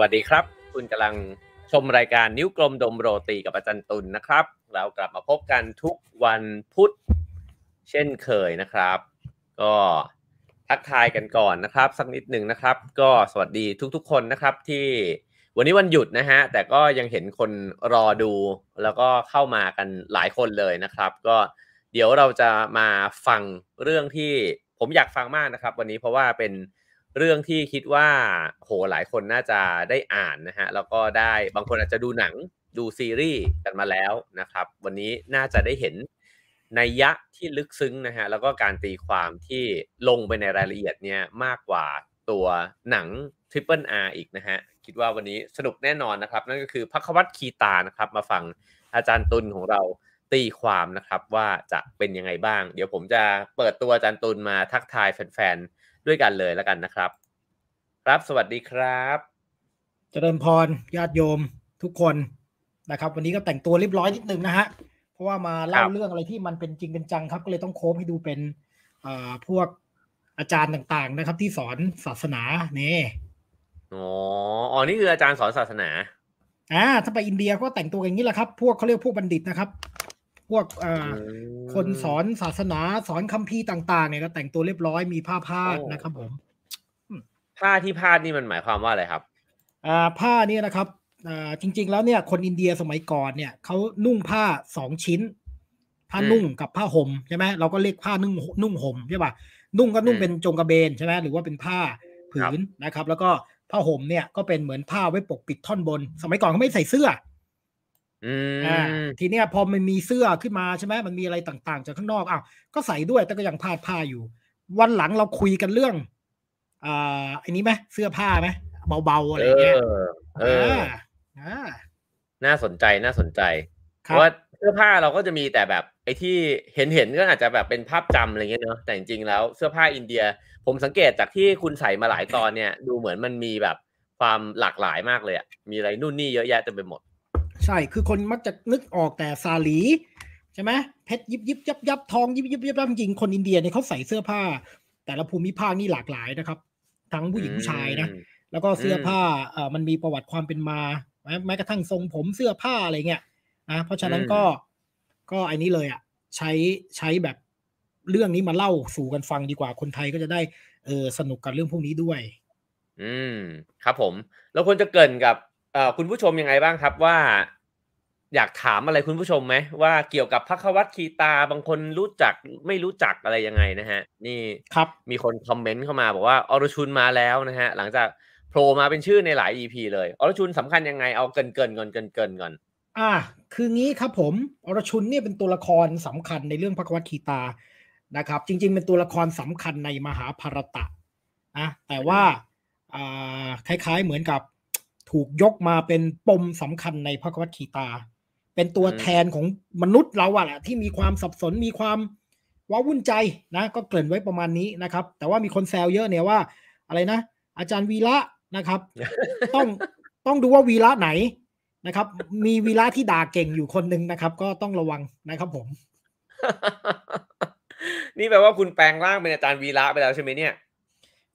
วัสดีครับ คุณกำลังชมรายการนิ้วกลมดมโรตีกับอาจารย์ตุลนนะครับ เรากลับมาพบกันทุกวันพุธเช่นเคยนะครับ ก็ทักทายกันก่อนนะครับ สักนิดหนึ่งนะครับ ก็สวัสดีทุกๆ คนนะครับที่วันนี้วันหยุดนะฮะ แต่ก็ยังเห็นคนรอดู แล้วก็เข้ามากันหลายคนเลยนะครับ ก็เดี๋ยวเราจะมาฟังเรื่องที่ผมอยากฟังมากนะครับ วันนี้เพราะว่าเป็น เรื่องที่คิดว่าโหหลายคนน่าจะได้อ่านนะฮะแล้วก็ได้บางคนอาจจะดูหนังดูซีรีส์กันมาแล้วนะครับ วันนี้น่าจะได้เห็นนัยยะที่ลึกซึ้งนะฮะแล้วก็การตีความที่ลงไปในรายละเอียดเนี่ยมากกว่าตัวหนัง Triple R อีกนะฮะคิดว่าวันนี้สนุกแน่นอนนะครับ นั่นก็คือพักวัตคีตานะครับมาฟังอาจารย์ตุลของเราตีความนะครับว่าจะเป็นยังไงบ้าง เดี๋ยวผมจะเปิดตัวอาจารย์ตุลมาทักทายแฟนๆ ด้วยกันเลยแล้วกันนะครับ ครับสวัสดีครับ เจริญพรญาติโยมทุกคนนะครับ วันนี้ก็แต่งตัวเรียบร้อยนิดนึงนะฮะเพราะว่ามาเล่าเรื่องอะไรที่มันเป็นจริงเป็นจังครับ ก็เลยต้องโค้ชให้ดูเป็นอ่าพวกอาจารย์ต่างๆนะครับ ที่สอนศาสนาเนี่ยอ๋ออ๋อนี่คืออาจารย์สอนศาสนาอ่าถ้าไปอินเดียก็แต่งตัวอย่างนี้แหละครับ พวกเขาเรียกพวกบัณฑิตนะครับ พวกเอ่อคนสอนศาสนาสอนคัมภีร์ต่าง ๆ เนี่ยก็แต่งตัวเรียบร้อยมีผ้าพาดนะครับผมผ้าที่พาดนี่มันหมายความว่าอะไรครับอ่าผ้าเนี่ยนะครับอ่าจริง ๆ แล้วเนี่ย คนอินเดียสมัยก่อนเนี่ยเขานุ่งผ้าสองชิ้น ผ้าอืมนุ่งกับผ้าห่มใช่ไหมเราก็เรียกผ้านุ่งนุ่งห่มใช่ป่ะนุ่งก็นุ่งอืมเป็นจงกระเบนใช่ไหมหรือว่าเป็นผ้าผืนนะครับ แล้วก็ผ้าห่มเนี่ยก็เป็นเหมือนผ้าไว้ปกปิดท่อนบน สมัยก่อนเขาไม่ใส่เสื้ออือ่าม ทีเนี้ยพอมันมีเสื้อขึ้นมาใช่ไหมมันมีอะไรต่างๆ จากข้างนอกอ้าวก็ใส่ด้วยแต่ก็ยังพาดผ้าอยู่ วันหลังเราคุยกันเรื่องอ่าอันนี้ไหมเสื้อผ้าไหมเบาๆอะไรอย่างเงี้ยเออเอออ่าน่าสนใจน่าสนใจเพครับราะว่าเสื้อผ้าเราก็จะมีแต่แบบ ไอ้ที่เห็นเห็นๆก็อาจจะแบบเป็นภาพจำอะไรเงี้ยเนาะแต่จริงๆแล้วเสื้อผ้าอินเดีย ผมสังเกตจากที่คุณใส่มาหลายตอนเนี่ย ดูเหมือนมันมีแบบความหลากหลายมากเลยอะมีอะไรนู่นนี่เยอะแยะเต็มไปหมด ใช่คือคนมักจะนึกออกแต่ซาลีใช่ไหมเพชรยิบยิบยับยับทองยิบยิบยับยับจริงๆคนอินเดียเนี่ยเขาใส่เสื้อผ้า แต่ละภูมิภาคนี่หลากหลายนะครับ ทั้งผู้หญิงผู้ชายนะอืมแล้วก็เสื้ออมผ้าเอ่อมันมีประวัติความเป็นมาแม้แม้กระทั่งทรงผมเสื้อผ้าอะไรเงี้ยนะเพราะฉะนั้นก็ก็ไอ้นี้เลยอะใช้ใช้แบบเรื่องนี้มาเล่าสู่กันฟังดีกว่าคนไทยก็จะได้เออสนุกกับเรื่องพวกนี้ด้วย อืมครับผม แล้วควรจะเกรินกับ เอ่อคุณผู้ชมยังไงบ้างครับว่า อยากถามอะไรคุณผู้ชมไหมว่าเกี่ยวกับพักวัตคีตาบางคนรู้จักไม่รู้จักอะไรยังไงนะฮะ นี่ครับมีคนคอมเมนต์เข้ามาบอกว่าอรชุนมาแล้วนะฮะ หลังจากโผล่มาเป็นชื่อในหลาย EP เลยอรชุนสำคัญยังไงเอาเกินเกินๆก่อนเกินเกินๆก่อนอ่า คืองี้ครับผมอรชุนเนี่ยเป็นตัวละครสำคัญในเรื่องพระกวัตคีตานะครับ จริง ๆ เป็นตัวละครสำคัญในมหาภารตะนะแต่ว่าอ่าคล้ายๆเหมือนกับ ถูกยกมาเป็นปมสำคัญในพระกวัตคีตา เป็นตัวอืมแทนของมนุษย์เราอะแหละที่มีความสับสนมีความว้าวุ่นใจนะ ก็เกริ่นไว้ประมาณนี้นะครับ แต่ว่ามีคนแซวเยอะเนี่ยว่า อะไรนะ อาจารย์วีระนะครับ ต้องต้องดูว่าวีระไหนนะครับ มีวีระที่ด่าเก่งอยู่คนหนึ่งนะครับ ก็ต้องระวังนะครับผม นี่แปลว่าคุณแปลงร่างเป็นอาจารย์วีระไปแล้วใช่ไหมเนี่ย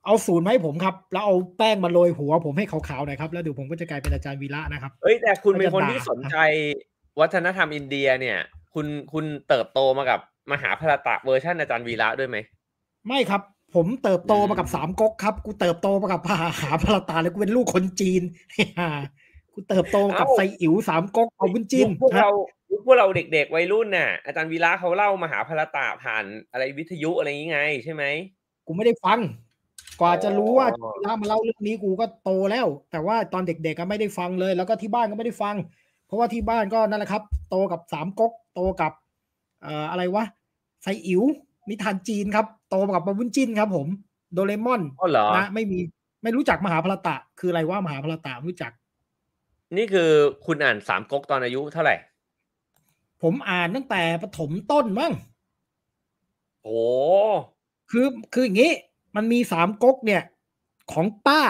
เอาศูนย์มาให้ผมครับ แล้วเอาแป้งมาโรยหัว ผมให้ขาวๆหน่อยครับ แล้วเดี๋ยวผมก็จะกลายเป็นอาจารย์วีระนะครับ เอ้ยแต่คุณเป็นคนก็จะด่าที่สนใจวัฒนธรรมอินเดียเนี่ย คุณคุณเติบโตมากับมหาภารตะเวอร์ชันอาจารย์วีระด้วยไหม ไม่ครับ ผมเติบโตมากับอืมสามก๊กครับ กูเติบโตมากับมหาหาพลตาเลยกูเป็นลูกคนจีนกูเติบโตมากับไซอิ๋วสามก๊กเอาบุญจีนยุคพวกเรายุคพวกเราเด็กๆวัยรุ่นน่ะ อาจารย์วีระเขาเล่ามหาภารตะผ่านอะไรวิทยุอะไรอย่างงี้ไงใช่ไหมกูไม่ได้ฟัง กว่าจะรู้ว่าอ๋อวีระมาเล่าเรื่องนี้กูก็โตแล้ว แต่ว่าตอนเด็กๆก็ไม่ได้ฟังเลย แล้วก็ที่บ้านก็ไม่ได้ฟัง เพราะว่าที่บ้านก็นั่นแหละครับ โตกับสามก๊กโตกับเอ่ออะไรวะไซอิ๋วนิทานจีนครับ โตกับบาบุญจินครับ ผม โดเรมอนอ๋อเหรอนะไม่มีไม่รู้จักมหาพลตะ คืออะไรว่ามหาพลตะไม่รู้จัก นี่คือคุณอ่านสามก๊กตอนอายุเท่าไหร่ ผมอ่านตั้งแต่ประถมต้นมั้งโอ้คือคืออย่างนี้ มันมีสามก๊กเนี่ย ของป้า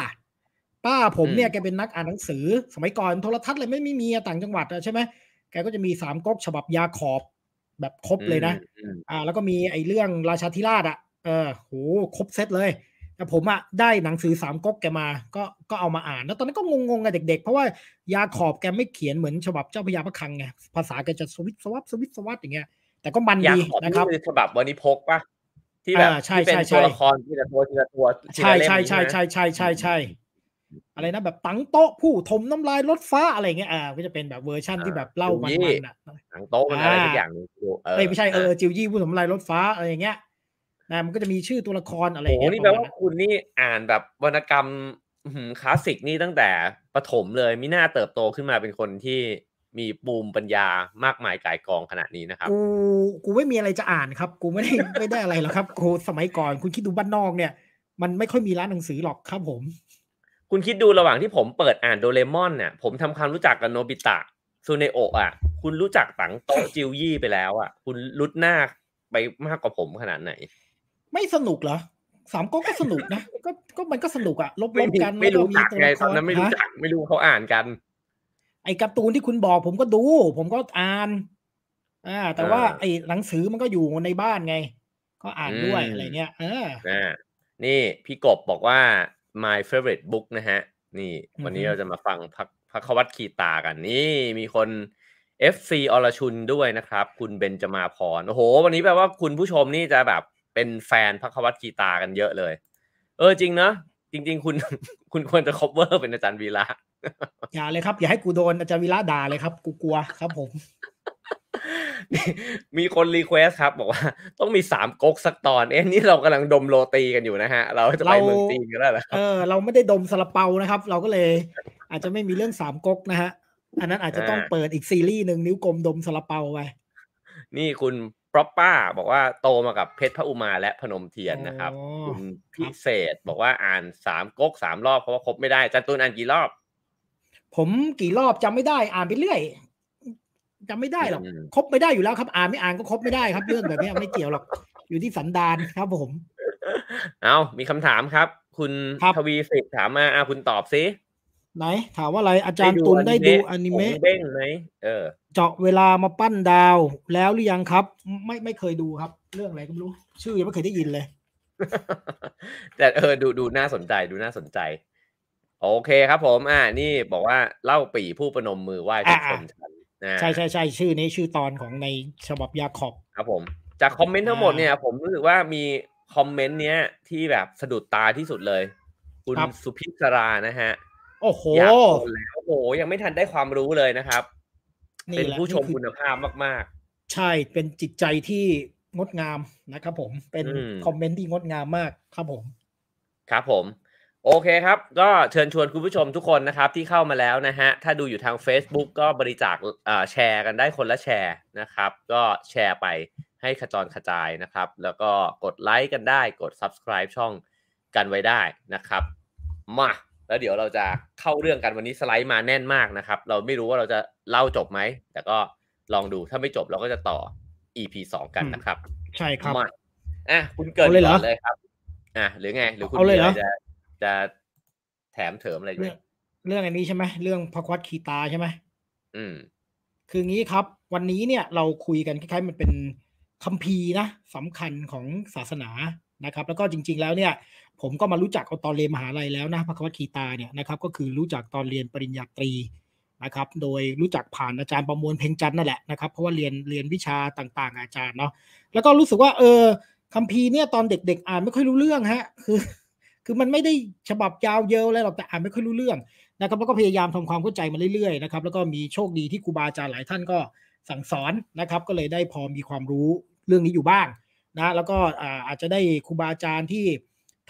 ป้าผมเนี่ยแกเป็นนักอ่านหนังสือ สมัยก่อนโทรทัศน์อะไรไม่ไม่มีอะต่างจังหวัดอะใช่ไหมแกก็จะมีสามก๊กฉบับยาขอบแบบครบเลยนะอืมอ่า แล้วก็มีไอ้เรื่องราชาธิราชอะ เออโหครบเซตเลย แต่แต่ผมอะได้หนังสือสามก๊กแกมา ก็ก็เอามาอ่าน แล้วตอนนั้นก็งงๆกับเด็ก ๆ เพราะว่ายาขอบแกไม่เขียนเหมือนฉบับเจ้าพญาพระคลังไง ภาษาแกจะสวิตสวับสวิตสวัสอย่างเงี้ย แต่ก็มันอยากดีขอบนะครับนี่คือฉบับวันนี้พกปะ ที่แบบอ่าใช่ที่เป็นใช่ใช่ตัวละครทีละตัวทีละตัวทีใช่ละเล่มใช่นี้ใช่นะใช่ใช่ใช่ใช่อะไรนะแบบตังโต๊ะผู้ถมน้ำลายรถฟ้าอะไรเงี้ยอ่าก็จะเป็นแบบเวอร์ชั่นที่แบบเล่ามันๆอะหนังโต๊ะมันอะไรอ่าสักอย่างหนึงดูเออเอ้ยไม่ใช่เออจิวยี่ผู้ถมน้ำลายรถฟ้าอะไรอย่างเงี้ยนะมันก็จะมีชื่อตัวละครอะไรอโอ้ย่างโหเงี้ยนี่แปลประมาณว่านั้นคุณนี่อ่านแบบวรรณกรรมอื้อหือคลาสสิกนี่ตั้งแต่ประถมเลยมิน่าเติบโตขึ้นมาเป็นคนที่ มีปูมปัญญามากมายกายกองขนาดนี้นะครับ กูกูไม่มีอะไรจะอ่านครับ กูไม่ได้ไม่ได้อะไรหรอกครับกูสมัยก่อนคุณคิดดูบ้านนอกเนี่ย มันไม่ค่อยมีร้านหนังสือหรอกครับผม คุณคิดดูระหว่างที่ผมเปิดอ่านโดเรมอนเนี่ยผมทำความรู้จักกับโนบิตะซูเนโอะอะ คุณรู้จักตังโตะจิวยี่ไปแล้วอะ คุณรุดหน้าไปมากกว่าผมขนาดไหน ไม่สนุกเหรอสามก๊กก็สนุกนะก็ก็มันก็สนุกอะลบไม่ๆมีกันไม่แล้วรู้มีจักตัวไงละคตอนนั้นไม่รู้ฮะจักไม่รู้เขาอ่านกัน ไอ้การ์ตูนที่คุณบอก ผมก็ดู ผมก็อ่าน อ่า แต่ว่าอ่าไอ้หนังสือมันก็อยู่ในบ้านไง ก็อ่านด้วยอืมอะไรเงี้ยเอออ่านี่พี่กบบอกว่า my favorite book นะฮะ นี่ วันนี้อือฮึเราจะมาฟังพักภควัทคีตากันนี่มีคน FC อรชุนด้วยนะครับ คุณเบนจมาพรโอ้โห วันนี้แปลว่าคุณผู้ชมนี่จะแบบเป็นแฟนพักวัตคีตากันเยอะเลย เออจริงเนอะจริง ๆ คุณคุณควรจะ cover เป็นอาจารย์วีระ อย่าเลยครับ อย่าให้กูโดนอาจารย์วีระด่าเลยครับ กูกลัวครับผม มีคน request ครับ บอกว่า ต้องมีสามก๊กสักตอน เอ๊ะนี่เรากำลังดมโรตีกันอยู่นะฮะ เราจะไปเราเมืองจีนกันแล้วเหรอเออเราไม่ได้ดมซาลาเปานะครับ เราก็เลย อาจจะไม่มีเรื่องสามก๊กนะฮะ อันนั้นอาจจะต้องเปิดอีกซีรีส์หนึ่งนิ้วกลมดมซาลาเปาไปนี่คุณปรอปป้าบอกว่าโตมากับเพชรพระอุมาและพนมเทียนนะครับอ๋อคุณพิเศษบอกว่าอ่านสามก๊กสามรอบเพราะว่าครบไม่ได้จันตูนอ่านกี่รอบ ผมกี่รอบจำไม่ได้ อ่านไปเรื่อยจำไม่ได้หรอกอืมครบไม่ได้อยู่แล้วครับ อ่านไม่อ่านก็ครบไม่ได้ครับเรื่องแบบนี้ไม่เกี่ยวหรอกอยู่ที่สันดานครับผม เอามีคำถามครับ คุณครับทวีสิทธิ์ถามมาอะคุณตอบซิไหน ถามว่าอะไรอาจารย์ตุลได้ดูอนิเมะผงเบ้งไหมเออ เจาะเวลามาปั้นดาวแล้วหรือยังครับ ไม่ไม่เคยดูครับ เรื่องอะไรก็ไม่รู้ ชื่อยังไม่เคยได้ยินเลย แต่เออดูดูน่าสนใจดูน่าสนใจ โอเคครับผม อ่า นี่บอกว่าเล่าปีผู้ประนมมือไหว้ทุกคนฉันนะใช่ใช่ใช่ชื่อนี้ชื่อตอนของในฉบับยาขอบครับผม จากคอมเมนต์ทั้งหมดเนี่ย ผมรู้สึกว่ามีคอมเมนต์เนี้ยที่แบบสะดุดตาที่สุดเลย คุณครับสุพิศรานะฮะ โอ้โหอยากโอนแล้วโอ้โห ยังไม่ทันได้ความรู้เลยนะครับนี่เป็นแหละผู้ชมนี่คือคุณภาพมากใช่เป็นจิตใจที่งดงามนะครับผมเป็นอืมคอมเมนต์ที่งดงามมากครับผมๆครับผม โอเคครับ ก็เชิญชวนคุณผู้ชมทุกคนนะครับที่เข้ามาแล้วนะฮะ ถ้าดูอยู่ทาง Facebook ก็บริจาคอ่าแชร์กันได้คนละแชร์นะครับ ก็แชร์ไปให้ขจรกระจายนะครับ แล้วก็กดไลค์กันได้กด Subscribe ช่องกันไว้ได้นะครับ มาแล้วเดี๋ยวเราจะเข้าเรื่องกันวันนี้สไลด์มาแน่นมากนะครับ เราไม่รู้ว่าเราจะเล่าจบไหม แต่ก็ลองดูถ้าไม่จบเราก็จะต่อ EP สองกันอืมนะครับ ใช่ครับมาอะคุณเกิดเอาเลยเหรอก่อนเลยครับ อะหรือไงหรือคุณเอาเลยเหรอมีะไจะจะแถมเถิมอะไรไหมเรื่องเรื่องอันนี้ใช่ไหมเรื่องพระควัตคีตาใช่ไหมอืม คืองี้ครับ วันนี้เนี่ยเราคุยกันคล้ายๆมันเป็นคัมภีร์นะสำคัญของศาสนานะครับ แล้วก็จริง ๆ แล้วเนี่ย ผมก็มารู้จักเอาตอนเรียนมหาลัยแล้วนะพระควัตคีตาเนี่ยนะครับ ก็คือรู้จักตอนเรียนปริญญาตรีนะครับ โดยรู้จักผ่านอาจารย์ประมวลเพ่งจันทร์นั่นแหละนะครับ เพราะว่าเรียนเรียนวิชาต่างๆ อาจารย์เนาะแล้วก็รู้สึกว่า เออคัมภีร์เนี่ยตอนเด็ก ๆ อ่านไม่ค่อยรู้เรื่องฮะ คือ คือมันไม่ได้ฉบับยาวเยอะเลยหรอกแต่อ่านไม่ค่อยรู้เรื่องนะครับแล้วก็พยายามทำความเข้าใจมาเรื่อยๆนะครับแล้วก็มีโชคดีที่ครูบาอาจารย์หลายท่านก็สั่งสอนนะครับ ก็เลยได้พอมีความรู้เรื่องนี้อยู่บ้างนะแล้วก็อาอาจจะได้ครูบาอาจารย์ที่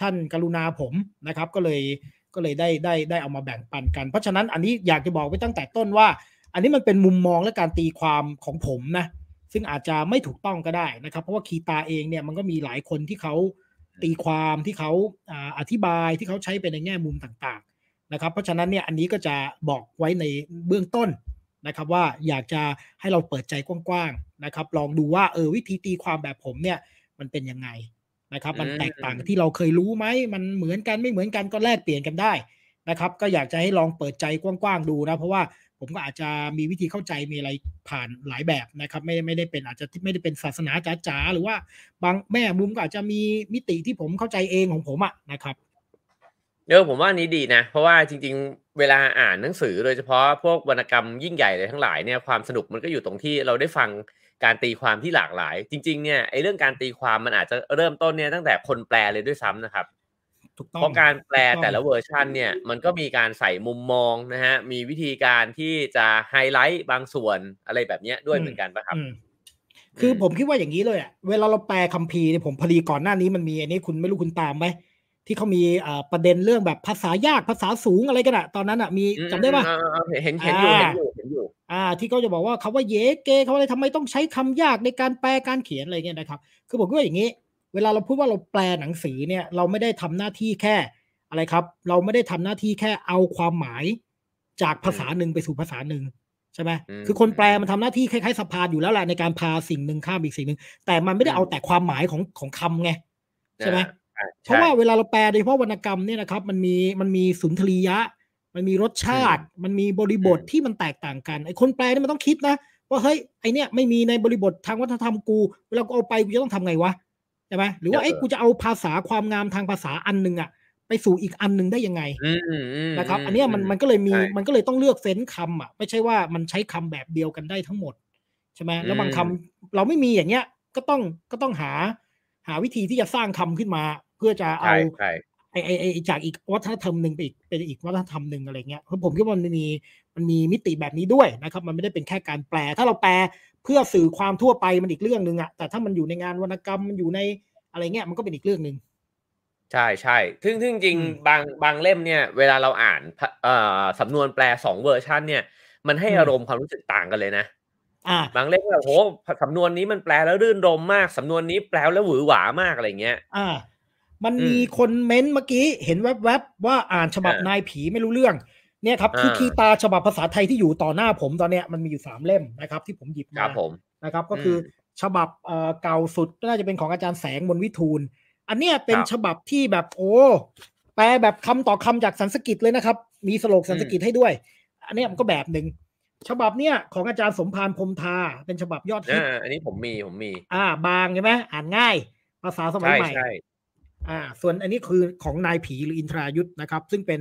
ท่านกรุณาผมนะครับ ก็เลยก็เลยได้ได้ได้เอามาแบ่งปันกัน เพราะฉะนั้นอันนี้อยากจะบอกไว้ตั้งแต่ต้นว่า อันนี้มันเป็นมุมมองและการตีความของผมนะซึ่งอาจจะไม่ถูกต้องก็ได้นะครับ เพราะว่าคีตาเองเนี่ยมันก็มีหลายคนที่เขา ตีความที่เขาอ่าอธิบายที่เขาใช้ไปในแง่มุมต่างๆนะครับ เพราะฉะนั้นเนี่ยอันนี้ก็จะบอกไว้ในเบื้องต้นนะครับว่าอยากจะให้เราเปิดใจกว้างๆนะครับ ลองดูว่าเออวิธีตีความแบบผมเนี่ยมันเป็นยังไงนะครับ มันอืมแตกต่างกับที่เราเคยรู้ไหมมันเหมือนกันไม่เหมือนกันก็แลกเปลี่ยนกันได้นะครับ ก็อยากจะให้ลองเปิดใจกว้างๆดูนะเพราะว่า ผมก็อาจจะมีวิธีเข้าใจมีอะไรผ่านหลายแบบนะครับ ไม่ไม่ได้เป็นอาจจะไม่ได้เป็นศาสนาจ๋าๆหรือว่าบางแม่มุมก็อาจจะมีมิติที่ผมเข้าใจเองของผมอะนะครับเออผมว่านี้ดีนะ เพราะว่าจริง ๆ เวลาอ่านหนังสือโดยเฉพาะพวกวรรณกรรมยิ่งใหญ่เลยทั้งหลายเนี่ยความสนุกมันก็อยู่ตรงที่เราได้ฟังการตีความที่หลากหลาย จริง ๆ เนี่ยไอ้เรื่องการตีความมันอาจจะเริ่มต้นเนี่ยตั้งแต่คนแปลเลยด้วยซ้ำนะครับ เพราะการแปลแต่ละเวอร์ชันเนี่ยมันก็มีการใส่มุมมองนะฮะมีวิธีการที่จะไฮไลท์บางส่วนอะไรแบบนี้ด้วยเหมือนกันปะครับ คือผมคิดว่าอย่างนี้เลยอะเวลาเราแปลคัมภีร์เนี่ยผมพอดีก่อนหน้านี้มันมีอันนี้คุณไม่รู้คุณตามไหมที่เขามีประเด็นเรื่องแบบภาษายากภาษาสูงอะไรกันอะตอนนั้นอะมีจำได้ปะเห็นเห็นอยู่เห็นอยู่เห็นอยู่ อ่า ที่เขาจะบอกว่าคาว่าเยเกเขาอะไรทำไมต้องใช้คำยากในการแปลการเขียนอะไรเงี้ยนะครับ คือผมว่าอย่างนี้ เวลาเราพูดว่าเราแปลหนังสือเนี่ยเราไม่ได้ทำหน้าที่แค่อะไรครับ เราไม่ได้ทำหน้าที่แค่เอาความหมายจากภาษาหนึ่งไปสู่ภาษาหนึ่งใช่ไหมคือคนแปลมันทำหน้าที่คล้ายๆสะพานอยู่แล้วแหละในการพาสิ่งหนึ่งข้ามอีกสิ่งหนึ่งแต่มันไม่ได้เอาแต่ความหมายของของคำไงใช่ไหมเพราะว่าเวลาเราแปลโดยเฉพาะวรรณกรรมเนี่ยนะครับ มันมีมันมีสุนทรียะ มันมีรสชาติ มันมีบริบทที่มันแตกต่างกันไอ้คนแปลเนี่ยมันต้องคิดนะว่าเฮ้ยไอเนี้ยไม่มีในบริบททางวัฒนธรรมกูเวลากูเอาไปกูจะต้องทำไงวะใช่ไหมหรือว่าไอ้กูจะเอาภาษาความงามทางภาษาอันหนึ่งอะไปสู่อีกอันหนึ่งได้ยังไงนะครับ อันนี้มันมันก็เลยมีมันก็เลยต้องเลือกเฟ้นคำอะไม่ใช่ว่ามันใช้คำแบบเดียวกันได้ทั้งหมดใช่ไหมแล้วบางคำเราไม่มีอย่างเงี้ยก็ต้องก็ต้องหา หาวิธีที่จะสร้างคำขึ้นมา เพื่อจะเอาไอไอไอจากอีกวัฒนธรรมหนึ่งไปอีกเป็นอีกวัฒนธรรมหนึ่งอะไรเงี้ยเพราะผมคิดว่ามันมีมันมีมิติแบบนี้ด้วยนะครับ มันไม่ได้เป็นแค่การแปล ถ้าเราแปล เพื่อสื่อความทั่วไปมันอีกเรื่องหนึ่งอะแต่ถ้ามันอยู่ในงานวรรณกรรมมันอยู่ในอะไรเงี้ยมันก็เป็นอีกเรื่องหนึ่งใช่ใช่ซึ่งซึ่งจริงบางบางเล่มเนี่ย เวลาเราอ่านเอ่อสำนวนแปลสองเวอร์ชันเนี่ย มันให้อารมณ์ความรู้สึกต่างกันเลยนะอ่าบางเล่มแบบโหสำนวนนี้มันแปลแล้วรื่นรมมากสำนวนนี้แปลแล้วหวือหวามากอะไรเงี้ย อ่า มันมีคนเม้นเมื่อกี้เห็นแวบๆว่าอ่านฉบับนายผีไม่รู้เรื่อง เนี่ยครับคือคีตาฉบับภาษาไทยที่อยู่ต่อหน้าผมตอนเนี้ยมันมีอยู่สามเล่มนะครับ ที่ผมหยิบมานะครับ ก็คือฉบับเก่าสุดน่าจะเป็นของอาจารย์แสงมนวิทูล อันเนี้ยเป็นฉบับที่แบบโอ้แปลแบบคำต่อคำจากสันสกิตเลยนะครับ มีสโลกสันสกิตให้ด้วย อันนี้มันก็แบบหนึ่งฉบับเนี้ยของอาจารย์สมพานพรมทาเป็นฉบับยอดฮิตอันนี้ผมมีผมมี อ่า บางใช่ไหมอ่านง่าย ภาษาสมัยใหม่อ่า ส่วนอันนี้คือของนายผีหรืออินทรายุทธนะครับ ซึ่งเป็น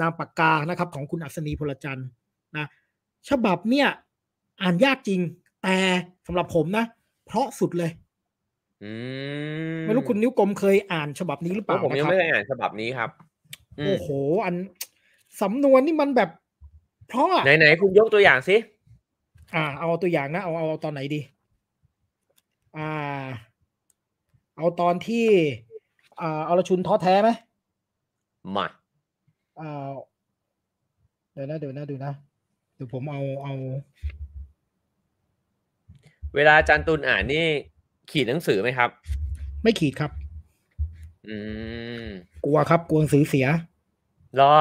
นามปากกานะครับ ของคุณอัศนีพลจันทร์นะฉบับเนี้ยอ่านยากจริง แต่สำหรับผมนะ เพราะสุดเลยไม่รู้คุณนิ้วกลมเคยอ่านฉบับนี้หรือเปล่าผมยังไม่เคยอ่านฉบับนี้ครับโอ้โห อันสำนวนนี่มันแบบ เพราะไหนไหนคุณยกตัวอย่างสิอ่า เอาตัวอย่างนะเอาเอาตอนไหนดี อ่า เอาตอนที่อ่าเอาละชุนท้อแท้ไหมมาอ่า เดี๋ยวนะเดี๋ยวนะดูนะเดี๋ยวผมเอาเอา เวลาจันตุนอ่านนี่ขีดหนังสือไหมครับ ไม่ขีดครับ อืมกลัวครับกลัวหนังสือเสียรอ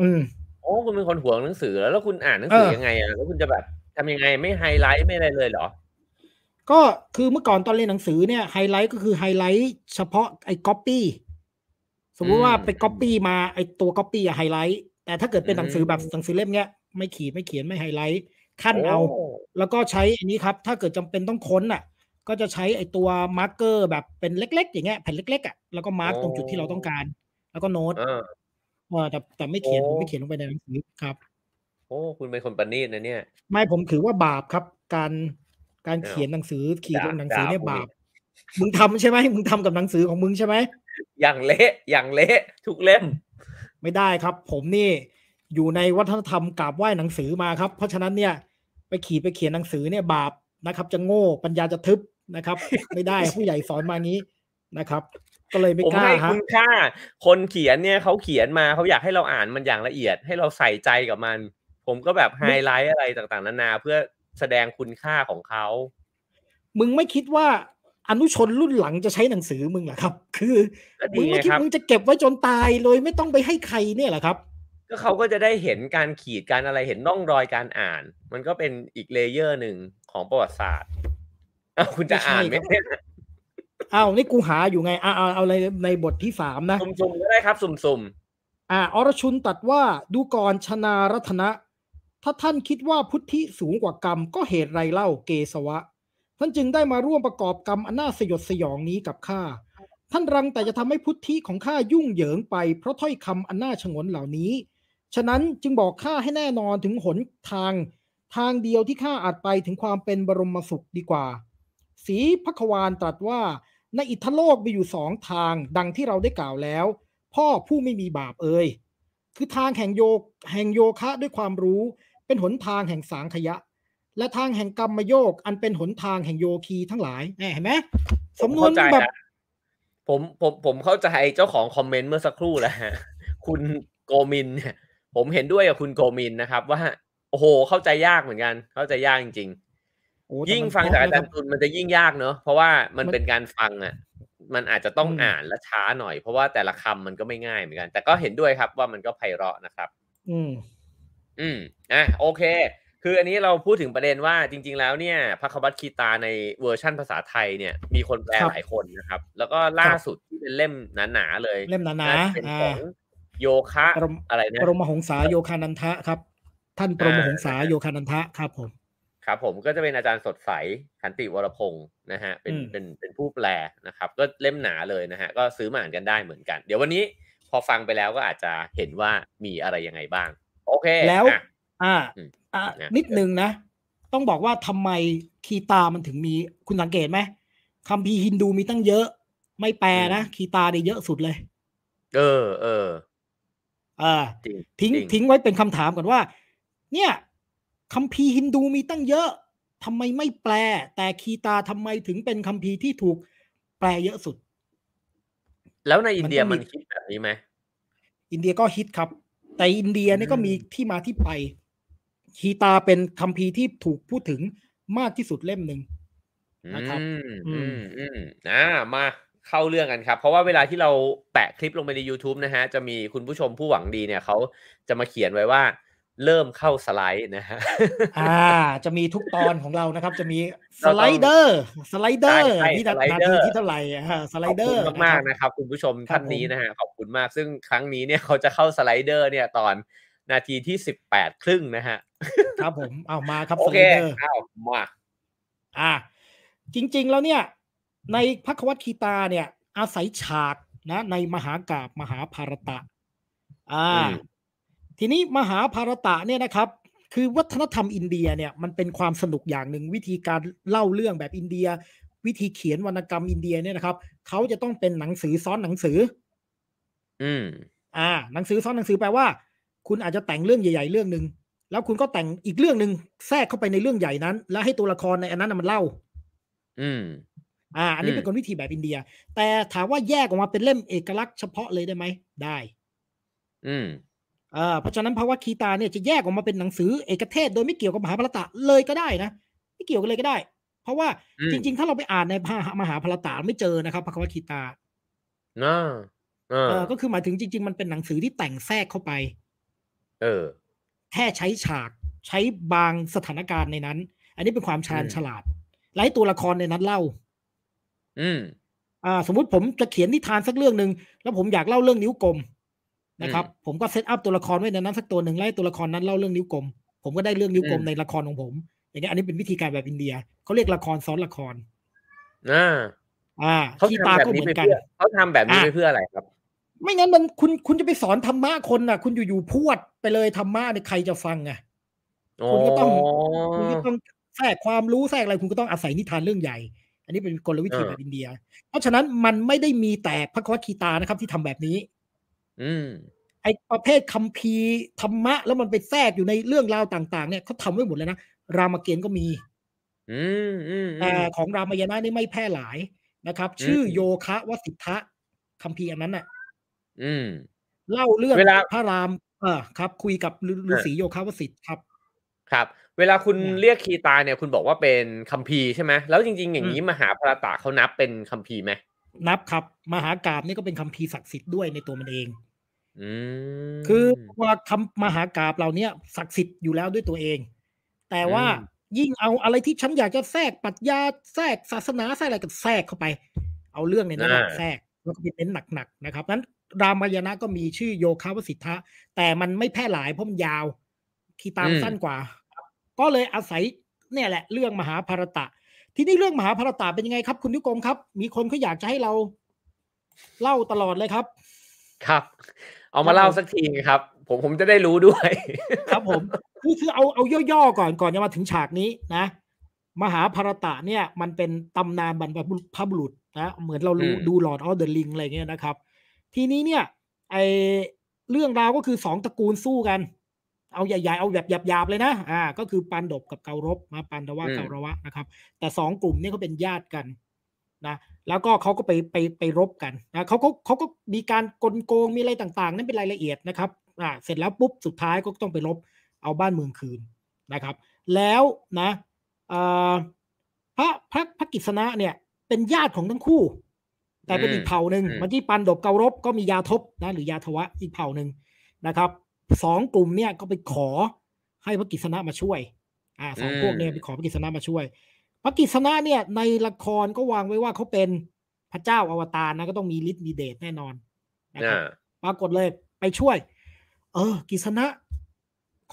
อืมโอ้คุณเป็นคนห่วงหนังสือแล้วแล้วคุณอ่านหนังสือยังไงอะแล้วคุณจะแบบทำยังไงไม่ไฮไลท์ไม่อะไรเลยเหรอ ก็คือเมื่อก่อนตอนเรียนหนังสือเนี่ยไฮไลท์ก็คือไฮไลท์เฉพาะไอ้ก๊อปปี้ สมมุติว่าไปก๊อปปี้มาไอ้ตัวก๊อปปี้อะไฮไลท์แต่ถ้าเกิดเป็นหนังสือแบบหนังสือเล่มเนี้ย ไม่ขีดไม่เขียนไม่ไฮไลท์ขั่นเอา แล้วก็ใช้อันนี้ครับ ถ้าเกิดจำเป็นต้องค้นอะ ก็จะใช้ไอ้ตัว marker แบบเป็นเล็ก ๆ อย่างเงี้ยแผ่นเล็กๆอะแล้วก็ mark ตรงจุดที่เราต้องการ แล้วก็โน้ตว่าแต่แต่ไม่เขียนผมไม่เขียนลงไปในหนังสือครับ โอ้คุณเป็นคนประณีตนะเนี่ย ไม่ผมถือว่าบาปครับ การการเขียนหนังสือเขียนลงหนังสือเนี่ยบาป มึงทำใช่ไหมมึงทำกับหนังสือของมึงใช่ไหมอย่างเละอย่างเละทุกเล่ม ไม่ได้ครับ ผมนี่อยู่ในวัฒนธรรมกราบไหว้หนังสือมาครับ เพราะฉะนั้นเนี่ยไปขีดไปเขียนหนังสือเนี่ยบาปนะครับ จะโง่ปัญญาจะทึบนะครับ ไม่ได้ผู้ใหญ่สอนมางี้นะครับ ก็เลยไม่กล้าฮะคุณค่า คนเขียนเนี่ยเขาเขียนมาเขาอยากให้เราอ่านมันอย่างละเอียด ให้เราใส่ใจกับมัน ผมก็แบบไฮไลท์อะไรต่างๆ นานาเพื่อแสดงคุณค่าของเขามึงไม่คิดว่า อนุชนรุ่นหลังจะใช้หนังสือมึงเหรอครับ คือมึงไม่คิดมึงจะเก็บไว้จนตายเลยไม่ต้องไปให้ใครเนี่ยเหรอครับ ก็เขาก็จะได้เห็นการขีดการอะไรเห็นร่องรอยการอ่าน มันก็เป็นอีกเลเยอร์หนึ่งของประวัติศาสตร์เอาคุณจะอ่านไหมเอานี่กูหาอยู่ไงเอาเอาเอาในในบทที่สามนะสุ่มๆก็ได้ครับ สุ่มๆอ่าอรชุนตัดว่าดูก่อนชนารัตนะ ถ้าท่านคิดว่าพุทธิสูงกว่ากรรมก็เหตุไรเล่าเกสวะ ท่านจึงได้มาร่วมประกอบกรรมอันน่าสยดสยองนี้กับข้า ท่านรังแต่จะทำให้พุทธิของข้ายุ่งเหยิงไปเพราะถ้อยคำอันน่าชงนเหล่านี้ ฉะนั้นจึงบอกข้าให้แน่นอนถึงหนทาง ทางเดียวที่ข้าอาจไปถึงความเป็นบรมสุขดีกว่า สีพักวานตรัสว่าในอิทธโลกมีอยู่สองทางดังที่เราได้กล่าวแล้ว พ่อผู้ไม่มีบาปเอ่ยคือทางแห่งโยแห่งโยคะด้วยความรู้ เป็นหนทางแห่งสางขยะ และทางแห่งกรรมโยก อันเป็นหนทางแห่งโยคีทั้งหลายเห็นไหมสำนวนแบบผมผมผมเข้าใจเจ้าของคอมเมนต์เมื่อสักครู่แล้วฮะคุณโกมินเนี่ยผมเห็นด้วยกับคุณโกมินนะครับ ว่า โอ้โห เข้าใจยากเหมือนกัน เข้าใจยากจริงๆยิ่งฟังจากอาจารย์ตุลมันจะยิ่งยากเนอะเพราะว่ามันเป็นการฟังอะ มันอาจจะต้องอ่านและช้าหน่อย เพราะว่าแต่ละคำมันก็ไม่ง่ายเหมือนกัน แต่ก็เห็นด้วยครับว่ามันก็ไพเราะนะครับ อืม อืมอะโอเค คืออันนี้เราพูดถึงประเด็นว่าจริง ๆ แล้วเนี่ยพระควัตคีตาในเวอร์ชั่นภาษาไทยเนี่ยมีคนแปลหลายคนนะครับ แล้วก็ล่าสุดที่เป็นเล่มหนาๆเลย เล่มหนาๆเป็นของโยคะอะไรนะปรมหงษาโยคานันทะครับ ท่านปรมหงษาโยคานันทะครับผม ครับ ผมก็จะเป็นอาจารย์สดใสขันติวรพงศ์นะฮะเป็นเป็นเป็นผู้แปลนะครับ ก็เล่มหนาเลยนะฮะก็ซื้อมาอ่านกันได้เหมือนกัน เดี๋ยววันนี้พอฟังไปแล้วก็อาจจะเห็นว่ามีอะไรยังไงบ้าง โอเคแล้ว อ่าอ่านิดนึงนะ ต้องบอกว่าทำไมคีตามันถึงมีคุณสังเกตไหมคำพีฮินดูมีตั้งเยอะ ไม่แปลนะคีตาได้เยอะสุดเลย เออเอออ่าทิ้งทิ้งไว้เป็นคำถามก่อนว่า เนี่ยคำพีฮินดูมีตั้งเยอะทำไมไม่แปล แต่คีตาทำไมถึงเป็นคำพีที่ถูกแปลเยอะสุด แล้วในอินเดียมันคิดแบบนี้ไหมอินเดียก็ฮิตครับ แต่อินเดียนี่ก็มีที่มาที่ไป คีตาเป็นคัมภีร์ที่ถูกพูดถึงมากที่สุดเล่มหนึ่งนะครับอืมอืมอ่ามาเข้าเรื่องกันครับ เพราะว่าเวลาที่เราแปะคลิปลงไปใน YouTube นะฮะ จะมีคุณผู้ชมผู้หวังดีเนี่ยเขาจะมาเขียนไว้ว่าเริ่มเข้าสาระนะฮะ อ่า จะมีทุกตอนของเรานะครับ จะมีสาระเด้อ สาระเด้อที่นาทีที่เท่าไหร่สาระเด้อมากๆนะครับ คุณผู้ชมท่านนี้นะฮะ ขอบคุณมาก ซึ่งครั้งนี้เนี่ยเขาจะเข้าสาระเด้อเนี่ยตอน นาทีที่สิบแปดครึ่งนะฮะ ครับผมเอามาครับโอเคเอามาอ่าจริง ๆ แล้วเนี่ย ในพักวัตคีตาเนี่ย อาศัยฉากนะ ในมหากาบมหาภารตะ อ่า ทีนี้มหาภารตะเนี่ยนะครับ คือวัฒนธรรมอินเดียเนี่ยมันเป็นความสนุกอย่างหนึ่งวิธีการเล่าเรื่องแบบอินเดีย วิธีเขียนวรรณกรรมอินเดียเนี่ยนะครับเขาจะต้องเป็นหนังสือซ้อนหนังสือ อืม อ่า หนังสือซ้อนหนังสือแปลว่า คุณอาจจะแต่งเรื่องใหญ่ๆเรื่องหนึ่งแล้วคุณก็แต่งอีกเรื่องหนึ่งแทรกเข้าไปในเรื่องใหญ่นั้น แล้วให้ตัวละครในอันนั้นมันเล่า อืม อ่า อันนี้เป็นกลวิธีแบบอินเดีย แต่ถามว่าแยกออกมาเป็นเล่มเอกลักษณ์เฉพาะเลยได้ไหมได้ อืมอ่าเพราะฉะนั้นภาวะคีตาเนี่ยจะแยกออกมาเป็นหนังสือเอกเทศ โดยไม่เกี่ยวกับมหาภารตะเลยก็ได้นะไม่เกี่ยวกันเลยก็ได้ เพราะว่าจริง ๆ ถ้าเราไปอ่านในมหาภารตะไม่เจอนะครับภาวะคีตาน่าเออก็คือหมายถึงจริง ๆ มันเป็นหนังสือที่แต่งแทรกเข้าไป เออ แค่ใช้ฉากใช้บางสถานการณ์ในนั้น อันนี้เป็นความชาญฉลาดให้ตัวละครในนั้นเล่า อืม อ่า สมมุติผมจะเขียนนิทานสักเรื่องหนึ่งแล้วผมอยากเล่าเรื่องนิ้วกลมนะครับ ผมก็ set up ตัวละครไว้ในนั้นสักตัวหนึ่งให้ตัวละครนั้นเล่าเรื่องนิ้วกลม ผมก็ได้เรื่องนิ้วกลมในละครของผม อย่างเงี้ยอันนี้เป็นวิธีการแบบอินเดียเขาเรียกละครซ้อนละครอ่าอ่าเขาทำแบบนี้ไปเพื่อเขาทำแบบนี้ไปเพื่ออะไรครับ ไม่งั้นมันคุณคุณจะไปสอนธรรมะคนอะ คุณอยู่ๆพูดไปเลยธรรมะเนี่ยใครจะฟังอะคุณก็ต้องคุณก็ต้องแทรกความรู้แทรกอะไรคุณก็ต้องอาศัยนิทานเรื่องใหญ่ อันนี้เป็นกลวิธีแบบอินเดีย เพราะฉะนั้นมันไม่ได้มีแต่พระคัคีตานะครับ ที่ทำแบบนี้ อืมไอประเภทคัมภีร์ธรรมะ แล้วมันไปแทรกอยู่ในเรื่องราวต่าง ๆ เนี่ยเขาทำไว้หมดเลยนะรามเกียรติก็มีอืมอืมแต่ของรามายณะนี่ไม่แพร่หลายนะครับ ชื่อโยคะวสิทธะคัมภีร์อันนั้นน่ะ อืมเล่าเรื่องเวลาพระรามเออครับ คุยกับฤาษีโยคาวสิทธิ์ครับ ครับ เวลาคุณเรียกคีตาเนี่ยคุณบอกว่าเป็นคัมภีร์ใช่ไหมแล้วจริง ๆ อย่างนี้มหาพระตาเขานับเป็นคัมภีร์ไหมนับครับ มหากราบนี่ก็เป็นคัมภีร์ศักดิ์สิทธิ์ด้วยในตัวมันเองอืมคือว่าคำมหากราบเราเนี้ยศักดิ์สิทธิ์อยู่แล้วด้วยตัวเอง แต่ว่ายิ่งเอาอะไรที่ฉันอยากจะแทรกปรัชญาแทรกศาสนาแทรกอะไรก็แทรกเข้าไป เอาเรื่องในนั้นแทรกแล้วก็เป็นเน้นหนักๆนะครับนั้น รามายณะก็มีชื่อโยคาวสิทธะ แต่มันไม่แพร่หลายเพราะมันยาว คีตามสั้นกว่า ก็เลยอาศัยเนี่ยแหละ เรื่องมหาภารตะ ทีนี้เรื่องมหาภารตะเป็นยังไงครับ คุณนิกรมครับ มีคนเขาอยากจะให้เราเล่าตลอดเลยครับ ครับ เอามาเล่าสักทีครับ ผมผมจะได้รู้ด้วย ครับผมคือคือเอาเอาย่อๆก่อนก่อนจะมาถึงฉากนี้นะ มหาภารตะเนี่ย มันเป็นตำนานบรรพบุรุษนะเหมือนเรารู้ดูหลอดออฟเดอะลิงอะไรเงี้ยนะครับ ทีนี้เนี่ยไอเรื่องราวก็คือสองตระกูลสู้กัน เอาใหญ่ๆเอาแบบหยาบๆเลยนะอ่า ก็คือปันดบกับเการบมาปันดวะเการวะนะครับ แต่สองกลุ่มนี้เขาเป็นญาติกันนะแล้วก็เขาก็ไปไปไปรบกันนะเขาก็เขาก็มีการกลโกงมีอะไรต่างๆ นั่นเป็นรายละเอียดนะครับอ่าเสร็จแล้วปุ๊บสุดท้ายก็ต้องไปรบเอาบ้านเมืองคืนนะครับ แล้วนะพระพระพระกิษณะเนี่ยเป็นญาติของทั้งคู่ แต่เป็นอีกเผ่าหนึ่งมันที่ปันดบเการบก็มียาทบนะหรือยาทวะอีกเผ่าหนึ่งนะครับสองกลุ่มเนี่ยก็ไปขอให้พระกิษณะมาช่วย อ่าสองพวกเนี่ยไปขอพระกิษณะมาช่วย พระกิษณะเนี่ยในละครก็วางไว้ว่าเขาเป็นพระเจ้าอวตารนะก็ต้องมีฤทธิ์มีเดชแน่นอนนะครับปรากฏเลยไปช่วย เออ กิษณะ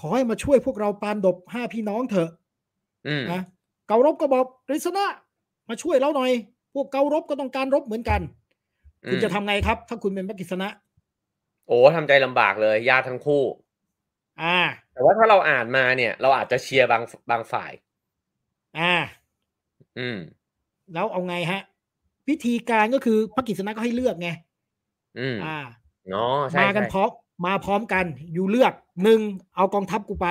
ขอให้มาช่วยพวกเราปานดบห้าพี่น้องเถอะนะเการบก็บอกกฤษณะมาช่วยเราหน่อย พวกเการบก็ต้องการรบเหมือนกัน คุณจะทำไงครับ ถ้าคุณเป็นพระกิษณะ โอ้ทำใจลำบากเลยญาติทั้งคู่ อ่า แต่ว่าถ้าเราอ่านมาเนี่ย เราอาจจะเชียร์บางบางฝ่าย อ่า อืม แล้วเอาไงฮะพิธีการก็คือพระกิษณะก็ให้เลือกไง อืม อ่าเนาะมากันพร้อมมาพร้อมกัน อยู่เลือกหนึ่งเอากองทัพกูไป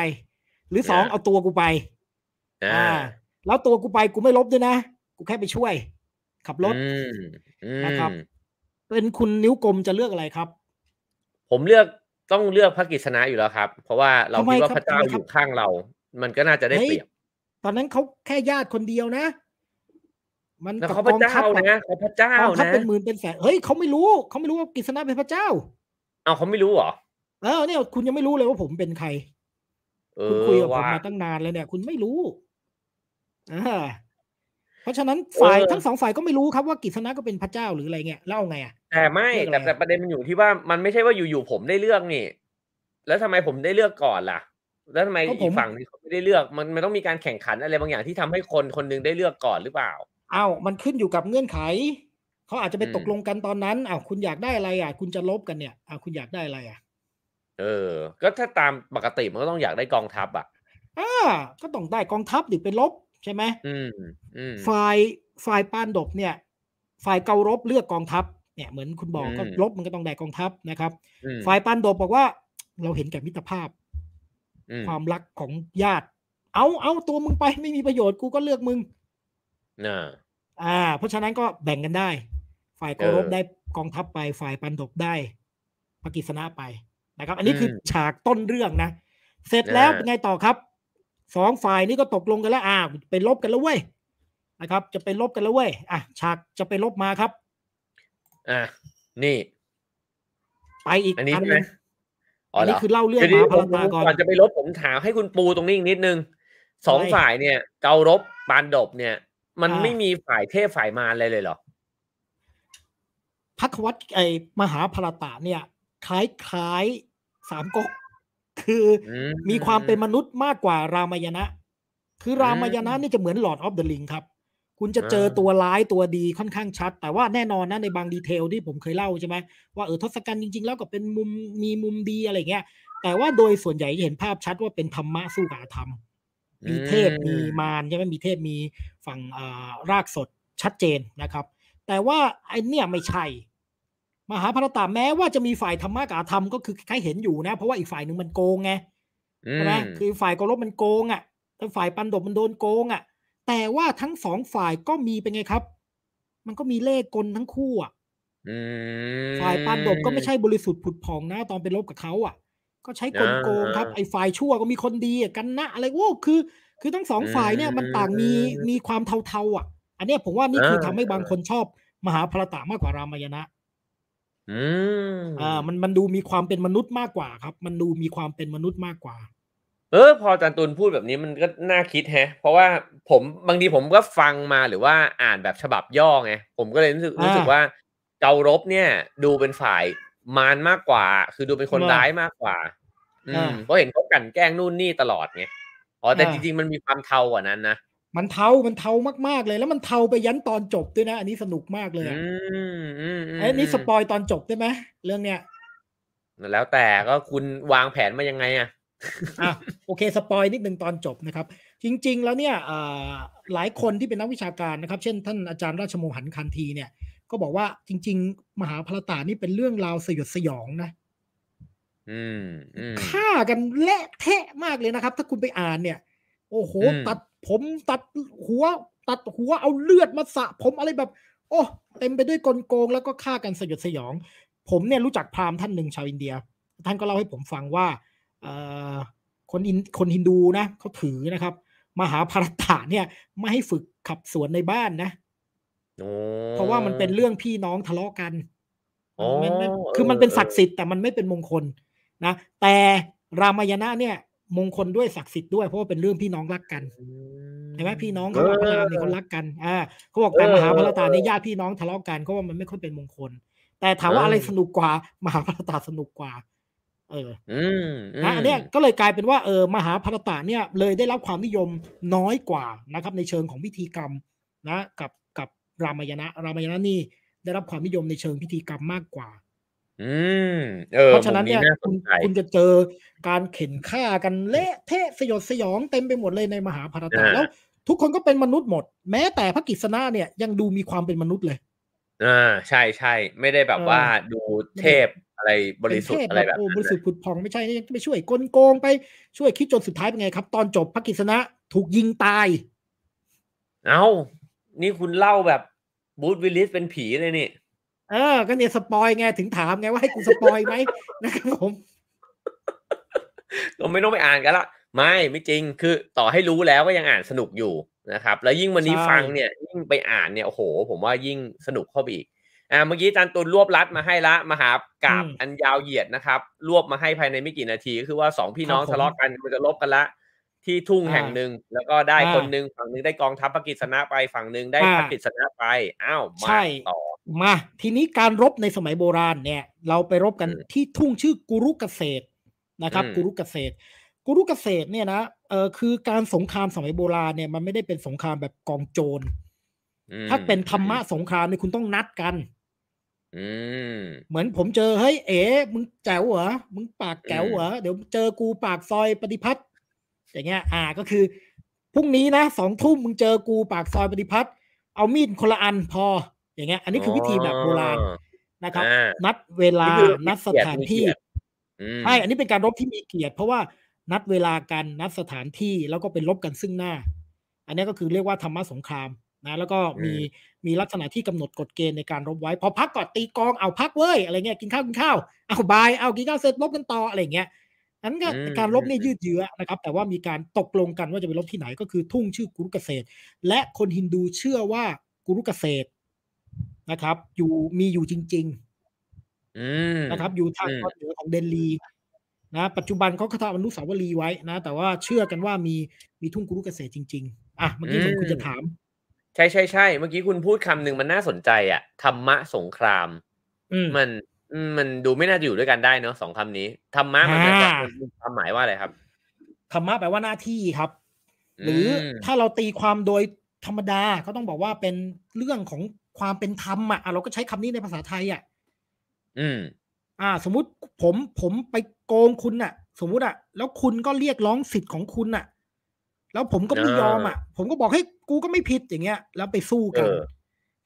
หรือสองเอาตัวกูไป อ่า แล้วตัวกูไปกูไม่ลบด้วยนะ กูแค่ไปช่วย ขับรถนะครับเป็นคุณนิ้วกลมจะเลือกอะไรครับ ผมเลือกต้องเลือกพระกิษณะอยู่แล้วครับ เพราะว่าเราคิดว่าพระเจ้าอยู่ข้างเรา มันก็น่าจะได้เปรียบตอนนั้นเขาแค่ญาติคนเดียวนะ มันเขาพระเจ้านะเขาพระเจ้านะเป็นหมื่นเป็นแสนเฮ้ยเขาไม่รู้เขาไม่รู้ว่ากิษณะเป็นพระเจ้า เอาเขาไม่รู้เหรอเออเนี่ยคุณยังไม่รู้เลยว่าผมเป็นใครคุณคุยกับผมมาตั้งนานแล้วเนี่ย คุณไม่รู้อ่าเพ ราะฉะนั้นฝ่ายทั้งสองฝ่ายก็ไม่รู้ครับว่ากิษณะก็เป็นพระเจ้าหรืออะไรเงี้ยเล่าไงอะแต่ไม่แต่แต่ประเด็นมันอยู่ที่ว่ามันไม่ใช่ว่าอยู่ๆผมได้เลือกนี่ แล้วทำไมผมได้เลือกก่อนล่ะ แล้วทำไมอีกฝั่งนี้เขาไม่ได้เลือกมันมันต้องมีการแข่งขันอะไรบางอย่างที่ทำให้คนคนนึงได้เลือกก่อนหรือเปล่าอ้าวมันขึ้นอยู่กับเงื่อนไขเขาอาจจะไปตกลงกันตอนนั้นอ้าวคุณอยากได้อะไรอะ คุณจะลบกันเนี่ยอ้าวคุณอยากได้อะไรอะ เออ ก็ถ้าตามปกติมันก็ต้องอยากได้กองทัพอะอ่าก็ต้องได้กองทัพดิไปลบ ใช่ไหมอืมอืมฝ่ายฝ่ายปานดบเนี่ย ฝ่ายเการบเลือกกองทัพเนี่ยเหมือนคุณบอกก็ลบมันก็ต้องได้กองทัพนะครับ ฝ่ายปานดบบอกว่า เราเห็นแก่มิตรภาพ ความรักของญาติ เอาเอาตัวมึงไปไม่มีประโยชน์กูก็เลือกมึงอ่า เพราะฉะนั้นก็แบ่งกันได้ ฝ่ายเการบได้กองทัพไป ฝ่ายปันดบได้ปกิษณะไปนะครับ อันนี้คือฉากต้นเรื่องนะ เสร็จแล้วเป็นไงต่อครับ สองฝ่ายนี้ก็ตกลงกันแล้วอ่าไปลบกันแล้วเว้ยนะครับ จะไปลบกันแล้วเว้ยอะฉากจะไปลบมาครับอะนี่ ไปอีกอันนี้ใช่ไหมอันนี้คือเล่าเรื่องมาพลังตาก่อนก่อนจะไปลบผมถามให้คุณปูตรงนี้อีกนิดนึงสองฝ่ายเนี่ย เการบปานดบเนี่ย มันไม่มีฝ่ายเทพฝ่ายมารอะไรเลยเหรอพักวัดไอมหาภารตะเนี่ย คล้ายคล้ายสามก๊ก คือมีความเป็นมนุษย์มากกว่ารามายณะ คือรามายณะนี่จะเหมือน Lord of the Rings ครับ คุณจะเจอตัวร้ายตัวดีค่อนข้างชัด แต่ว่าแน่นอนนะในบาง detail ที่ผมเคยเล่าใช่ไหมว่าเออทศกัณฐ์จริง ๆ แล้วก็เป็นมุมมีมุมดีอะไรเงี้ย แต่ว่าโดยส่วนใหญ่จะเห็นภาพชัดว่าเป็นธรรมะสู้กับอธรรม มีเทพมีมารใช่ไหมมีเทพมีฝั่งรากสดชัดเจนนะครับ แต่ว่าไอเนี่ยไม่ใช่ มหาภารตาแม้ว่าจะมีฝ่ายธรรมะกับธรรมก็คือใครเห็นอยู่นะ เพราะว่าอีกฝ่ายหนึ่งมันโกงไงใช่ไหมคือฝ่ายกรบมันโกงอะแต่ฝ่ายปันดบมันโดนโกงอะ แต่ว่าทั้งสองฝ่ายก็มีเป็นไงครับ มันก็มีเลขกลทั้งคู่อะฝ่ายปันดบก็ไม่ใช่บริสุทธิ์ผุดผ่องนะตอนไปลบกับเขาอะ ก็ใช้กลโกงครับไอ้ฝ่ายชั่วก็มีคนดีกันนะอะไรโอ้คือ คือทั้งสองฝ่ายเนี่ยมันต่างมีมีความเทาๆอะ อันนี้ผมว่านี่คือทำให้บางคนชอบมหาพรตามากกว่ารามายณะ อืมอ่า มันมันดูมีความเป็นมนุษย์มากกว่าครับ มันดูมีความเป็นมนุษย์มากกว่า เออ พอจันตุนพูดแบบนี้มันก็น่าคิดแฮะ เพราะว่าผมบางทีผมก็ฟังมาหรือว่าอ่านแบบฉบับย่อไงผมก็เลยรู้สึกรู้สึกว่าเการบเนี่ย ดูเป็นฝ่ายมารมากกว่า คือดูเป็นคนร้ายมากกว่า อืมเพราะเห็นเขากลั่นแกล้งนู่นนี่ตลอดไงอ๋อแต่จริงๆมันมีความเทากว่านั้นนะ มันเทา มันเทามากๆเลย แล้วมันเทาไปยันตอนจบด้วยนะ อันนี้สนุกมากเลยอือะมอืมอืมไอ้นี่ spoil ตอนจบได้ไหมเรื่องเนี้ย แล้วแต่ก็คุณวางแผนมายังไงอะอะโอเค spoil นิดนึงตอนจบนะครับ จริง ๆ แล้วเนี่ยอ่าหลายคนที่เป็นนักวิชาการนะครับ เช่นท่านอาจารย์ราชโมหันคานธีเนี่ย ก็บอกว่าจริง ๆ มหาภารตะนี่เป็นเรื่องราวสยดสยองนะอืมอืมฆ่ากันเละเทะมากเลยนะครับ ถ้าคุณไปอ่านเนี่ย โอ้โหอืมตัด ผมตัดหัว ตัดหัวเอาเลือดมาสระผมอะไรแบบ โอ้เต็มไปด้วยกลโกงแล้วก็ฆ่ากันสยดสยอง ผมเนี่ยรู้จักพราหมณ์ท่านหนึ่งชาวอินเดีย ท่านก็เล่าให้ผมฟังว่าเอ่อคนอินคนฮินดูนะเขาถือนะครับ มหาภารตะเนี่ยไม่ให้ฝึกขับสวนในบ้านนะโอ้เพราะว่ามันเป็นเรื่องพี่น้องทะเลาะกันอ๋อมันไม่เออคือมันเป็นเออศักดิ์สิทธิ์แต่มันไม่เป็นมงคลนะ แต่รามายณะเนี่ย มงคลด้วยศักดิ์สิทธิ์ด้วยเพราะว่าเป็นเรื่องพี่น้องรักกันอืเห็นไหมพี่น้องเขาว่าพระรามเนี่ยเขารักกันอ่าเขาบอกเออแต่มหาเออภารตาเนี่ยเออญาติพี่น้องทะเลาะกันเขาว่ามันไม่ค่อยเป็นมงคล แต่ถามว่าเออออะไรสนุกกว่ามหาภารตาสนุกกว่า เอออืมมนะอันเนี้ยก็เลยกลายเป็นว่าเออมหาภารตะเนี่ยเลยได้รับความนิยมน้อยกว่านะครับ ในเชิงของพิธีกรรมนะ กับกับรามายณะรามายณะนี่ได้รับความนิยมในเชิงพิธีกรรมมากกว่า อืมเออเพราะฉะนั้นเนี่ยมุมน่าสคุณนใจคุณจะเจอการเข็นฆ่ากันเละเทะสยดสยองเต็มไปหมดเลยในมหาภารตะอ่าแล้ว ทุกคนก็เป็นมนุษย์หมด แม้แต่พระกฤษณะเนี่ยยังดูมีความเป็นมนุษย์เลยอ่าใช่ใช่ไม่ได้แบบเออว่าดูเทพอะไรบริสุทเป็นธิ์เทพอะไรแบบโอ้นั้นบริสุทธิ์ผุดพองไม่ใช่นะยังไปช่วยกลโกงไปช่วยคิดจนสุดท้ายเป็นไงครับ ตอนจบพระกฤษณะถูกยิงตาย เอ้า นี่คุณเล่าแบบ Bruce Willis เป็นผีเลยนี่ เออ ก็เนี่ย spoil ไงถึงถามไงว่าให้กู spoil ไหมนะครับผมก็ไม่ต้องไปอ่านกันละไม่ไม่จริงคือต่อให้รู้แล้วก็ยังอ่านสนุกอยู่นะครับ แล้วยิ่งวันนี้ได้ฟังเนี่ย ยิ่งไปอ่านเนี่ยโอ้โห ผมว่ายิ่งสนุกเข้าไปอีกอ่าเมื่อกี้อาจารย์ตุลรวบรัดมาให้ละมหากาบอันยาวเหยียดนะครับ รวบมาให้ภายในไม่กี่นาทีก็คือว่าสองพี่น้องทะเลาะกันมันจะลบกันละ ที่ทุ่งแห่งหนึ่งแล้วก็ได้คนหนึ่งฝั่งหนึ่งได้กองทัพปกิษณะไปฝั่งหนึ่งได้ปกิษณะไปอ้าวมาใช่ต่อมาทีนี้การรบในสมัยโบราณเนี่ย เราไปรบกันอืมที่ทุ่งชื่อกุรุเกษตรนะครับอืมกุรุเกษตร กุรุเกษตรเนี่ยนะเออคือการสงครามสมัยโบราณเนี่ยมันไม่ได้เป็นสงครามแบบกองโจรอืมถ้าเป็นธรรมะสงครามเนี่ยคุณต้องนัดกันอืมเหมือนผมเจอเฮ้ยเอ๋มึงแจ๋วเหรอมึงปากแก๋วเหรอเดี๋ยวเจอกูปากซอยปฏิพัฒน์ อย่างเงี้ยอ่าก็คือพรุ่งนี้นะสองทุ่มมึงเจอกูปากซอยปฏิพัฒน์เอามีดคนละอันพอ อย่างเงี้ย อันนี้คือวิธีแบบโบราณนะครับอ่านัดเวลานี่คือนัดสถานที่มีเกียรติอืมใช่อันนี้เป็นการรบที่มีเกียรติ เพราะว่านัดเวลากันนัดสถานที่แล้วก็เป็นรบกันซึ่งหน้า อันนี้ก็คือเรียกว่าธรรมะสงครามนะแล้วก็มีมีลักษณะที่กำหนดกฎเกณฑ์ในการรบไว้ พอพักก่อนตีกองเอาพักเว้ยอะไรเงี้ยกินข้าวกินข้าวเอาบายเอากินข้าวเสร็จรบกันต่ออะไรเงี้ย นั้นก็อืมการรบเนี่ยอืมยืดเยื้อนะครับ แต่ว่ามีการตกลงกันว่าจะไปรบที่ไหนก็คือทุ่งชื่อกุรุเกษตร และคนฮินดูเชื่อว่ากุรุเกษตรนะครับ อยู่มีอยู่จริงๆอืมนะครับ อยู่ทางอืมตอนเหนือของเดลีนะปัจจุบันเขาก็ทำอนุสาวรีย์ไว้นะ แต่ว่าเชื่อกันว่ามีมีทุ่งกุรุเกษตรจริง ๆ อะเมื่อกี้เหมือนคุณจะถาม ใช่ใช่ใช่เมื่อกี้คุณพูดคำหนึ่งมันน่าสนใจอะธรรมะสงครามอืมมันอื มมันดูไม่น่าจะอยู่ด้วยกันได้เนอะสองคำนี้ธรรมะมันจะอ่ามันมีความหมายว่าอะไรครับธรรมะแปลว่าหน้าที่ครับ หรืออมถ้าเราตีความโดยธรรมดาก็ต้องบอกว่าเป็นเรื่องของความเป็นธรรมอะอะเราก็ใช้คำนี้ในภาษาไทยอะอืม อ่า สมมุติผมผมไปโกงคุณอะ สมมุติอะ แล้วคุณก็เรียกร้องสิทธิ์ของคุณอะ แล้วผมก็ไม่อ่ายยอมอะ ผมก็บอกให้ยกูก็ไม่ผิดอย่างเงี้ย แล้วไปสู้กันเออ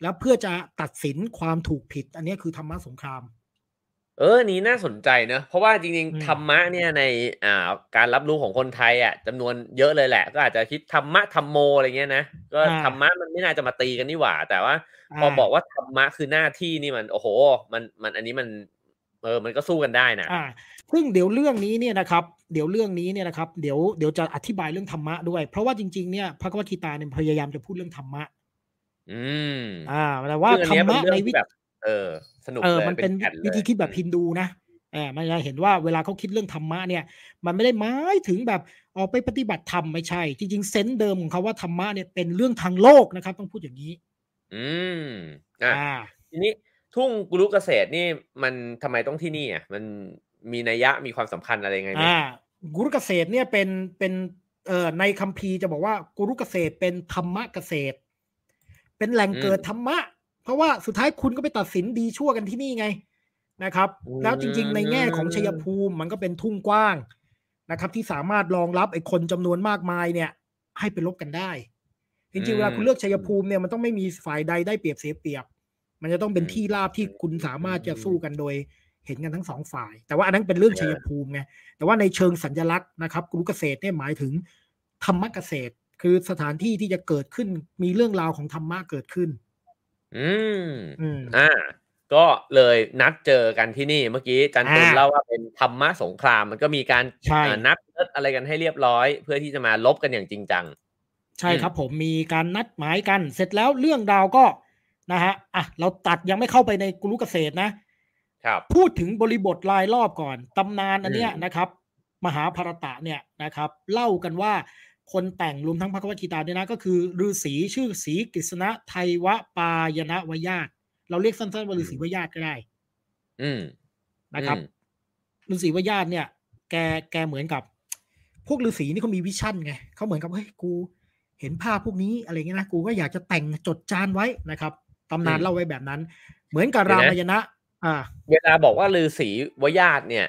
แล้วเพื่อจะตัดสินความถูกผิด อันเนี้ยคือธรรมะสงคราม เออนี่น่าสนใจเนอะเพราะว่าจริงอืมๆธรรมะเนี่ยในอ่าการรับรู้ของคนไทยอะจำนวนเยอะเลยแหละ ก็อาจจะคิดธรรมะธรรมโมอะไรเงี้ยนะก็ธรรมะมันไม่น่าจะมาตีกันนี่หว่า แต่ว่า พอบอกว่าธรรมะคือหน้าที่นี่มันโอ้โห มันมันอันนี้มัน เออ มันก็สู้กันได้นะอ่า ซึ่งเดี๋ยวเรื่องนี้เนี่ยนะครับ เดี๋ยวเรื่องนี้เนี่ยนะครับ เดี๋ยว เดี๋ยวจะอธิบายเรื่องธรรมะด้วย เพราะว่าจริงๆ เนี่ย พระกวตคีตาเนี่ยพยายามจะพูดเรื่องธรรมะ อืมอ่า แต่ว่าซึ่งอันธรเนี้ยรเป็นมะเรื่องในวิ ที่แบบ เออ สนุกเออเลยมันเป็นแก่เลยวิธีคิดแบบฮินดูนะเออมันจะเห็นว่าเวลาเขาคิดเรื่องธรรมะเนี่ย มันไม่ได้หมายถึงแบบออกไปปฏิบัติธรรมไม่ใช่ จริงๆเซนส์เดิมของเขาว่าธรรมะเนี่ยเป็นเรื่องทางโลกนะครับ ต้องพูดอย่างนี้ อืมอะอ่าทีนี้ทุ่งกุลุเกษตรนี่มันทำไมต้องที่นี่อะมันมีนัยยะมีความสำคัญอะไรยังไงไหมอ่ากุรุเกษตรเนี่ยเป็นเป็นเอ่อในคัมภีร์จะบอกว่ากุรุเกษตรเป็นธรรมะเกษตร เป็นแหล่งเกิดธรรมะ เพราะว่าสุดท้ายคุณก็ไปตัดสินดีชั่วกันที่นี่ไงนะครับ แล้วจริง ๆ ในแง่ของชัยภูมิมันก็เป็นทุ่งกว้างนะครับ ที่สามารถรองรับไอ้คนจำนวนมากมายเนี่ย ให้ไปลบกันได้ จริงๆเวลาคุณเลือกชัยภูมิเนี่ยมันต้องไม่มีฝ่ายใดได้เปรียบเสียเปรียบ มันจะต้องเป็นที่ราบที่คุณสามารถจะสู้กันโดยเห็นกันทั้งสองฝ่าย แต่ว่าอันนั้นเป็นเรื่องชัยภูมิไงแต่ว่าในเชิงสัญลักษณ์นะครับกรุเกษตรเนี่ยหมายถึงธรรมะเกษตร คือสถานที่ที่จะเกิดขึ้นมีเรื่องราวของธรรมะเกิดขึ้น อืมอืมอ่า ก็เลยนัดเจอกันที่นี่เมื่อกี้จันตุนอ่าเล่าว่าเป็นธรรมะสงคราม มันก็มีการใช่เอ่อนัดเลิศอะไรกันให้เรียบร้อย เพื่อที่จะมาลบกันอย่างจริงจัง ใช่ครับผมมีการนัดหมายกัน เสร็จแล้วเรื่องราวก็นะฮะอะเราตัดยังไม่เข้าไปในกรุเกษตรนะครับพูดถึงบริบทรายรอบก่อนตำนานอันเนี้ยอืมนะครับ มหาภารตะเนี่ยนะครับ เล่ากันว่า คนแต่งรวมทั้งพระกวจิตาเนี่ยนะ ก็คือฤาษีชื่อศรีกฤษณะไทยวปายนะวยาตเราเรียกสั้นๆว่าฤาษีวยาตก็ได้ อืมนะครับอืมฤาษีวยาตเนี่ย แกแกเหมือนกับ พวกฤาษีนี่เขามีวิชั่นไงเขาเหมือนกับเฮ้ยกู เห็นภาพพวกนี้อะไรเงี้ยนะกูก็อยากจะแต่งจดจานไว้นะครับตำนานเล่าไว้แบบนั้น เหมือนกับรามายณะอ่า เวลาบอกว่าฤาษีวยาตเนี่ย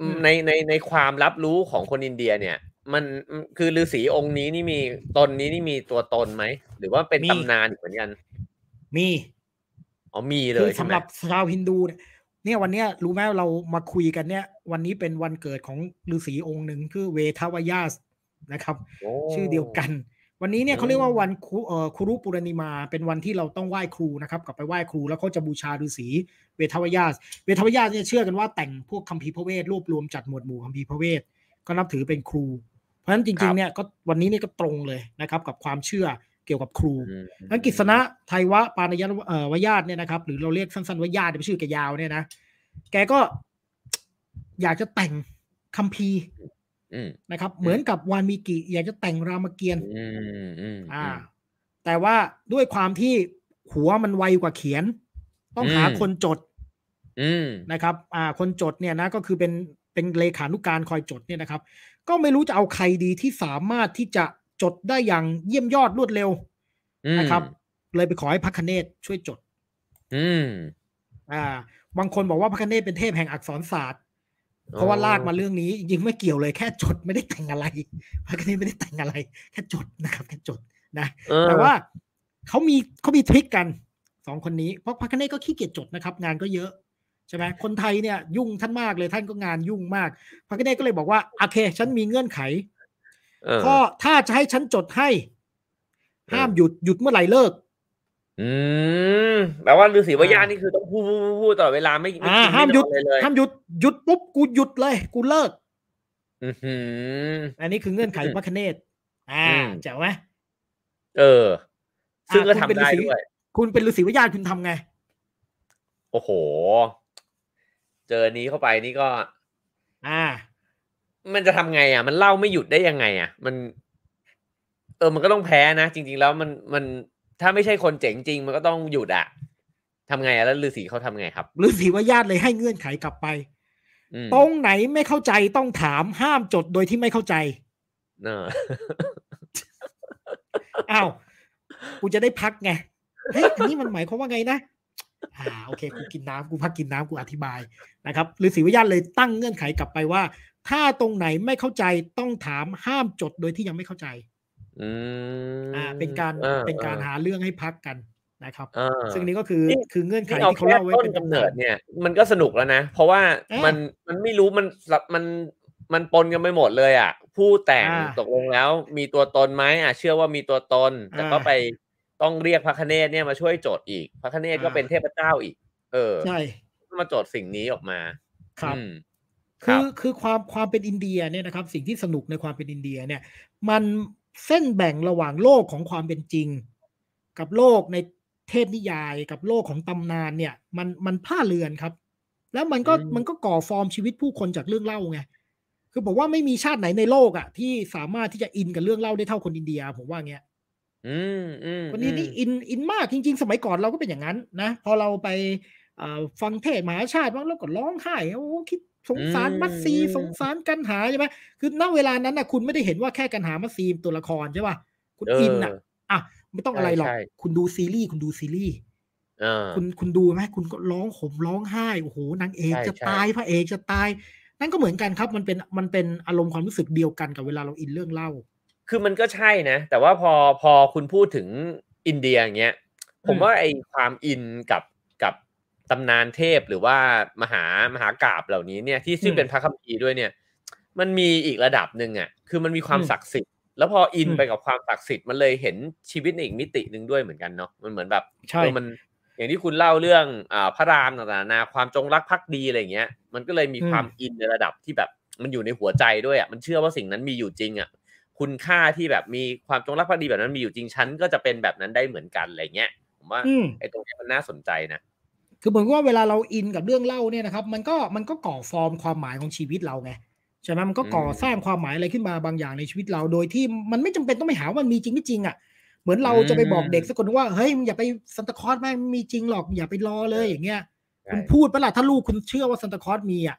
อืมในในในความรับรู้ของคนอินเดียเนี่ย มันคือฤาษีองค์นี้นี่มีตนนี้นี่มีตัวตนไหม หรือว่าเป็นตำนานอีกเหมือนกัน มีอ๋อมีเลคืยอใช่สำไหมหรับชาวฮินดูเนี่ยเนี่ยวันเนี้ยรู้ไหมเรามาคุยกันเนี่ย วันนี้เป็นวันเกิดของฤาษีองค์หนึ่งคือเวทวยาสนะครับโอ้ชื่อเดียวกัน วันนี้เนี่ยอืมเขาเรียกว่าวันครูเอ่อครูรุปุรณิมา เป็นวันที่เราต้องไหว้ครูนะครับกลับไปไหว้ครู แล้วเขาจะบูชาฤาษีเวทวยาสเวทวยาสเนี่ยเชื่อกันว่าแต่งพวกคัมภีร์พระเวทรวบรวมจัดหมวดหมู่คัมภีร์พระเวทก็นับถือเป็นครู เพราะฉะนั้นจริงๆเนี่ยก็วันนี้เนี่ยก็ตรงเลยนะครับกับความเชื่อเกี่ยวกับครูอืมนักกิษณะไทยวะปานยนเอ่อวยาตเนี่ยนะครับ หรือเราเรียกสั้นๆว่าญาติเป็นชื่อแกยาวเนี่ยนะแกก็อยากจะแต่งคัมภีร์อืมนะครับ เหมือนกับวานมีกิอยากจะแต่งรามเกียรติ์อืมอืมอ่า แต่ว่าด้วยความที่หัวมันไวกว่าเขียน ต้องหาคนจดอืมนะครับ อ่า คนจดเนี่ยนะก็คือเป็นเป็นเลขานุการคอยจดเนี่ยนะครับ ก็ไม่รู้จะเอาใครดีที่สามารถที่จะจดได้อย่างเยี่ยมยอดรวดเร็วอืมนะครับ เลยไปขอให้พระคเนศช่วยจด อืม อ่า บางคนบอกว่าพระคเนศเป็นเทพแห่งอักษรศาสตร์ เพราะว่าลากมาเรื่องนี้จริงๆไม่เกี่ยวเลยแค่จดไม่ได้แต่งอะไร พระคเนศไม่ได้แต่งอะไร แค่จดนะครับ แค่จดนะเออแต่ว่าเขามีเขามีทริคกันสองคนนี้เพราะพระคเนศก็ขี้เกียจจดนะครับ งานก็เยอะ ใช่ไหมคนไทยเนี่ยยุ่งท่านมากเลยท่านก็งานยุ่งมากพระคเนศก็เลยบอกว่าโอเค ฉันมีเงื่อนไขเออข้อถ้าจะให้ฉันจดให้ ห้ามหยุดหยุดเมื่อไหร่เลิก อืมแปลว่าฤาษีวายานี่คือต้องพูดพูดพูดพูดตลอดเวลาไม่ไม่อ่ากินห้ามไม่หยุนดอนเลยเลยห้ามหยุดหยุดปุ๊บกูหยุดเลย กูเลิกอือหืออันนี้คือเงื่อนไขพระคเนศอ่าอืมเจ๋วไหมเออ ซึ่งก็อะคุณเป็นทำได้ฤาษีด้วย คุณเป็นฤาษีวิญญาณคุณทำไง โอ้โห เจอนี้เข้าไปนี่ก็ อ่า มันจะทำไงอะ มันเล่าไม่หยุดได้ยังไง อะ มัน เออ มันก็ต้องแพ้นะ จริง ๆ แล้วมันมันถ้าไม่ใช่คนเจ๋งจริง มันก็ต้องหยุดอะทำไงอะแล้วฤาษีเขาทำไงครับฤาษีวิญญาณเลยให้เงื่อนไขกลับไปอืมตรงไหนไม่เข้าใจต้องถามห้ามจดโดยที่ไม่เข้าใจเอออ้าวกูจะได้พักไงเฮ้ยอันนี้มันหมายความว่าไงนะ อ่าโอเคกูกินน้ำกูพักกินน้ำกูอธิบายนะครับฤาษีวิญญาณเลยตั้งเงื่อนไขกลับไปว่า ถ้าตรงไหนไม่เข้าใจต้องถามห้ามจดโดยที่ยังไม่เข้าใจอืมอ่าเป็นการออเป็นการออหาเรื่องให้พักกันนะครับเออซึ่งนี้ก็คือนี่คือเงื่อนไขที่เอาที่เขาแค่เล่าไว้ต้นเป็นกำเนิดเนี่ย มันก็สนุกแล้วนะ เพราะว่าเอ๊ะมันมันไม่รู้มันมันมันปนกันไปหมดเลยอะ ผู้แต่งอ่าตกลงแล้วมีตัวตนไหมอะ เชื่อว่ามีตัวตน แต่ก็อ่าไป ต้องเรียกพระคเนศเนี่ยมาช่วยโจทย์อีก พระคเนศก็อ่าเป็นเทพเจ้าอีก เออใช่มาโจทย์สิ่งนี้ออกมา ครับอืมคคืรัอบคือความความเป็นอินเดียเนี่ยนะครับ สิ่งที่สนุกในความเป็นอินเดียเนี่ย มันเส้นแบ่งระหว่างโลกของความเป็นจริง กับโลกในเทพนิยายกับโลกของตำนานเนี่ย มันมันพลาดเรือนครับ แล้วมันก็อืมมันก็ก่อฟอร์มชีวิตผู้คนจากเรื่องเล่าไงคือผมว่าไม่มีชาติไหนในโลกอะที่สามารถที่จะ in กับเรื่องเล่าได้เท่าคนอินเดีย ผมว่าเงี้ย อืมอืมคนนี้นี่อืม in in มากจริง ๆ สมัยก่อนเราก็เป็นอย่างนั้นนะ พอเราไปเอ่อฟังเทศน์มหาชาติบ้างแล้วก็ร้องไห้โอ้คิดสงสารมัทรีสงสารกัณหาใช่ไหมคือณเวลานั้นนะคุณไม่ได้เห็นว่าแค่กัณหามัทรีตัวละครใช่ป่ะคุณ in อะอะไม่ต้องอะไรหรอกคุณดูซีรีส์คุณดูซีรีส์คุณคุณดูไหมคุณก็ร้องห่มร้องไห้โอ้โหนางเอกจะตายพระเอกจะตาย นั่นก็เหมือนกันครับ มันเป็นมันเป็นอารมณ์ความรู้สึกเดียวกันกับเวลาเราอินเรื่องเล่า คือมันก็ใช่นะ แต่ว่าพอพอคุณพูดถึงอินเดียอย่างเงี้ยผมว่าไอความอินกับกับตำนานเทพหรือว่ามหามหากราบเหล่านี้เนี่ยที่ซึ่งเป็นพระคัมภีร์ด้วยเนี่ย มันมีอีกระดับหนึ่งอะคือมันมีความศักดิ์สิทธิ์แล้วพออินไปกับความศักดิ์สิทธิ์มันเลยเห็นชีวิตในอีกมิติหนึ่งด้วยเหมือนกันเนาะมันเหมือนแบบใช่มันอย่างที่คุณเล่าเรื่องอ่าพระรามต่างๆนาความจงรักภักดีอะไรเงี้ย มันก็เลยมีความอินในระดับที่แบบมันอยู่ในหัวใจด้วยอะมันเชื่อว่าสิ่งนั้นมีอยู่จริงอะ คุณค่าที่แบบมีความจงรักภักดีแบบนั้นมีอยู่จริงฉันก็จะเป็นแบบนั้นได้เหมือนกันอะไรเงี้ยผมว่าไอ้ตรงนี้มันน่าสนใจนะคือเหมือนว่าเวลาเราอินกับเรื่องเล่าเนี่ยนะครับ มันก็มันก็ก่อฟอร์มความหมายของชีวิตเราไงใช่ไหมมันก็ก่อสร้างความหมายอะไรขึ้นมาบางอย่างในชีวิตเรา โดยที่มันไม่จำเป็นต้องไปหาว่ามันมีจริงไม่จริงอะเหมือนเราจะไปบอกเด็กสักคนว่าเฮ้ยมึงอย่าไปซานตาคลอสแม่งมีจริงหรอกอย่าไปรอเลยอย่างเงี้ยคุณพูดปะล่ะถ้าลูกคุณเชื่อว่าซานตาคลอสมีอะ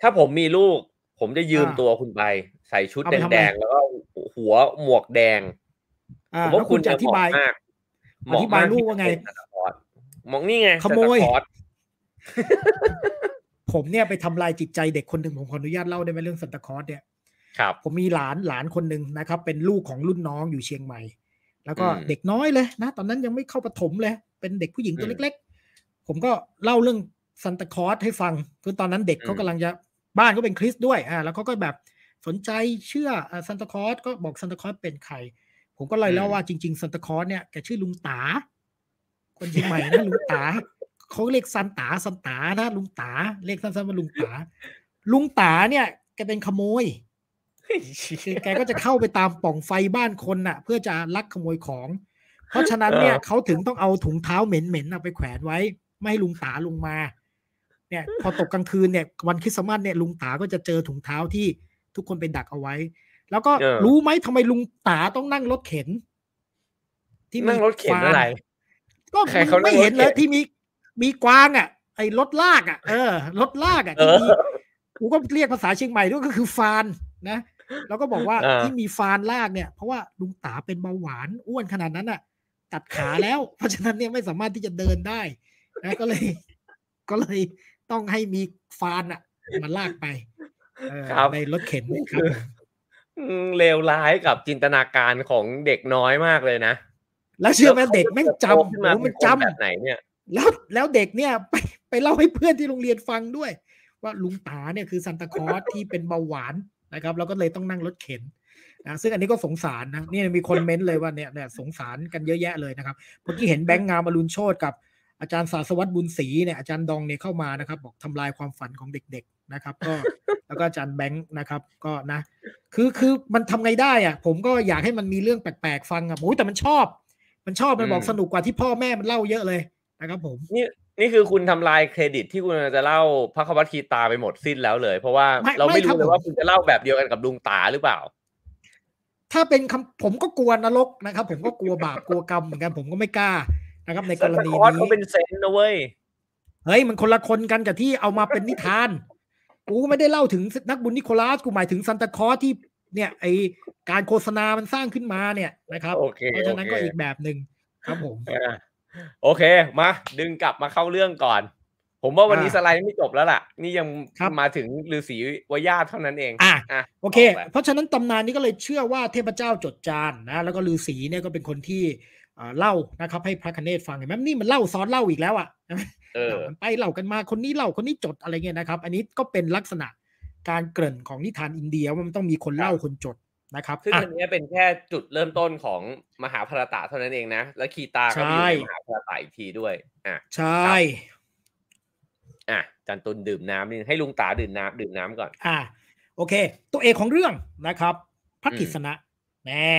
ถ้าผมมีลูก ผมจะยืมตัวคุณไป ใส่ชุดแดงๆแล้วก็ หัวหมวกแดงผมว่าคุณจะอธิบายอธิบายลูกว่าไงมองนี่ไงขโมยผมเนี่ยไปทำลายจิตใจเด็กคนหนึ่งผมขออนุญาตเล่าได้ไหมเรื่องซานตาคลอสเนี่ยครับ ผมมีหลานหลานคนหนึ่งนะครับ เป็นลูกของรุ่นน้องอยู่เชียงใหม่ แล้วก็เด็กน้อยเลยนะ ตอนนั้นยังไม่เข้าประถมเลย เป็นเด็กผู้หญิงตัวเล็ก ๆ ผมก็เล่าเรื่องซันตาคอสให้ฟังคือตอนนั้นเด็กเขากำลังจะบ้านก็เป็นคริสด้วยอ่าแล้วเขาก็แบบ สนใจเชื่อซันตาคอสก็บอกซันตาคอสเป็นใคร ผมก็เลยเล่าว่าจริง ๆซันตาคอสเนี่ยแกชื่อลุงตา คนเชียงใหม่นะลุงตาเขาเรียกซันตาซันตานะลุงตาเรียกสั้นๆว่าลุงตา ลุงตาเนี่ยแกเป็นขโมยแกก็จะเข้าไปตามป่องไฟบ้านคนน่ะ เพื่อจะลักขโมยของ เพราะฉะนั้นเนี่ยเขาถึงต้องเอาถุงเท้าเหม็นๆไปแขวนไว้ ไม่ให้ลุงตาลงมา เนี่ย พอตกกลางคืนเนี่ยวันคริสต์มาสเนี่ยลุงตาก็จะเจอถุงเท้าที่ ทุกคนไปดักเอาไว้ แล้วก็รู้ไหมทำไมลุงตาต้องนั่งรถเข็น ที่นั่งรถเข็นอะไร ก็ไม่เห็นเลยที่มีมีกวางอะ ไอ้รถลากอะเออรถลากอะที่มีกูก็เรียกภาษาเชียงใหม่ด้วยก็คือฟานนะแล้วก็บอกว่าที่มีฟานลากเนี่ย เพราะว่าลุงตาเป็นเบาหวานอ้วนขนาดนั้นอะ ตัดขาแล้ว เพราะฉะนั้นเนี่ยไม่สามารถที่จะเดินได้นะก็เลย ก็เลยต้องให้มีฟานอะมาลากไป ในรถเข็นครับเลวร้ายกับจินตนาการของเด็กน้อยมากเลยนะ แล้วเชื่อไหมเด็กแม่งจำมันจำแบบไหนเนี่ย แล้วแล้วเด็กเนี่ยไปไปเล่าให้เพื่อนที่โรงเรียนฟังด้วย ว่าลุงตาเนี่ยคือซันตาคอสที่เป็นเบาหวานนะครับ แล้วก็เลยต้องนั่งรถเข็นนะซึ่งอันนี้ก็สงสารนะนี่มีคนเม้นเลยว่าเนี่ยเนี่ยสงสารกันเยอะแยะเลยนะครับเมื่อกี้เห็นแบงค์งามอรุณโชตกับอาจารย์ศาสวัตรบุญศรีเนี่ยอาจารย์ดองเนี่ยเข้ามานะครับ บอกทำลายความฝันของเด็กๆ นะครับ ก็แล้วก็อาจารย์แบงค์นะครับ ก็นะ คือคือมันทำไงได้อะ ผมก็อยากให้มันมีเรื่องแปลกๆฟังอะโอ้แต่มันชอบ มันชอบมันบอกสนุกกว่าที่พ่อแม่มันเล่าเยอะเลยนะครับผมนี่นี่คือคุณทำลายเครดิตที่คุณจะเล่าพระควัตคีตาไปหมดสิ้นแล้วเลย เพราะว่าเราไม่รู้เลยว่าคุณจะเล่าแบบเดียวกันกับลุงตาหรือเปล่า ถ้าเป็นคำผมก็กลัวนรกนะครับ ผมก็กลัวบาปกลัวกรรมเหมือนกันผมก็ไม่กล้านะครับ ในกรณีนี้เขาเป็นเซนนะเว้ยเฮ้ยมันคนละคนกันกับที่เอามาเป็นนิทาน กูไม่ได้เล่าถึงนักบุญนิโคลัสกูหมายถึงซันตาคอสที่เนี่ยไอการโฆษณามันสร้างขึ้นมาเนี่ยนะครับเพราะฉะนั้นก็อีกแบบหนึ่งครับผมโอเคมาดึงกลับมาเข้าเรื่องก่อน ผมว่าวันนี้สไลด์ไม่จบแล้วล่ะ นี่ยังมาถึงฤาษีวายาเท่านั้นเองอะโอเค เพราะฉะนั้นตำนานนี้ก็เลยเชื่อว่าเทพเจ้าจดจานนะแล้วก็ฤาษีเนี่ยก็เป็นคนที่ เล่านะครับ ให้พระคเนศฟังเห็นไหมนี่มันเล่าซ้อนเล่าอีกแล้วอะเออไปเล่ากันมาคนนี้เล่าคนนี้จดอะไรเงี้ยนะครับ อันนี้ก็เป็นลักษณะการเกริ่นของนิทานอินเดียว่ามันต้องมีคนเล่าคนจดนะครับซึ่งอันนี้เป็นแค่จุดเริ่มต้นของมหาภารตะเท่านั้นเองนะ แล้วคีตาก็มีมหาภารตะอีกทีด้วยอะใช่อะจันตุนดื่มน้ำนี่ให้ลุงตาดื่มน้ำดื่มน้ำก่อน อะโอเค ตัวเอกของเรื่องนะครับพระกิษณะแน่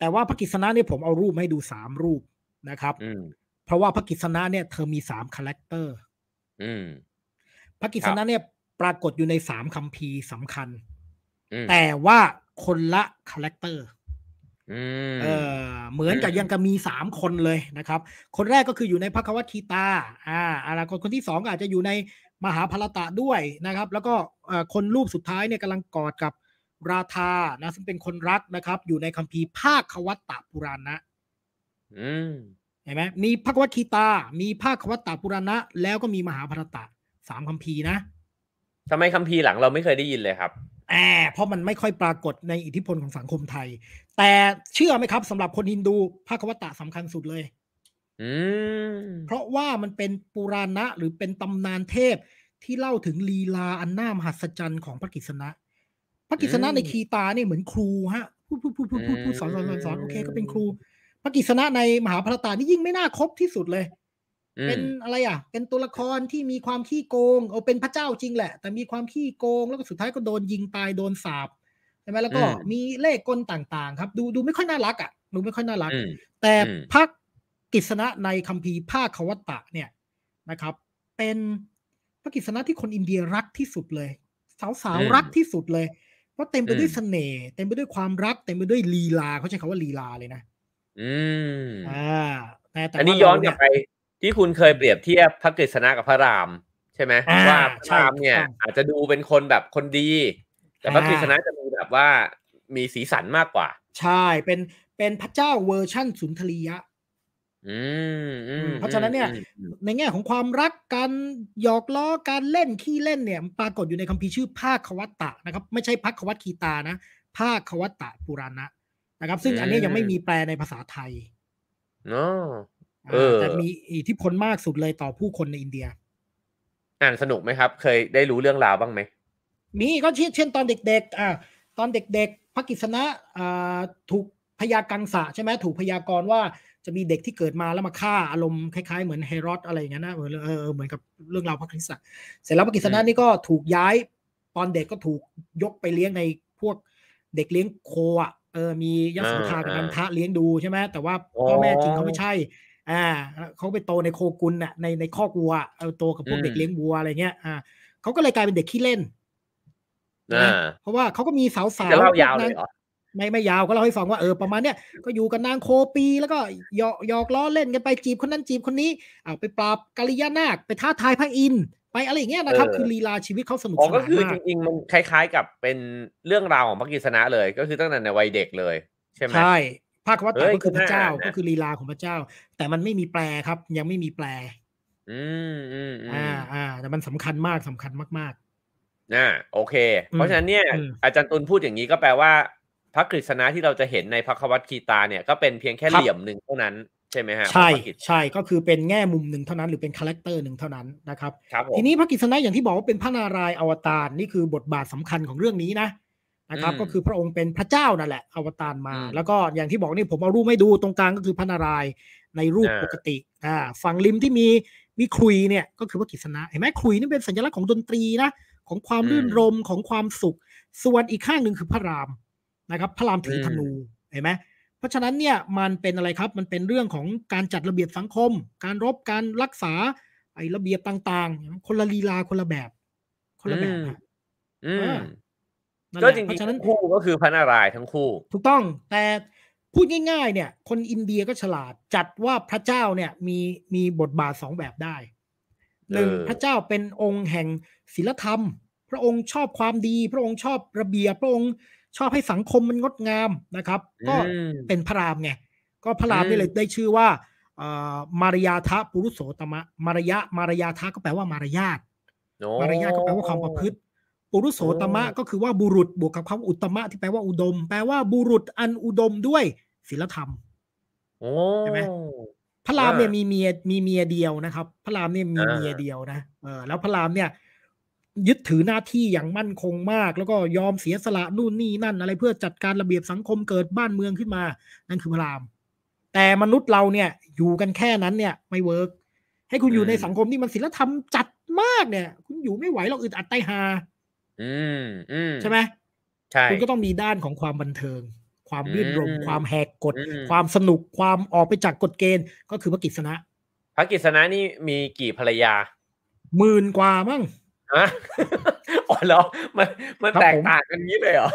แต่ว่าพระกิษณะเนี่ยผมเอารูปให้ดูสามรูปนะครับเพราะว่าพระกฤษณะเนี่ยเธอมีสาม character พระกฤษณะเนี่ยปรากฏอยู่ในสามคัมภีร์สำคัญ แต่ว่าคนละ character เออเหมือนกับยังก็มีสามคนเลยนะครับ คนแรกก็คืออยู่ในพระควัตคีตา อ่าอะไรคนคนที่สองอาจจะอยู่ในมหาภารตะด้วยนะครับ แล้วก็คนรูปสุดท้ายเนี่ยกำลังกอดกับ ราธานะซึ่งเป็นคนรักนะครับ อยู่ในคัมภีร์ภาควัตตปุราณะเห็นไหมมีภาควัตคีตา มีภาควัตตปุราณะ แล้วก็มีมหาภารตะสามคัมภีร์นะทำไมคัมภีร์หลังเราไม่เคยได้ยินเลยครับแอบเพราะมันไม่ค่อยปรากฏในอิทธิพลของสังคมไทย แต่เชื่อไหมครับสำหรับคนฮินดูภาควัตตะสำคัญสุดเลยเพราะว่ามันเป็นปุราณะหรือเป็นตำนานเทพที่เล่าถึงลีลาอันน่ามหัศจรรย์ของพระกิษณะ พระกิษณะในคีตาเนี่ยเหมือนครูฮะพูดพูดพูดพูดพูดสอนสอนสอนสอนโอเคก็เป็นครูพระกิษณะในมหาพรตานี่ยิ่งไม่น่าครบที่สุดเลย เป็นอะไรอะ เป็นตัวละครที่มีความขี้โกงเอาเป็นพระเจ้าจริงแหละ แต่มีความขี้โกงแล้วก็สุดท้ายก็โดนยิงตายโดนสาบใช่ไหมแล้วก็มีเลขกลต่างๆ ครับ ดูดูไม่ค่อยน่ารักอะดูไม่ค่อยน่ารัก แต่พระกิษณะในคัมภีร์ภาควัตตะเนี่ยนะครับ เป็นพระกิษณะที่คนอินเดียรักที่สุดเลย สาวๆรักที่สุดเลย เพราะเต็มไปด้วยเสน่ห์เต็มไปด้วยความรักเต็มไปด้วยลีลาเขาใช้คาว่าลีลาเลยนะอืมอ่าแต่แต่อันนี้ย้อนกลับไป ที่คุณเคยเปรียบเทียบพระกฤษณะกับพระรามใช่ไหมว่าพระรามเนี่ย อาจจะดูเป็นคนแบบคนดี แต่พระกฤษณะจะมีแบบว่ามีสีสันมากกว่า ใช่เป็นเป็นพระเจ้าเวอร์ชั่นสุนทรียะ เพราะฉะนั้นเนี่ย ในแง่ของความรักการหยอกล้อการเล่นขี้เล่นเนี่ยปรากฏอยู่ในคัมภีร์ชื่อภาควัตตะนะครับ ไม่ใช่พักวัตคีตานะภาควัตตะปุราณะนะครับ ซึ่งอันนี้ยังไม่มีแปลในภาษาไทยเนาะแต่มีอิทธิพลมากสุดเลยต่อผู้คนในอินเดีย อ่านสนุกไหมครับ เคยได้รู้เรื่องราวบ้างไหมมีก็เช่นตอนเด็ก ๆ อ่า ตอนเด็ก ๆพระกิษณะอ่าถูกพยากังสะใช่ไหมถูกพยากรณ์ว่า จะมีเด็กที่เกิดมาแล้วมาฆ่าอารมณ์คล้ายๆเหมือนเฮโรดอะไรอย่างเงี้ยนะเหมือนเออเหมือนกับเรื่องราวพระคริสต์เสร็จแล้วพระกิษณะนี่ก็ถูกย้ายตอนเด็กก็ถูกยกไปเลี้ยงในพวกเด็กเลี้ยงโคอะเออมียโสธากับนันทะเลี้ยงดูใช่ไหมแต่ว่าพ่อแม่จริงเขาไม่ใช่อ่าเขาไปโตในโคกุลน่ะในในคอกวัวเออโตกับพวกเด็กเลี้ยงวัวอะไรเงี้ยอ่าเขาก็เลยกลายเป็นเด็กขี้เล่นเพราะว่าเขาก็มีสาวสาวจะเล่ายาวเลยเหรอ ไม่ไม่ยาวก็เล่าให้ฟังว่าเออประมาณเนี้ยก็อยู่กับนางโคปี แล้วก็หยอกหยอกล้อเล่นกันไปจีบคนนั้นจีบคนนี้เอาไปปราบกาลิยานาคไปท้าทายพระอินไปอะไรอย่างเงี้ยนะครับ คือลีลาชีวิตเขาสนุกสนานมากก็คือจริงๆมันคล้าย ๆ กับเป็นเรื่องราวของพระกิษณะเลย ก็คือตั้งแต่ในวัยเด็กเลย ใช่ไหมใช่ภาควัตถก็คือพระเจ้าก็คือลีลาของพระเจ้า แต่มันไม่มีแปลครับ ยังไม่มีแปล อืมอืมอ่าอ่าแต่มันสำคัญมากสำคัญมากๆอ่าโอเค เพราะฉะนั้นเนี่ยอาจารย์ตุลพูดอย่างนี้ก็แปลว่า พระกฤษณะที่เราจะเห็นในพระควัตคีตาเนี่ยก็เป็นเพียงแค่เหลี่ยมหนึ่งเท่านั้นใช่ไหมฮะใช่ใช่ก็คือเป็นแง่มุมหนึ่งเท่านั้นหรือเป็น character หนึ่งเท่านั้นนะครับทีนี้พระกฤษณะอย่างที่บอกว่าเป็นพระนารายณ์อวตารนี่คือบทบาทสำคัญของเรื่องนี้นะนะครับ ก็คือพระองค์เป็นพระเจ้านั่นแหละอวตารมา แล้วก็อย่างที่บอกนี่ผมเอารูปให้ดูตรงกลางก็คือพระนารายณ์ในรูปปกติอ่าฝั่งริมที่มีมีครุยเนี่ยก็คือพระกิษณะเห็นไหมครุยนี่เป็นสัญลักษณ์ของดนตรีนะของความรื่นรมของความสุข ส่วนอีกข้างหนึ่งคือพระราม นะครับพระรามถือธนูเห็นไหมเพราะฉะนั้นเนี่ยมันเป็นอะไรครับมันเป็นเรื่องของการจัดระเบียบสังคม การรบการรักษาไอ้ระเบียบต่างๆ คนละลีลาคนละแบบ คนละแบบอืมก็จริงๆทั้งคู่ก็คือพระนารายณ์ทั้งคู่ ถูกต้องแต่พูดง่าย ๆ เนี่ย คนอินเดียก็ฉลาดจัดว่าพระเจ้าเนี่ยมีมีบทบาทสองแบบได้หนึ่งพระเจ้าเป็นองค์แห่งศีลธรรม พระองค์ชอบความดี พระองค์ชอบระเบียบพระองค์ ชอบให้สังคมมันงดงามนะครับ ก็เป็นพระรามไงก็พระรามนี่เลยได้ชื่อว่ามารยาทะปุรุโสตมะมารยะมารยาทะก็แปลว่ามารยาทมารยาทก็แปลว่าความประพฤติ ปุรุโษตมะก็คือว่าบุรุษบวกกับคำอุตมะที่แปลว่าอุดม แปลว่าบุรุษอันอุดมด้วยศีลธรรมใช่ไหมพระรามเนี่ยมีเมียมีเมียเดียวนะครับ พระรามเนี่ยมีเมียเดียวนะเออแล้วพระรามเนี่ย ยึดถือหน้าที่อย่างมั่นคงมาก แล้วก็ยอมเสียสละนู่นนี่นั่น อะไรเพื่อจัดการระเบียบสังคมเกิดบ้านเมืองขึ้นมา นั่นคือพระราม แต่มนุษย์เราเนี่ยอยู่กันแค่นั้นเนี่ยไม่ workให้คุณอยู่ในสังคมที่มันศีลธรรมจัดมากเนี่ย คุณอยู่ไม่ไหวเราอึดอัดไตหาอืมอืมใช่ไหมใช่คุณก็ต้องมีด้านของความบันเทิง ความรื่นรมความแหกกฎ ความสนุกความออกไปจากกฎเกณฑ์ ก็คือพระกิษณะพระกิษณะนี่มีกี่ภรรยาหมื่นกว่ามั้งฮะ อ๋อแล้วมันมันแตกต่างกันนี้เลยเหรอ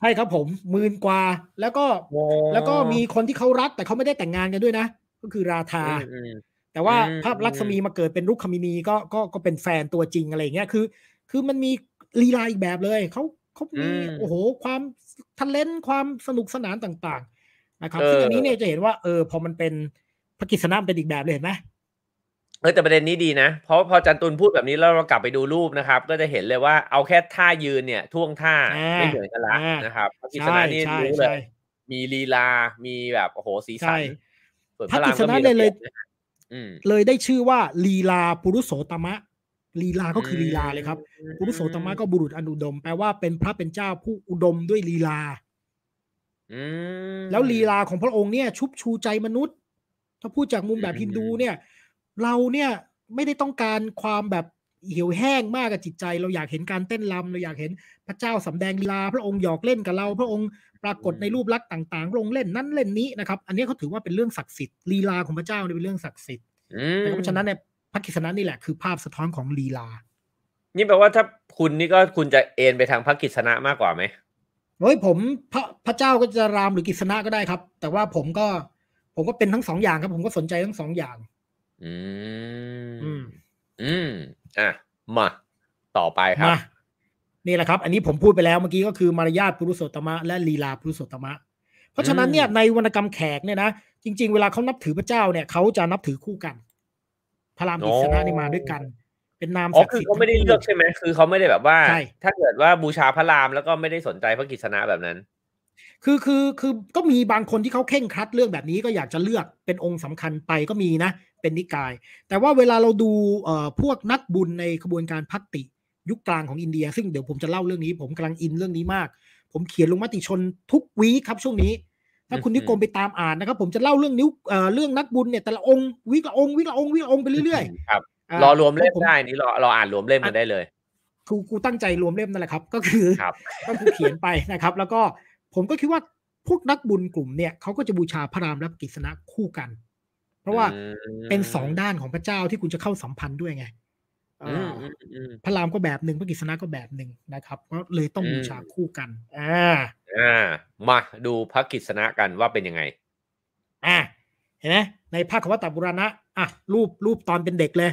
ใช่ครับผมหมื่นกว่า แล้วก็แล้วก็มีคนที่เขารักแต่เขาไม่ได้แต่งงานกันด้วยนะ ก็คือราธาแต่ว่าอืมภาพลักษมีมาเกิดเป็นรุกขมินีก็ก็ก็เป็นแฟนตัวจริงอะไรอย่างเงี้ยคือ คือมันมีลีลาอีกแบบเลยเขาเขามีอืมโอ้โหความทันเลนความสนุกสนานต่าง ๆ นะครับเออซึ่งอันนี้เนี่ยจะเห็นว่าเออพอมันเป็นพระกิษณะมันเป็นอีกแบบเลยเห็นไหม เออแต่ประเด็นนี้ดีนะ เพราะพอจันตุลพูดแบบนี้แล้วเรากลับไปดูรูปนะครับ ก็จะเห็นเลยว่าเอาแค่ท่ายืนเนี่ยท่วงท่าอ่าไม่เหมือนกันละอ่านนะครับพระกิษใช่ณะนี่ใช่รู้เลใช่ยมีลีลา มีแบบโอ้โหสีสัใช่นส่วนพระรามกิษณะมีเลยเลยระบีบนะอืมเลยได้ชื่อว่าลีลาปุรุโสตมะลีลาก็คือลีลาเลยครับ ปุรุโสตมะก็บุรุษอนุดม แปลว่าเป็นพระเป็นเจ้าผู้อุดมด้วยลีลาอืมแล้วลีลาของพระองค์เนี่ย ชุบชูใจมนุษย์ ถ้าพูดจากมุมแบบอืมฮินดูเนี่ย เราเนี่ยไม่ได้ต้องการความแบบเหี่ยวแห้งมากกับจิตใจ เราอยากเห็นการเต้นรำเราอยากเห็นพระเจ้าสำแดงลีลา พระองค์หยอกเล่นกับเรา พระองค์ปรากฏในรูปลักษณ์ต่างๆพระองค์เล่นนั้นเล่นนี้นะครับ อันนี้เขาถือว่าเป็นเรื่องศักดิ์สิทธิ์ลีลาของพระเจ้าเนี่ยเป็นเรื่องศักดิ์สิทธิ์อืมนะครับเพราะฉะนั้นเนี่ยพระกิษณะนี่แหละคือภาพสะท้อนของลีลา นี่แปลว่าถ้าคุณนี่ก็คุณจะเอ็นไปทางพระกิษณะมากกว่าไหมเฮ้ยผมพระพระเจ้าก็จะรามหรือกิษณะก็ได้ครับ แต่ว่าผมก็ผมก็เป็นทั้งสองอย่างครับ ผมก็สนใจทั้งสองอย่าง อืมอืม อืม อะ มา ต่อไปครับมานี่แหละครับ อันนี้ผมพูดไปแล้วเมื่อกี้ก็คือมารยาทปุรุโสตมะ และลีลาปุรุโสตมะ เพราะฉะนั้นเนี่ยอืมในวรรณกรรมแขกเนี่ยนะ จริง ๆ เวลาเขานับถือพระเจ้าเนี่ยเขาจะนับถือคู่กัน พระรามกิษณะนี่มาด้วยกัน เป็นนามอ๋อศักดิ์คือสิทธิ์เขาไม่ได้เลือกใช่ไหมคือเขาไม่ได้แบบว่าใช่ถ้าเกิดว่าบูชาพระรามแล้วก็ไม่ได้สนใจพระกิษณะแบบนั้น คือคือคือก็มีบางคนที่เขาเข่งครัดเรื่องแบบนี้ก็อยากจะเลือกเป็นองค์สำคัญไปก็มีนะ เป็นนิกาย แต่ว่าเวลาเราดูเอ่อพวกนักบุญในขบวนการพัตติ ยุคกลางของอินเดีย ซึ่งเดี๋ยวผมจะเล่าเรื่องนี้ ผมกำลังอินเรื่องนี้มาก ผมเขียนลงมติชนทุกวีคครับช่วงนี้ ถ้าคุณอืมนิกรมไปตามอ่านนะครับ ผมจะเล่าเรื่องนิ้วเอ่อเรื่องนักบุญเนี่ยแต่ละองค์วิกละองค์วิกละองค์วิกละองค์ไปเรื่อยครับๆารอรวมเล่มผมได้นี่รอรออ่านรวมเล่มกันได้เลยกูกูตั้งใจรวมเล่มนั่นแหละครับ ก็คือครับก็คือเขียนไปนะครับ แล้วก็ ผมก็คิดว่าพวกนักบุญกลุ่มเนี่ยเขาก็จะบูชาพระรามและกฤษณะคู่กัน เพราะว่าอืมเป็นสองด้านของพระเจ้าที่คุณจะเข้าสัมพันธ์ด้วยไงอืมอ่าอืมอืมพระรามก็แบบหนึ่งพระกฤษณะก็แบบหนึ่งนะครับ ก็เลยต้องอืมบูชาคู่กันอ่าอ่ามาดูพระกิษณะกันว่าเป็นยังไง อ่าเห็นไหมในภาคขวัตตบุรณะอะรูปรูปตอนเป็นเด็กเลย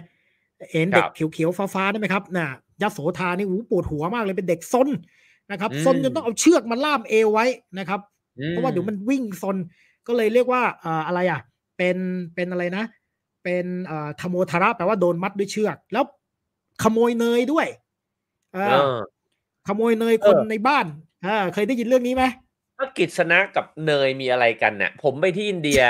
เห็นเด็กครับเขียวๆฟ้าๆได้ไหมครับน่ะยโสธานี่หูปวดหัวมากเลยเป็นเด็กซน นะครับอืมซนจนต้องเอาเชือกมาล่ามเอวไว้นะครับอืมเพราะว่าเดี๋ยวมันวิ่งซนก็เลยเรียกว่าเอ่ออะไรอะ เป็นเป็นอะไรนะ เป็นเอ่อธโมทาระแปลว่าโดนมัดด้วยเชือก แล้วขโมยเนยด้วยเออเออขโมยเนยคนเออในบ้านอ่าเคยได้ยินเรื่องนี้ไหมพระกิษณะกับเนยมีอะไรกันเนี่ยผมไปที่อินเดีย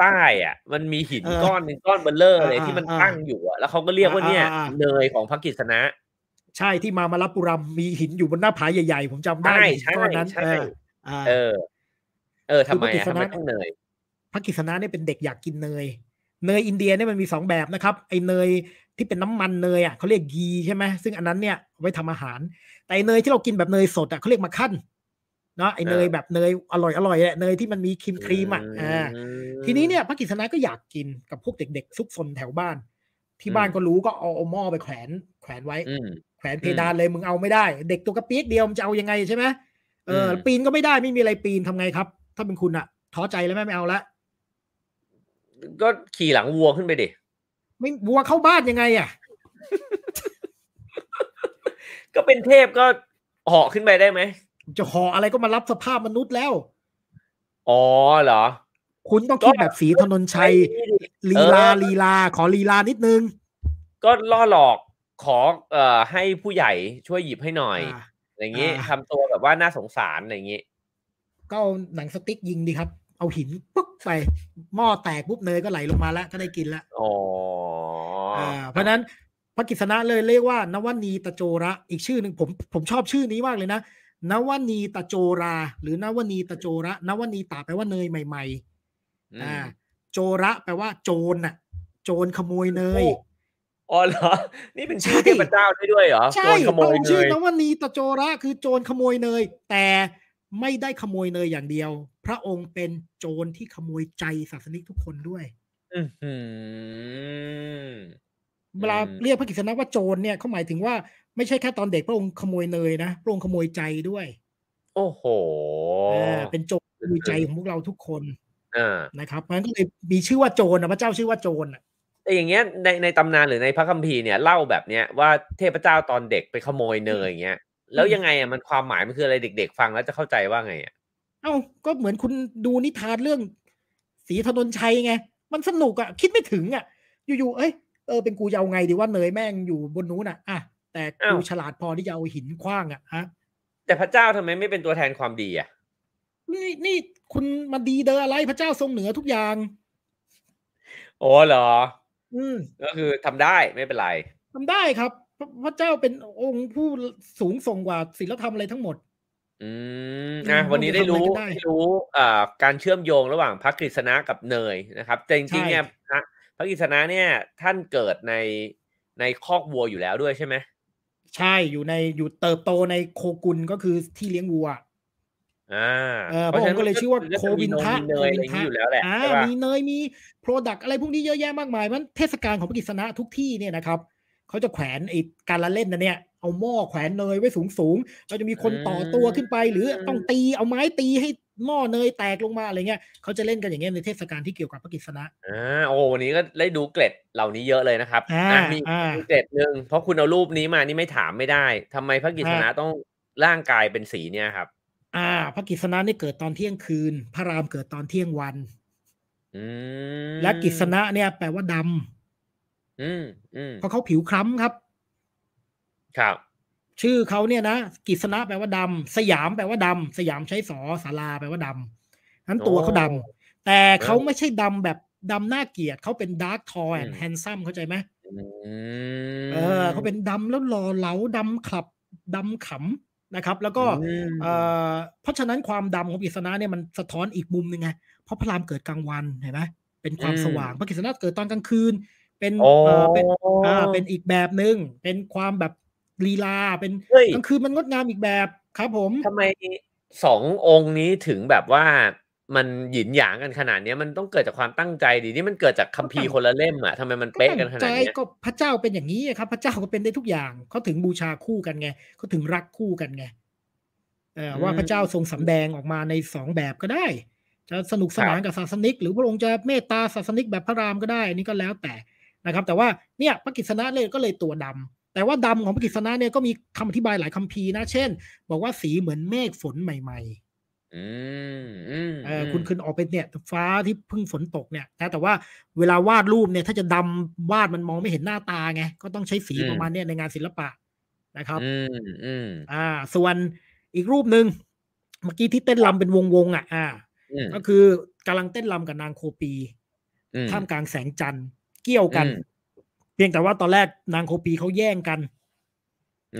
ใต้อะ มันมีหินเออก้อนหนึ่งก้อนเบลเลอร์เลยอ่าที่มันอ่าตั้งอยู่อะแล้วเขาก็เรียกว่าเนี่ยอ่าอ่าเนยของพระกิษณะ ใช่ที่มามาลปุรัมมีหินอยู่บนหน้าผาใหญ่ๆ ผมจำได้ใช่หินใช่ก้อนนั้นใช่เอออ่าเออ เออทำไมคือพระกิอะษทำไมณะต้องเนยพระกิษณะเนี่ยเป็นเด็กอยากกินเนย เนยอินเดียเนี่ยมันมีสองแบบนะครับไอเนยที่เป็นน้ำมันเนยอะเขาเรียกยีใช่ไหมซึ่งอันนั้นเนี่ยเอาไว้ทำอาหาร แต่ไอเนยที่เรากินแบบเนยสดอะเขาเรียกมาขั้นเนาะไอเนยอ่าแบบเนยอร่อยอร่อยๆอะเนยที่มันมีครีมครีมๆอะอ่าทีนี้เนี่ยพระกิษณะก็อยากกินกับพวกเด็กๆซุกซนแถวบ้าน ที่บ้านก็รู้ก็เอาเอาหม้อไปแขวนแขวนไว้อืมแขวนเพดานเลยมึงเอาไม่ได้ เด็กตัวกระเปียกเดียวมันจะเอายังไงใช่ไหมเอออมปีนก็ไม่ได้ไม่มีอะไรปีนทำไงครับ ถ้าเป็นคุณอะท้อใจแล้วแม่ไม่เอาละก็ขี่หลังวัวขึ้นไปดิไม่วัวเข้าบ้านยังไงอะก็เป็นเทพก็เหาะขึ้นไปได้ไหมจะห่ออะไรก็มารับสภาพมนุษย์แล้ว อ๋อเหรอ คุณต้องคิดแบบสีถนนชัยลีลาเออลีลา ขอลีลานิดนึง ก็ล่อหลอก ขอเอ่อให้ผู้ใหญ่ช่วยหยิบให้หน่อยอ่าอย่างนี้อ่าทำตัวแบบว่าน่าสงสารอะไรอย่างนี้ ก็เอาหนังสติ๊กยิงดีครับ เอาหินปุ๊บไปหม้อแตกปุ๊บเนยก็ไหลลงมาแล้วก็ได้กินแล้วอ๋อออ่าเพราะฉะนั้นพระกิษณะเลยเรียกว่านวนีตะโจระ อีกชื่อหนึ่งผมผมชอบชื่อนี้มากเลยนะนวนีตะโจรา หรือนวนีตะโจระนวนีตาแปลว่าเนยใหม่อืๆอ่ามโจระแปลว่าโจรน่ะ โจรขโมยเนย อ๋อเหรอ นี่เป็นชื่อใช่เทพเจ้าได้ด้วยเหรอ ใช่โจรขโมพระยองค์เนชื่อยนวนีตะโจระคือโจรขโมยเนย แต่ไม่ได้ขโมยเนยอย่างเดียว พระองค์เป็นโจรที่ขโมยใจศาสนิกทุกคนด้วยอื้อหือเวลาอืมเรียกพระกิษณะว่าโจรเนี่ยเขาหมายถึงว่าไม่ใช่แค่ตอนเด็กพระองค์ขโมยเนยนะพระองค์ขโมยใจด้วย โอ้โหเออเป็นโจรขโมยใจของพวกเราทุกคนอ่านะครับเพราะฉะนั้นก็เลยมีชื่อว่าโจรนะพระเจ้าชื่อว่าโจรน่ะแต่ อย่างเงี้ยในในตำนานหรือในพระคัมภีร์เนี่ยเล่าแบบเนี้ยว่าเทพเจ้าตอนเด็กไปขโมยเนยอย่างเงี้ยแล้วยังไงอะมันความหมายมันคืออะไรเด็ก ๆ ฟังแล้วจะเข้าใจว่าไงอะเอ้าก็เหมือนคุณดูนิทานเรื่องสีถนนชัยไง มันสนุกอะคิดไม่ถึงอะอยู่ๆเอ้ยเออเป็นกูจะเอาไงดีว่าเนยแม่งอยู่บนนู้นอะอะแต่กูฉลาดพอที่จะเอาหินคว้างอะฮะแต่พระเจ้าทำไมไม่เป็นตัวแทนความดีอะนี่นี่คุณมาดีเดออะไรพระเจ้าทรงเหนือทุกอย่าง โอ้เหรออืม ก็คือทำได้ไม่เป็นไรทำได้ครับพระพระเจ้าเป็นองค์ผู้สูงส่งกว่าศีลธรรมอะไรทั้งหมด อืมอืมอะวันนี้ได้รู้ทำอะไรก็ได้ได้รู้อ่าการเชื่อมโยงระหว่างพระกฤษณะกับเนยนะครับแต่จริงๆใช่เนี่ยพระพระกฤษณะเนี่ยท่านเกิดในในคอกวัวอยู่แล้วด้วยใช่ไหมใช่อยู่ในอยู่เติบโตในโคกุลก็คือที่เลี้ยงวัว อ่าเออพระองค์ก็เลยชื่อว่าก็โคจะมีวินทะมีเนยอะไรอย่างนี้อยู่แล้วแหละอ่าใช่ปะมีเนยมีโปรดักอะไรพวกนี้เยอะแยะมากมายมันเทศกาลของพระกฤษณะทุกที่เนี่ยนะครับเขาจะแขวนไอ้การละเล่นนะเนี่ยเอาหม้อแขวนเนยไว้สูงสูงๆเราจะมีคนต่อตัวขึ้นไป หรือต้องตีเอาไม้ตีให้หม้อเนยแตกลงมาอะไรเงี้ยเขาจะเล่นกันอย่างเงี้ยในเทศกาลที่เกี่ยวกับพระกฤษณะอ่าโอ้วันนี้ก็ได้ดูเกร็ดเหล่านี้เยอะเลยนะครับอ่าอะมีอ่ามีเกร็ดหนึ่งเพราะคุณเอารูปนี้มานี่ไม่ถามไม่ได้ทำไมพระกฤษณะอ่าต้องร่างกายเป็นสีเนี่ยครับ อ่า พระกฤษณะนี่เกิดตอนเที่ยงคืน พระรามเกิดตอนเที่ยงวันอืมและกฤษณะเนี่ย แปลว่าดำอืมอืมเพราะเขาผิวคล้ำครับ ครับ ชื่อเขาเนี่ยนะกฤษณะแปลว่าดำศยามแปลว่าดำศยามใช้ศอศาลาแปลว่าดำนั้นตัวเขาดำแต่เขาไม่ใช่ดำแบบดำน่าเกลียดเขาเป็น dark tall handsome เข้าใจไหมอืมเออเขาเป็นดำแล้วหล่อเหลาดำขับดำขำ นะครับ แล้วก็อืมเอ่อเพราะฉะนั้นความดำของกฤษณะเนี่ยมันสะท้อนอีกมุมหนึ่งไงเพราะพระรามเกิดกลางวันเห็นไหมเป็นความสว่างพระกฤษณะเกิดตอนกลางคืน เป็นโอ้เอ่อเป็นอ่าเป็นอีกแบบหนึ่งเป็นความแบบลีลาเป็นเฮ้ยกลางคืนมันงดงามอีกแบบครับผมทำไมสององค์นี้ถึงแบบว่า มันหยินหยางกันขนาดเนี้ยมันต้องเกิดจากความตั้งใจดีนี่มันเกิดจากคัมภีร์คนละเล่มอะทำไมมันเป๊ะกันขนาดใจเนี้ยก็พระเจ้าเป็นอย่างนี้ครับ พระเจ้าก็เป็นได้ทุกอย่างเขาถึงบูชาคู่กันไงเขาถึงรักคู่กันไงเออว่าพระเจ้าทรงสำแดงออกมาในสองแบบก็ได้ จะสนุกสนานกับศาสนิก หรือพระองค์จะเมตตาศาสนิกแบบพระรามก็ได้อันนี่ก็แล้วแต่นะครับ แต่ว่าเนี่ยพระกฤษณะเลยก็เลยตัวดำแต่ว่าดำของพระกฤษณะเนี่ยก็มีคำอธิบายหลายคัมภีร์นะ เช่น บอกว่าสีเหมือนเมฆฝนใหม่ ๆ อืมอืมเออคุณขึ้นออกไปเนี่ย ฟ้าที่เพิ่งฝนตกเนี่ยนะแต่ว่าเวลาวาดรูปเนี่ยถ้าจะดำวาดมันมองไม่เห็นหน้าตาไง ก็ต้องใช้สีประมาณเนี้ยในงานศิลปะนะครับ อืมอืมอ่า ส่วนอีกรูปหนึ่งเมื่อกี้ที่เต้นรำเป็นวงวงๆอะ อ่าอืมก็คือกำลังเต้นรำกับนางโคปีอืมท่ามกลางแสงจันทร์เกี่ยวกันอืมเพียงแต่ว่าตอนแรกนางโคปีเขาแย่งกัน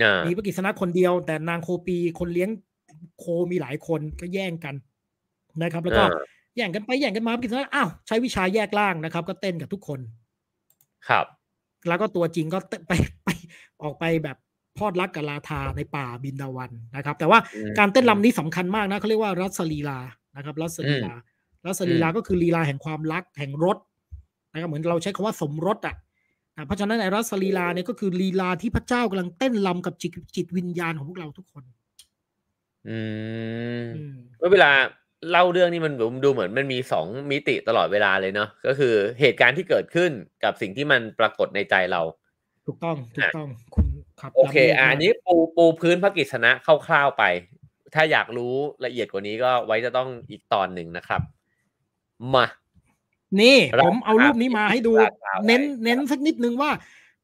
อ่ามีพระกฤษณะคนเดียว แต่นางโคปีคนเลี้ยง โคมีหลายคนก็แย่งกันนะครับ แล้วก็อ่าแย่งกันไปแย่งกันมาพระกฤษณะอ้าวใช้วิชาแยกล่างนะครับ ก็เต้นกับทุกคน ครับ แล้วก็ตัวจริงก็เต้นไปไปออกไปแบบพอดรักกับลาทาในป่าบินดาวันนะครับ แต่ว่าอืมการเต้นรำนี้สำคัญมากนะเขาเรียกว่ารัสลีลานะครับรัสลีลารัสลีลาอืมก็คือลีลาแห่งความรักแห่งรสนะครับเหมือนเราใช้คำว่าสมรสอะอะเพราะฉะนั้นไอ้รัสลีลาเนี่ยก็คือลีลาที่พระเจ้ากำลังเต้นรำกับจิตจิตวิญญาณของพวกเราทุกคน อืมอืมเมื่อเวลาเล่าเรื่องนี้มันดูดูเหมือนมันมีสองมิติตลอดเวลาเลยเนาะก็คือเหตุการณ์ที่เกิดขึ้นกับสิ่งที่มันปรากฏในใจเรา ถูกต้องถูกต้องคุณครับโอเคล้ำลิศอะมากอันนี้ปูปูพื้นพระกฤษณะคร่าวๆไป ถ้าอยากรู้ละเอียดกว่านี้ก็ไว้จะต้องอีกตอนหนึ่งนะครับ มา นี่ราผมเอารูปนี้มาให้ดูราคาไว้เน้นเน้นสักนิดนึงว่า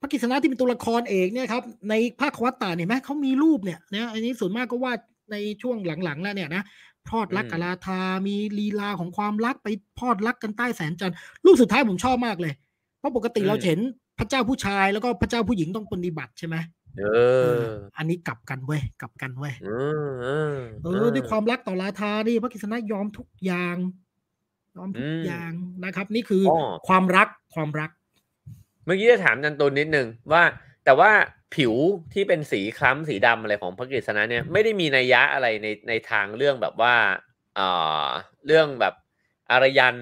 พระกฤษณะที่เป็นตัวละครเอกเนี่ยครับในภาควัตตาเนี่ยไหมเขามีรูปเนี่ยนะอันนี้ส่วนมากก็วาด ในช่วงหลังๆ แล้วเนี่ยนะพอดรักกบลาทา มีลีลาของความรักไปพอดรักกันใต้แสนจันทร์รูปสุดท้ายผมชอบมากเลย เพราะปกติเราจะเห็นพระเจ้าผู้ชายแล้วก็พระเจ้าผู้หญิงต้องปฏิบัติใช่ไหมเอเออออันนี้กลับกันเว้ยกลับกันเว้ยเออเออเออด้วยความรักต่อลาทานี่พระกฤษณะยอมทุกอย่างยอมทุกอย่างนะครับ นี่คืออความรักความรัก เมื่อกี้จะถามจันตุนนิดนึงว่า แต่ว่า ผิวที่เป็นสีคล้ำสีดำอะไรของพระกฤษณะเนี่ยไม่ได้มีนัยยะอะไรในในทางเรื่องแบบว่าเอ่อเรื่องแบบอารยัน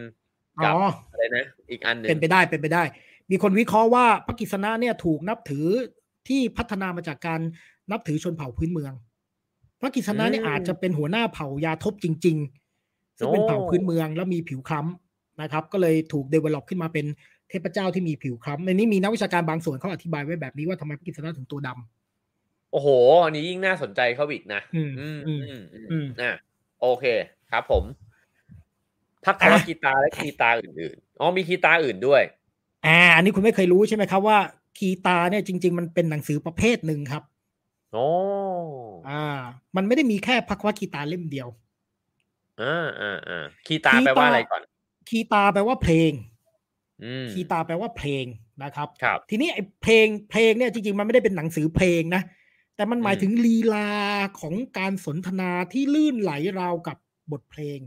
อ๋กับออะไรนะอีกอันหนึ่งเป็นไปได้เป็นไปได้ มีคนวิเคราะห์ว่าพระกฤษณะเนี่ยถูกนับถือที่พัฒนามาจากการนับถือชนเผ่าพื้นเมือง พระกฤษณะเนี่ยอาจจะเป็นหัวหน้าเผ่ายาทบจริง ๆ ซึ่งเป็นเผ่าพื้นเมืองแล้วมีผิวคล้ำนะครับ ก็เลยถูกเดเวล็อปขึ้นมาเป็น เทพเจ้าที่มีผิวคล้ำในนี้มีนักวิชาการบางส่วนเขาอธิบายไว้แบบนี้ว่าทำไมพระกิษณะถึงตัวดำโอ้โห อันนี้ยิ่งน่าสนใจเข้าอีกนะ อืมอืมอือืมมอือืมมอะโอเคครับผมพักคำว่ากีตาร์และกีตาร์อื่นๆ อ๋อมีกีตาร์อื่นด้วย อ่า อันนี้คุณไม่เคยรู้ใช่ไหมครับว่าคีตาเนี่ยจริง ๆ มันเป็นหนังสือประเภทหนึ่งครับโอ้อ่า มันไม่ได้มีแค่พักว่าคีตาเล่มเดียวอ่าอ่าอ่ากีตาร์แปลว่าอะไรก่อน คีตาแปลว่าเพลงอืม คีตาแปลว่าเพลงนะครับครับทีนี้ไอ้เพลงเพลงเนี่ยจริงๆ มันไม่ได้เป็นหนังสือเพลงนะ แต่มันหมายอืมถึงลีลาของการสนทนาที่ลื่นไหลราวกับบทเพลง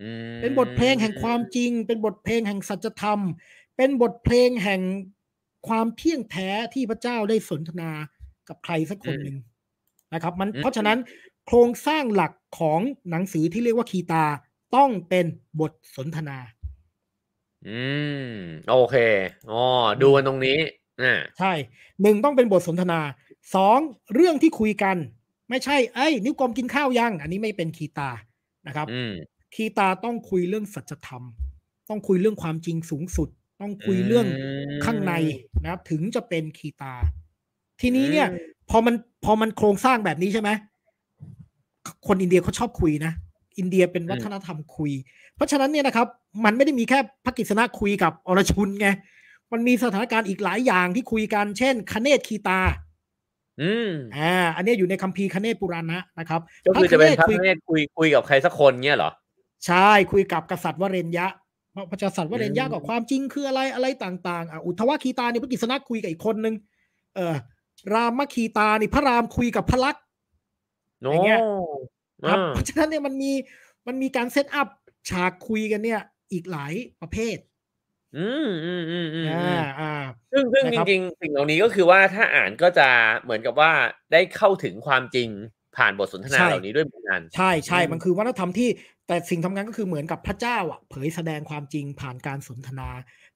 อืมเป็นบทเพลงแห่งความจริง เป็นบทเพลงแห่งสัจธรรม เป็นบทเพลงแห่งความเที่ยงแท้ที่พระเจ้าได้สนทนากับใครสักคนหนึ่งนะครับ มันเพราะฉะนั้นโครงสร้างหลักของหนังสือที่เรียกว่าคีตาต้องเป็นบทสนทนา อืม โอเคอ๋อดูกันตรงนี้อ่าใช่หนึ่งต้องเป็นบทสนทนาสองเรื่องที่คุยกัน ไม่ใช่เอ้ยนิ้วกลมกินข้าวยัง อันนี้ไม่เป็นคีตานะครับอืมคีตาต้องคุยเรื่องสัจธรรม ต้องคุยเรื่องความจริงสูงสุด ต้องคุยเรื่องข้างในนะครับ ถึงจะเป็นคีตา ทีนี้เนี่ย พอมันพอมันโครงสร้างแบบนี้ใช่ไหมคนอินเดียเขาชอบคุยนะ อินเดียเป็นวัฒนธรรมคุย เพราะฉะนั้นเนี่ยนะครับ มันไม่ได้มีแค่พระกฤษณะคุยกับอรชุนไงมันมีสถานการณ์อีกหลายอย่างที่คุยกัน เช่นคเนศคีตา อืมอ่า อันเนี้ยอยู่ในคัมภีร์คเนศปุราณะนะครับก็คือจะเป็นพระคุยเนตรคุยคุยกับใครสักคนเงี้ยเหรอ ใช่คุยกับกษัตริย์วเรญยะเพราะพระกษัตริย์วเรญยะอืมกับความจริงคืออะไรอะไรต่างๆอะอุทธวคีตานี่พระกฤษณะคุยกับอีกคนนึงเออรามคีตานี่พระรามคุยกับพระลักษณ์โน้อย่างเงี้ย ครับอ่าเพราะฉะนั้นเนี่ยมันมีมันมีการเซตอัพฉากคุยกันเนี่ย อีกหลายประเภท อืมอืมอืมอืมอ่าอ่าซึ่งซึ่งนะจครับริงๆสิ่งเหล่านี้ก็คือว่าถ้าอ่านก็จะเหมือนกับว่าได้เข้าถึงความจริงผ่านบทสนทนาเหล่านี้ด้วยเหมือนกันใช่ใช่อืมมันคือวัฒนธรรมที่แต่สิ่งทำงานก็คือเหมือนกับพระเจ้าอะเผยแสดงความจริงผ่านการสนทนา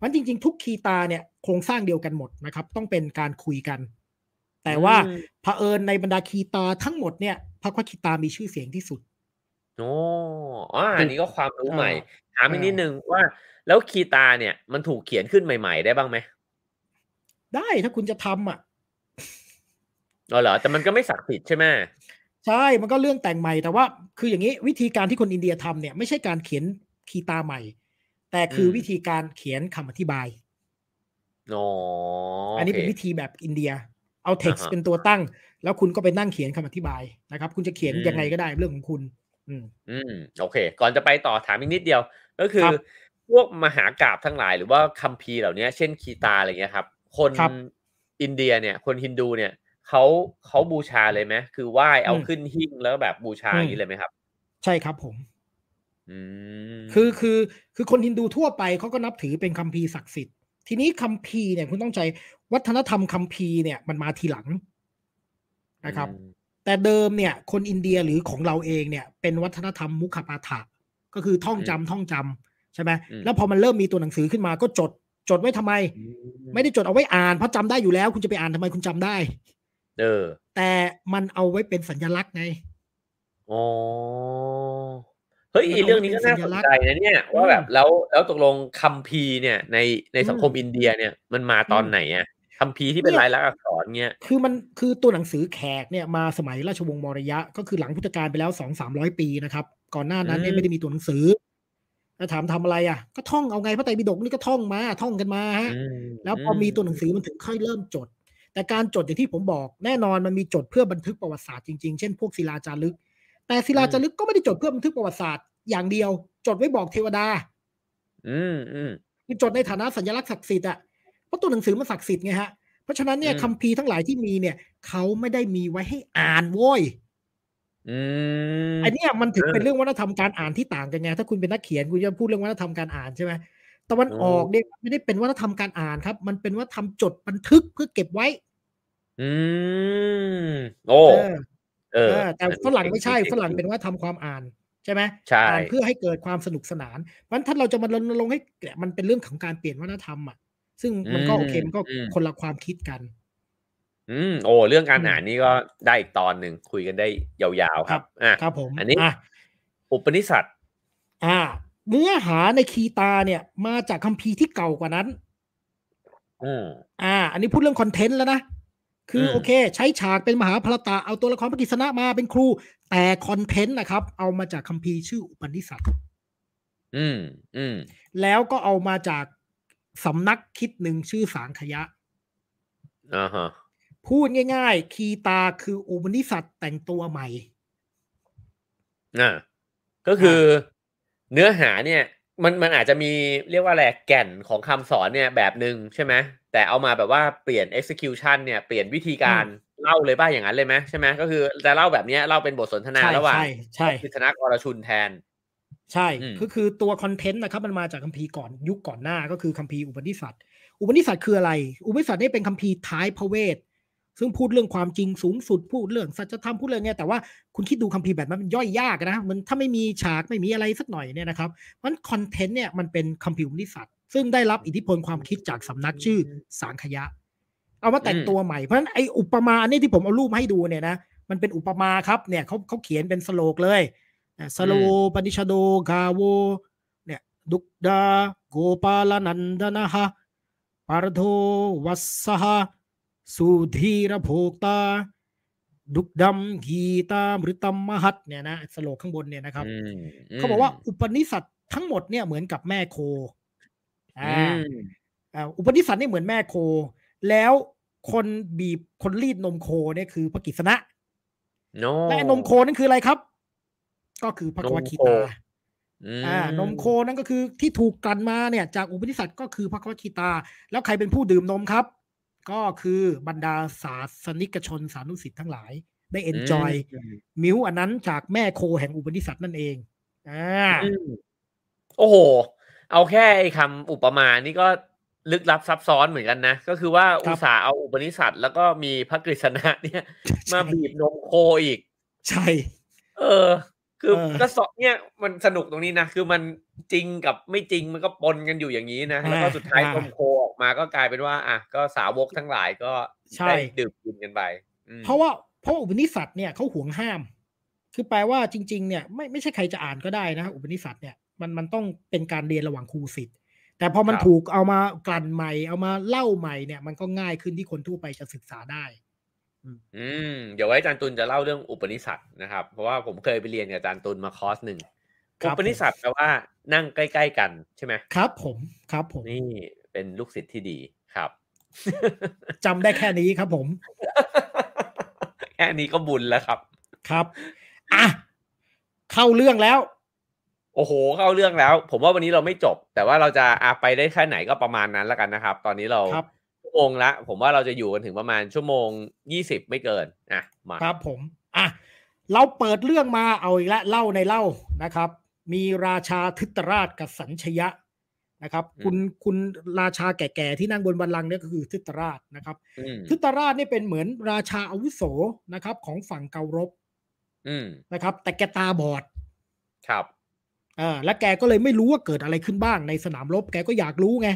มันจริง ๆ ทุกคีตาเนี่ยโครงสร้างเดียวกันหมดนะครับ ต้องเป็นการคุยกัน แต่ว่าอืมเผอิญในบรรดาคีตาทั้งหมดเนี่ย พระควคีตามีชื่อเสียงที่สุดโอ้อ๋ออันนี้ก็ความรู้ใหม่อ่าถามอีกอ่านินิดนึงว่า แล้วคีตาเนี่ยมันถูกเขียนขึ้นใหม่ ๆ ได้บ้างไหมได้ถ้าคุณจะทำอะอ๋อเหรอแต่มันก็ไม่ศักดิ์สิทธิ์ใช่ไหมใช่มันก็เรื่องแต่งใหม่แต่ว่า คืออย่างนี้วิธีการที่คนอินเดียทำเนี่ย ไม่ใช่การเขียนคีตาใหม่ แต่คือวิธีการเขียนคำอธิบายอ๋ออัอันนี้เป็นวิธีแบบอินเดีย เอา text อ่าฮะเป็นตัวตั้ง แล้วคุณก็ไปนั่งเขียนคำอธิบายนะครับ คุณจะเขียนอืมยังไงก็ได้เรื่องของคุณ อืม อืม โอเค ก่อนจะไปต่อถามอีกนิดเดียว ก็คือครับพวกมหากาบทั้งหลาย หรือว่าคัมภีร์เหล่านี้เช่นคีตาอะไรเงี้ยครับ คนครับอินเดียเนี่ย คนฮินดูเนี่ยเขาเขาบูชาเลยไหมคือไหว้เอาอืมขึ้นหิ้งแล้วแบบบูชาอืมอย่างนี้เลยไหมครับ ใช่ครับผมอืมคือคือคือคนฮินดูทั่วไปเขาก็นับถือเป็นคัมภีร์ศักดิ์สิทธิ์ทีนี้คัมภีร์เนี่ยคุณต้องใจวัฒนธรรมคัมภีร์เนี่ยมันมาทีหลัง นะครับอืมแต่เดิมเนี่ย คนอินเดียหรือของเราเองเนี่ย เป็นวัฒนธรรมมุขปาฐะก็คือท่องจำท่องจำใช่ไหมอืมแล้วพอมันเริ่มมีตัวหนังสือขึ้นมาก็จดจดไว้ทำไม ไม่ได้จดเอาไว้อ่านเพราะจำได้อยู่แล้ว คุณจะไปอ่านทำไมคุณจำได้ เออ แต่มันเอาไว้เป็นสัญลักษณ์ไงอ๋อเฮ้ยมันไอ้เอาเรื่องนี้ไว้ก็เป็นน่าสัสญนลักษณ์ใจนะเนี่ยอืมว่าแบบแล้วแล้วตกลงคัมภีร์เนี่ย ในในสังคมอืมอินเดียเนี่ยมันมาตอนอืมไหนอะ คัมภีร์ที่เป็นเนี่ยลายลักษณ์อักษรเนี่ยคือมันคือตัวหนังสือแขกเนี่ยมาสมัยราชวงศ์มอรยะ ก็คือหลังพุทธกาลไปแล้วสองสามร้อยปีนะครับ ก่อนหน้านั้นเนี่ยอืมไม่ได้มีตัวหนังสือแล้วถามทำอะไรอะ ก็ท่องเอาไงพระไตรปิฎกนี่ก็ท่องมาท่องกันมาฮะอืมแล้วพอมีตัวหนังสือมันถึงค่อยเริ่มจด แต่การจดอย่างที่ผมบอกแน่นอนมันมีจดเพื่อบันทึกประวัติศาสตร์จริงๆ เช่นพวกศิลาจารึก แต่ศิลาจารึกก็ไม่ได้จดเพื่อบันทึกประวัติศาสตร์อย่างเดียว จดไว้บอกเทวดา อืมอืมคือจดในฐานะสัญลักษณ์ศักดิ์สิทธิ์อะเพ ราะตัวหนังสือมันศักดิ์สิทธิ์ไงฮะ เพราะฉะนั้นเนี่ยอืมคัมภีร์ทั้งหลายที่มีเนี่ยเขาไม่ได้มีไว้ให้อ่านโว้ยอืมอันเนี้ยมันถึงเออเป็นเรื่องวัฒนธรรมการอ่านที่ต่างกันไง ถ้าคุณเป็นนักเขียนคุณจะพูดเรื่องวัฒนธรรมการอ่านใช่ไหมตะวันออกเนี่ยไม่ได้เป็นวัฒนธรรมการอ่านครับ มันเป็นวัฒนธรรมจดบันทึกเพื่อเก็บไว้ อืมโอ้เออเออเออแต่ฝรั่งไม่ใช่จริๆฝรั่งเป็นวัฒนธรรมความอ่านใช่ไหมใช่อ่านเพื่อให้เกิดความสนุกสนานเพราะฉะนั้นถ้าเราจะมารณรงค์ให้เนี่ยมันเป็นเรื่องของการเปลี่ยนวัฒนธรรมอะ ซึ่งมันก็โอเคมันก็คนละความคิดกัน อืมโอ้เรื่องการอืมอ่านนี่ก็ได้อีกตอนหนึ่งคุยกันได้ยาวๆครับอะครับผมอันนี้อะอุปนิสัตอ่า เนื้อหาในคีตาเนี่ย มาจากคัมภีร์ที่เก่ากว่านั้นอืมอ่า อันนี้พูดเรื่องคอนเทนต์แล้วนะ คืออมโอเค ใช้ฉากเป็นมหาพรตะเอาตัวละครพระกฤษณะมาเป็นครู แต่คอนเทนต์นะครับ เอามาจากคัมภีร์ชื่ออุปนิสัตอืมอืมแล้วก็เอามาจาก สำนักคิดหนึ่งชื่อสางขยะอ่าฮะพูดง่ายๆ คีตาคืออุปนิสัตแต่งตัวใหม่อ่าก็คือเนื้อหาเนี่ย มันมันอาจจะมีเรียกว่าอะไรแก่นของคำสอนเนี่ยแบบหนึ่งใช่ไหมแต่เอามาแบบว่าเปลี่ยน execution เนี่ยเปลี่ยนวิธีการเล่าเลยป่ะอย่างนั้นเลยไหมใช่ไหมก็คือจะเล่าแบบเนี้ยเล่าเป็นบทสนทนาใช่ระหว่างใช่ใช่กิษณะกรชุนแทน ใช่อืมก็คือตัวคอนเทนต์นะครับมันมาจากคัมภีร์ก่อนยุคก่อนหน้าก็คือคัมภีร์อุปนิสัตอุปนิสัตคืออะไร อุปนิสัตนี่เป็นคัมภีร์ท้ายพระเวท ซึ่งพูดเรื่องความจริงสูงสุดพูดเรื่องสัจธรรมพูดเรื่องเนี้ยแต่ว่าคุณคิดดูคัมภีร์แบบนั้นมันย่อยยากนะมันถ้าไม่มีฉากไม่มีอะไรสักหน่อยเนี่ยนะครับมันคอนเทนต์เนี่ยมันเป็นคัมภีร์อุปนิสัตซึ่งได้รับอิทธิพลความคิดจากสำนักชื่อสังขยะ เอามาแต่งตัวใหม่เพราะฉะนั้นไออุปมาอันนี้ที่ผมเอารูปมาให้ดูเนี่ยนะมันเป็นอุปมาครับเนี่ยเขาเขาเขียนเป็นโศลกเลยอะ สรโวปนิษโท คาโว เนี่ย โทคธา โคปาลนันทนะฮะปารโถ วัตสะ สุธีรโภกตา ทุคธัม คีตามฤตัมมหัตเนี่ยนะโศลกข้างบนเนี่ยนะครับอืมเขาบอกว่าอุปนิษัททั้งหมดเนี่ยเหมือนกับแม่โคอือ่ามอ่าอุปนิษัทนี่เหมือนแม่โค แล้วคนบีบคนรีดนมโคเนี่ยคือพระกฤษณะโนและนมโคนั่นคืออะไรครับ ก็คือภควัทคีตามอ่านมโคนั่นก็คือที่ถูกกลั่นมาเนี่ยจากอุปนิษัทก็คือภควัทคีตา แล้วใครเป็นผู้ดื่มนมครับ ก็คือบรรดาศาสนิกชนสานุศิษย์ทั้งหลาย ได้ enjoy milk อันนั้นจากแม่โคแห่งอุปนิษัทนั่นเองอ่าอืมโอ้โห เอาแค่ไอ้คำอุปมานี่ก็ลึกลับซับซ้อนเหมือนกันนะ ก็คือว่าอุตส่าห์เอาอุปนิสัตแล้วก็มีพระกฤษณะเนี่ย มาบีบนมโคอีก ใช่ เออ คือเออก็สอเนี่ยมันสนุกตรงนี้นะ คือมันจริงกับไม่จริงมันก็ปนกันอยู่อย่างนี้นะ แล้วก็สุดท้ายนมโคออกมาก็กลายเป็นว่า อะก็สาวกทั้งหลายก็ใช่ได้ดื่มกินกันไปอืมเพราะว่าเพราะอุปนิสัตเนี่ยเขาห่วงห้าม คือแปลว่าจริง ๆ เนี่ย ไม่ไม่ใช่ใครจะอ่านก็ได้นะ อุปนิสัตเนี่ยมันมันต้องเป็นการเรียนระหว่างครูศิษย์แต่พอมันถูกเอามากลั่นใหม่เอามาเล่าใหม่เนี่ย มันก็ง่ายขึ้นที่คนทั่วไปจะศึกษาได้ อืมเดี๋ยวไว้อาจารย์ตุลจะเล่าเรื่องอุปนิสัตนะครับ เพราะว่าผมเคยไปเรียนกับอาจารย์ตุลมาคอร์สหนึ่งครัอุบปนิสัตแปลว่านั่งใกล้ ๆ กันใช่ไหมครับ ผมครับผมนี่เป็นลูกศิษย์ที่ดีครับจำได้แค่นี้ครับผม แค่นี้ก็บุญแล้วครับ ครับอะเข้าเรื่องแล้ว โอ้โห เข้าเรื่องแล้ว ผมว่าวันนี้เราไม่จบ แต่ว่าเราจะอาไปได้แค่ไหนก็ประมาณนั้นแล้วกันนะครับ ตอนนี้เราครับชั่ วโมงละ ผมว่าเราจะอยู่กันถึงประมาณชั่วโมงยี่สิบไม่เกินอะมาครับผมอะเราเปิดเรื่องมาเอาอีกแล้วเล่าในเล่านะครับ มีราชาทึตราชกับสัญชยะนะครับคุณคุณราชาแก่ๆที่นั่งบนบัลลังก์เนี่ยก็คือทึตราชนะครับอืมทึตราชนี่เป็นเหมือนราชาอาวุโสนะครับ ของฝั่งเการบอืมนะครับ แต่แกตาบอด ครับอ่าและแกก็เลยไม่รู้ว่าเกิดอะไรขึ้นบ้างในสนามรบ แกก็อยากรู้ไง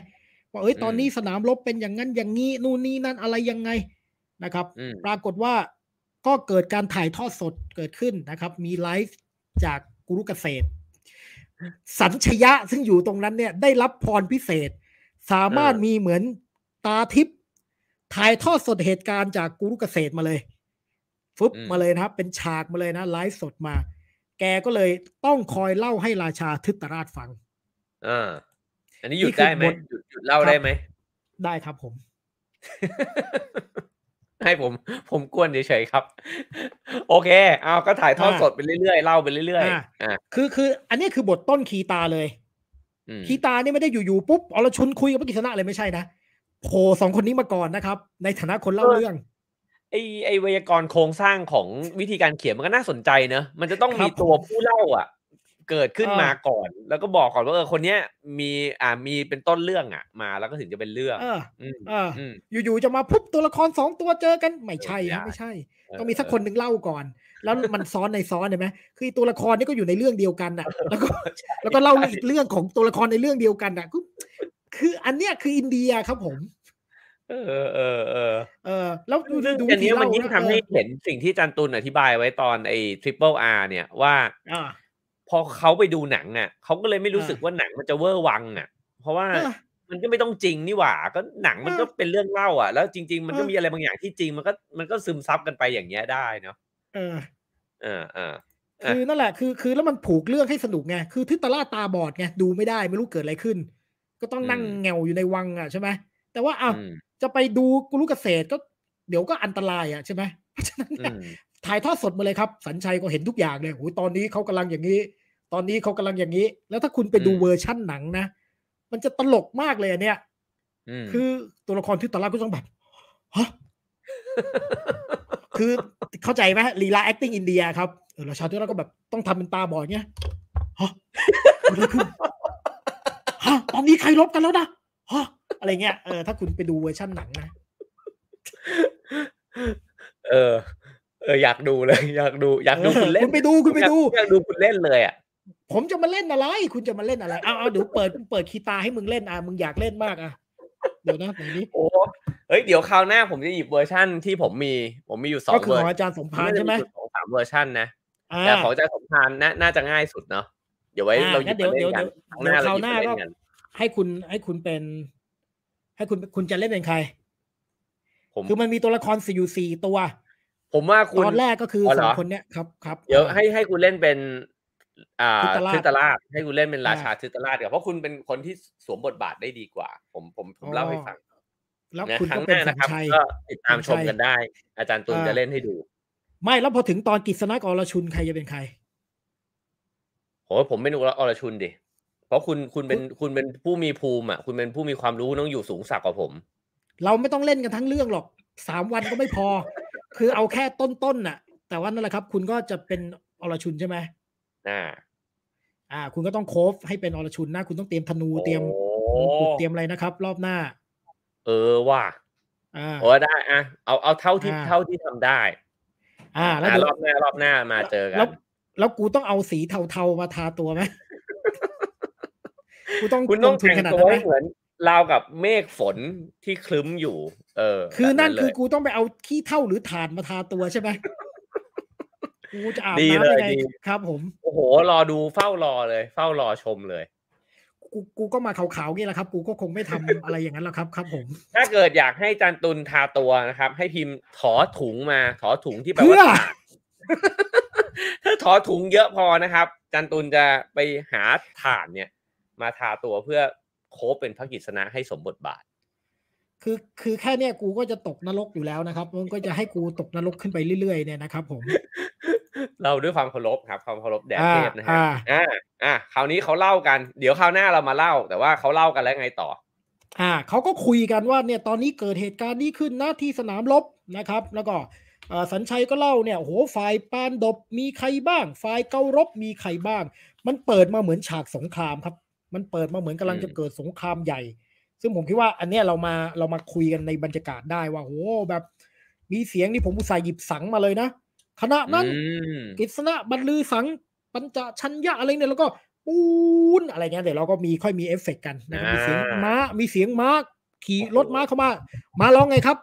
ว่าเอ้ยตอนนี้สนามรบเป็นอย่างนั้นอย่างนี้นู่นนี่นั่นอะไรยังไงนะครับอืมปรากฏว่าก็เกิดการถ่ายทอดสดเกิดขึ้นนะครับ มีไลฟ์จากกุรุเกษตร สัญชยะซึ่งอยู่ตรงนั้นเนี่ยได้รับพรพิเศษ สามารถมีเหมือนตาทิพย์ถ่ายทอดสดเหตุการณ์จากกุรุเกษตรมาเลยฟึบอืมมาเลยนะครับ เป็นฉากมาเลยนะไลฟ์สดมา แกก็เลยต้องคอยเล่าให้ราชาทึตราชฟัง อ่าอันนี้หยุดนี่คือได้ไหมบทหยุดหยุดเล่าครับได้ไหม ได้ครับผม ให้ผม ผมกวนเฉยๆครับ โอเค เอาก็ถ่ายทอดอ่าสดไปเรื่อยๆเล่าไปเรื่อยอ่าๆอ่าคือคือ อันนี้คือบทต้นคีตาเลยอืมคีตานี่ไม่ได้อยู่ๆปุ๊บอรชุนคุยกับพระกิษณะเลยไม่ใช่นะโผล่สองคนนี้มาก่อนนะครับ ในฐานะคนเล่าเรื่องไอไอไวยากรณ์โครงสร้างของวิธีการเขียนมันก็น่าสนใจเนอะมันจะต้องครัมีบตัวผู้เล่าอะ เกิดขึ้นเออมาก่อน แล้วก็บอกก่อนว่าเออคนเนี้ยมีอ่ามีเป็นต้นเรื่องอะ มาแล้วก็ถึงจะเป็นเรื่องเอออืมเอออืมอยู่ๆจะมาพุบตัวละครสองตัวเจอกันไม่ใช่เออนะไม่ไม่ใช่ใช่ ต้องมีสักคนหนึ่งเล่าก่อน แล้วมันซ้อนในซ้อนเห็นไหมคือตัวละครนี่ก็อยู่ในเรื่องเดียวกันน่ะ แล้วก็แล้วก็เล่าอีกเรื่องของตัวละครในเรื่องเดียวกันน่ะคือคืออันเนี้ยคืออินเดียครับผมเออเออเออเออแล้วดูซึ่งดูอันนี้วิธีมันเล่ายิ่งนะทำให้เออเห็นสิ่งที่อาจันตุลอธิบายไว้ตอนไอ้ triple R เนี่ยว่าอ่า พอเขาไปดูหนังอะเขาก็เลยไม่รู้สึกอ่าว่าหนังมันจะเวอร์วังอะ เพราะว่าเออมันก็ไม่ต้องจริงนี่หว่า ก็หนังมันก็เป็นเรื่องเล่าอะ แล้วจริง ๆ มันก็มีอะไรบางอย่างที่จริงมันก็มันก็ซึมซับกันไปอย่างเงี้ยได้เนาะเออเออเออคือนั่นแหละคือคือแล้วมันผูกเรื่องให้สนุกไงคือทิตาล่าตาบอดไงดูไม่ได้ไม่รู้เกิดอะไรขึ้น ก็ต้องนั่งแงวอยู่ในวังอะใช่ไหมแต่ว่าอ้าวจะไปดูกุลุเกษตรก็เดี๋ยวก็อันตรายอะใช่ไหมเพราะฉะนั้น ถ่ายทอดสดมาเลยครับ สัญชัยก็เห็นทุกอย่างเลยโอ้ยตอนนี้เขากำลังอย่างนี้ ตอนนี้เขากำลังอย่างนี้ แล้วถ้าคุณไปดูเวอร์ชั่นหนังนะ มันจะตลกมากเลยเนี่ยคือตัวละครที่ตอนแรกก็ต้องแบบฮะคือเข้าใจไหมลีลา acting อินเดียครับเออเราชาวที่เราก็แบบต้องทำเป็นตาบอดเงี้ยฮะอะไรขึ้นฮะตอนนี้ใครลบกันแล้วนะฮะอะไรเงี้ยเออถ้าคุณไปดูเวอร์ชั่นหนังนะเออ เอออยากดูเลย อยากดูอยากดูคุณเล่นคุณไปดูคุณไปดูอยากดูคุณเล่นเลยอะผมจะมาเล่นอะไร คุณจะมาเล่นอะไรเอาเอาเดี๋ยวเปิดเปิดคีตาให้มึงเล่นอะมึงอยากเล่นมากอะเดี๋ยวนะไหนนี้โอ้เฮ้ยเดี๋ยวคราวหน้าผมจะหยิบเวอร์ชั่นที่ผมมีผมมีอยู่สองก็คือเวอขร์องอาจารย์สมพานใช่ไหมสองสามเวอร์ชันนะอ่าแต่ของอาจารย์สมพานน่าน่าจะง่ายสุดเนาะเดี๋ยวไว้อ่าเราหยิงั้บนเดี๋ยวมาเล่เดี๋ยวนกันเดี๋ยวครั้งหเดี๋ยน้าวเราหยิบมาเล่คราวหน้าก็นกันให้คุณให้คุณเป็น ให้คุณคุณจะเล่นเป็นใครผมคือมันมีตัวละครสี่อยู่สี่ตัว ผมว่าคุณตอนแรกก็คืออ๋อเหสรอองคนเนี้ยครับครับเดี๋ยวให้ให้คุณเล่นเป็น อ่าทิตราชทิตราชให้คุณเล่นเป็นราอ่าชาทิตราชเดี๋ยวเพราะคุณเป็นคนที่สวมบทบาทได้ดีกว่า ผมผมผมเล่าให้ฟังแล้วนะคุณครั้ก็งหเป็นน้าสันะญครับชัยก็ติดตามสัญชชัมยกันได้ อาจารย์ตุลอ่าจะเล่นให้ดู ไม่แล้วพอถึงตอนกิษณะกรชุนใครจะเป็นใครโหผมเป็นอรชุนดิเพราะคุณคุณเป็นคุณเป็นผู้มีภูมิอะคุณเป็นผู้มีความรู้ต้องอยู่สูงสักกว่าผม เราไม่ต้องเล่นกันทั้งเรื่องหรอกสามวันก็ไม่พอ คือเอาแค่ต้นๆน่ะ แต่ว่านั่นแหละครับ คุณก็จะเป็นอรชุนใช่ไหมอ่า อ่า คุณก็ต้องโคฟให้เป็นอรชุนนะ คุณต้องเตรียมธนูเตรียมโอ้มงกุฎเตรียมอะไรนะครับ รอบหน้า เออว่ะอ่าโอ้ได้อะเอาเอาเท่าที่อ่าเท่าที่ทำได้ อ่า แล้วอะเดี๋ยวรอบหน้ารอบหน้ามาเจอกัแล้วนแล้วกูต้องเอาสีเทาๆมาทาตัวไหมกูต้องคุณต้องลทุนแต่งขนาดตัวนั้นไหมให้เหมือน ราวกับเมฆฝนที่คลึ้มอยู่ เออ คือนั่นแบบคือเลยกูต้องไปเอาขี้เท่าหรือถ่านมาทาตัวใช่ไหมกูจะอาบดีน้ำเลยยังไงดีครับ ผม โอ้โห รอดูเฝ้ารอเลย เฝ้ารอชมเลย กูกูก็มาขาวๆนี่แหละครับ กูก็คงไม่ทำอะไรอย่างนั้นหรอกครับ ครับผม ถ้าเกิดอยากให้จันตุนทาตัวนะครับ ให้พิมพ์ถอถุงมาถอถุงที่แปลเพื่ว่าอถ่านถ้าถอถุงเยอะพอนะครับ จันตุนจะไปหาถ่านเนี่ย มาทาตัวเพื่อ โคบเป็นพระกิษณะให้สมบทบาท คือคือแค่เนี้ยกูก็จะตกนรกอยู่แล้วนะครับ มันก็จะให้กูตกนรกขึ้นไปเรื่อยๆเนี่ยนะครับ ผม เราด้วยความเคารพครับ ความเคารพแด่เทพนะฮะอ่าอ่าอ่าคราวนี้เขาเล่ากัน เดี๋ยวคราวหน้าเรามาเล่า แต่ว่าเขาเล่ากันแล้วไงต่อ อ่าเขาก็คุยกันว่าเนี่ยตอนนี้เกิดเหตุการณ์นี้ขึ้นนะที่สนามรบนะครับ แล้วก็เอ่อสัญชัยก็เล่าเนี่ยโอ้โหฝ่ายปาณฑพมีใครบ้าง ฝ่ายเการพมีใครบ้าง มันเปิดมาเหมือนฉากสงครามครับ มันเปิดมาเหมือนกำลังจะเกิดสงครามใหญ่ ซึ่งผมคิดว่า อันเนี้ยเรามาเรามาคุยกันในบรรยากาศได้ว่าโหแบบ มีเสียงนี่ผมอุตส่าห์หยิบสังข์มาเลยนะขณะนั้นอืมกฤษณะบันลือสังข์ปาญจชันยะอะไรเนี่ยแล้วก็ปูนอะไรเงี้ยเดี๋ยวเราก็มีค่อยมีเอฟเฟกต์กันนะครับมีเสียงม้ามีเสียงม้าขี่รถม้าเข้ามา มาร้องไงครับ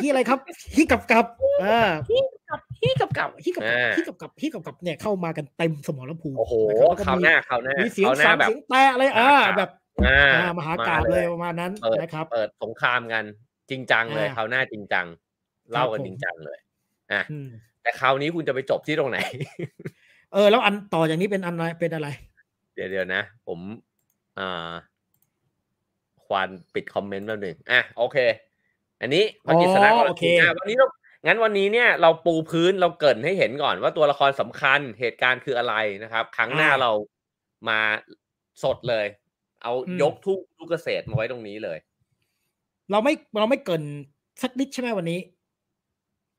ฮีอะไรครับฮีกับกับอ่า ฮีกับฮีกับกับฮีกับกับฮีกับกับฮีกับกับเนี่ยเข้ามากันเต็มสมรภูมิโอ้โหนะครับคราวหน้าคราวหน้ามีเสียงคราวหสัน้างแบบเสียงแต่อะไรอ่าแบบอ่าอ่ามหากาบเลยประมาณนั้นเปิดนะครับเปิดสงครามกันจริงจังเลยอ่าคราวหน้าจริงจัง เล่ากันผมจริงจังเลยอะอืมแต่คราวนี้คุณจะไปจบที่ตรงไหน เออ แล้วอันต่อจากนี้เป็นอันอะไรเป็นอะไร เดี๋ยวเดี๋ยวนะ ผมอ่าควานปิดคอมเมนต์แป๊บหนึ่งอะโอเค อันนี้พระกิษณะอ๋อก็โอเคอะวันนี้เรา งั้นวันนี้เนี่ยเราปูพื้นเราเกรินให้เห็นก่อนว่าตัวละครสำคัญเหตุการณ์คืออะไรนะครับ ครั้งหน้าเรามาสดเลย เอายกทุกทุกเกษตรมาไว้ตรงนี้เลย เราไม่เราไม่เกรินสักนิดใช่ไหมวันนี้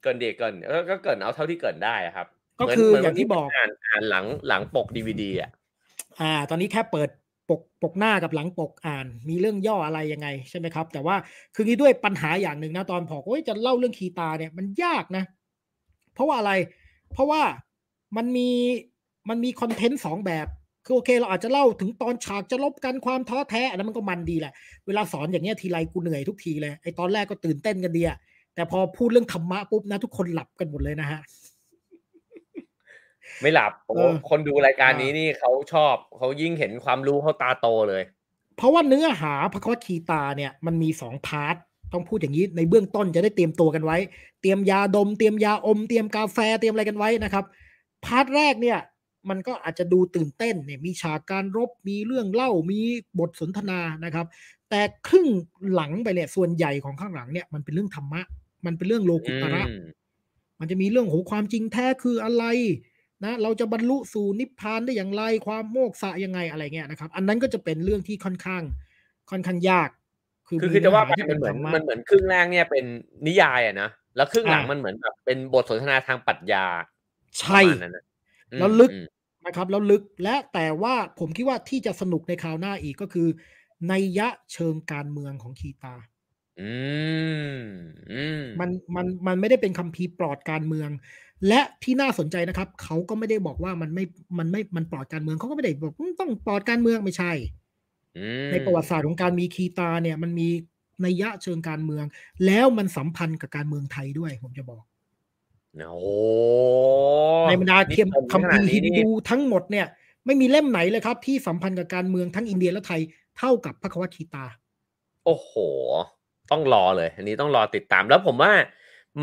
เกินเดียเกินก็ก็เกินเอาเท่าที่เกินได้อะครับ ก็เหมืนคือเหมืนอย่างที่วันนี้บอกอ่านอ่านหลังหลังปกดีวดีอะอ่า ตอนนี้แค่เปิด ปกปกหน้ากับหลังปกอ่าน มีเรื่องย่ออะไรยังไงใช่ไหมครับ แต่ว่าคืองี้ด้วยปัญหาอย่างหนึ่งนะตอนพอกโอ้ยจะเล่าเรื่องคีตาเนี่ยมันยากนะ เพราะว่าอะไร เพราะว่ามันมีมันมีคอนเทนต์สองแบบคือโอเค เราอาจจะเล่าถึงตอนฉากจะลบกันความท้อแท้อันนั้นมันก็มันดีแหละ เวลาสอนอย่างเงี้ยทีไรกูเหนื่อยทุกทีเลยไอตอนแรกก็ตื่นเต้นกันดีอะแต่พอพูดเรื่องธรรมะปุ๊บนะทุกคนหลับกันหมดเลยนะฮะ ไม่หลับโอ้เออคนดูรายการอ่านี้นี้นี่เขาชอบเขายิ่งเห็นความรู้เขาตาโตเลย เพราะว่าเนื้อหาพระคัมภีร์ตาเนี่ยมันมีสอง part ต้องพูดอย่างนี้ในเบื้องต้นจะได้เตรียมตัวกันไว้ เตรียมยาดม เตรียมยาอม เตรียมกาแฟเตรียมอะไรกันไว้นะครับ part แรกเนี่ย มันก็อาจจะดูตื่นเต้นเนี่ยมีฉากการรบมีเรื่องเล่ามีบทสนทนานะครับ แต่ครึ่งหลังไปเนี่ยส่วนใหญ่ของข้างหลังเนี่ยมันเป็นเรื่องธรรมะ มันเป็นเรื่องโลกุตระอืมมันจะมีเรื่องโหความจริงแท้คืออะไร นะเราจะบรรลุสู่นิพพานได้อย่างไรความโมกษะยังไงอะไรเงี้ยนะครับ อันนั้นก็จะเป็นเรื่องที่ค่อนข้างค่อนข้างยาก คือคือจะว่าไปที่มันเหมือนธรรมะมันเหมือนครึ่งแรกเนี่ยเป็นนิยายอะนะแล้วครึ่งหลังอ่ามัมันเหมือนแบบเป็นบทสนทนาทางปรัชญาใช่ประมาณนั้นนะอืมแล้วลึกอืมนะครับแล้วลึกและแต่ว่าผมคิดว่าที่จะสนุกในคราวหน้าอีกก็คือในยยะเชิงการเมืองของคีตาอืมอืมมันมันมันไม่ได้เป็นคัมภีร์ปลอดการเมือง และที่น่าสนใจนะครับ เขาก็ไม่ได้บอกว่ามันไม่มันไม่มันปลอดการเมืองเขาก็ไม่ได้บอกอืมต้องปลอดการเมืองไม่ใช่อืมในประวัติศาสตร์ของการมีคีตาเนี่ย มันมีนัยยะเชิงการเมือง แล้วมันสัมพันธ์กับการเมืองไทยด้วย ผมจะบอกโอ้ในบรรดาเทียมนี่คัมภีร์ขนาดนี้ฮินนี่ดูทั้งหมดเนี่ย ไม่มีเล่มไหนเลยครับ ที่สัมพันธ์กับการเมืองทั้งอินเดียและไทยเท่ากับพระคัมภีร์คีตา โอ้โห ต้องรอเลย อันนี้ต้องรอติดตามแล้วผมว่า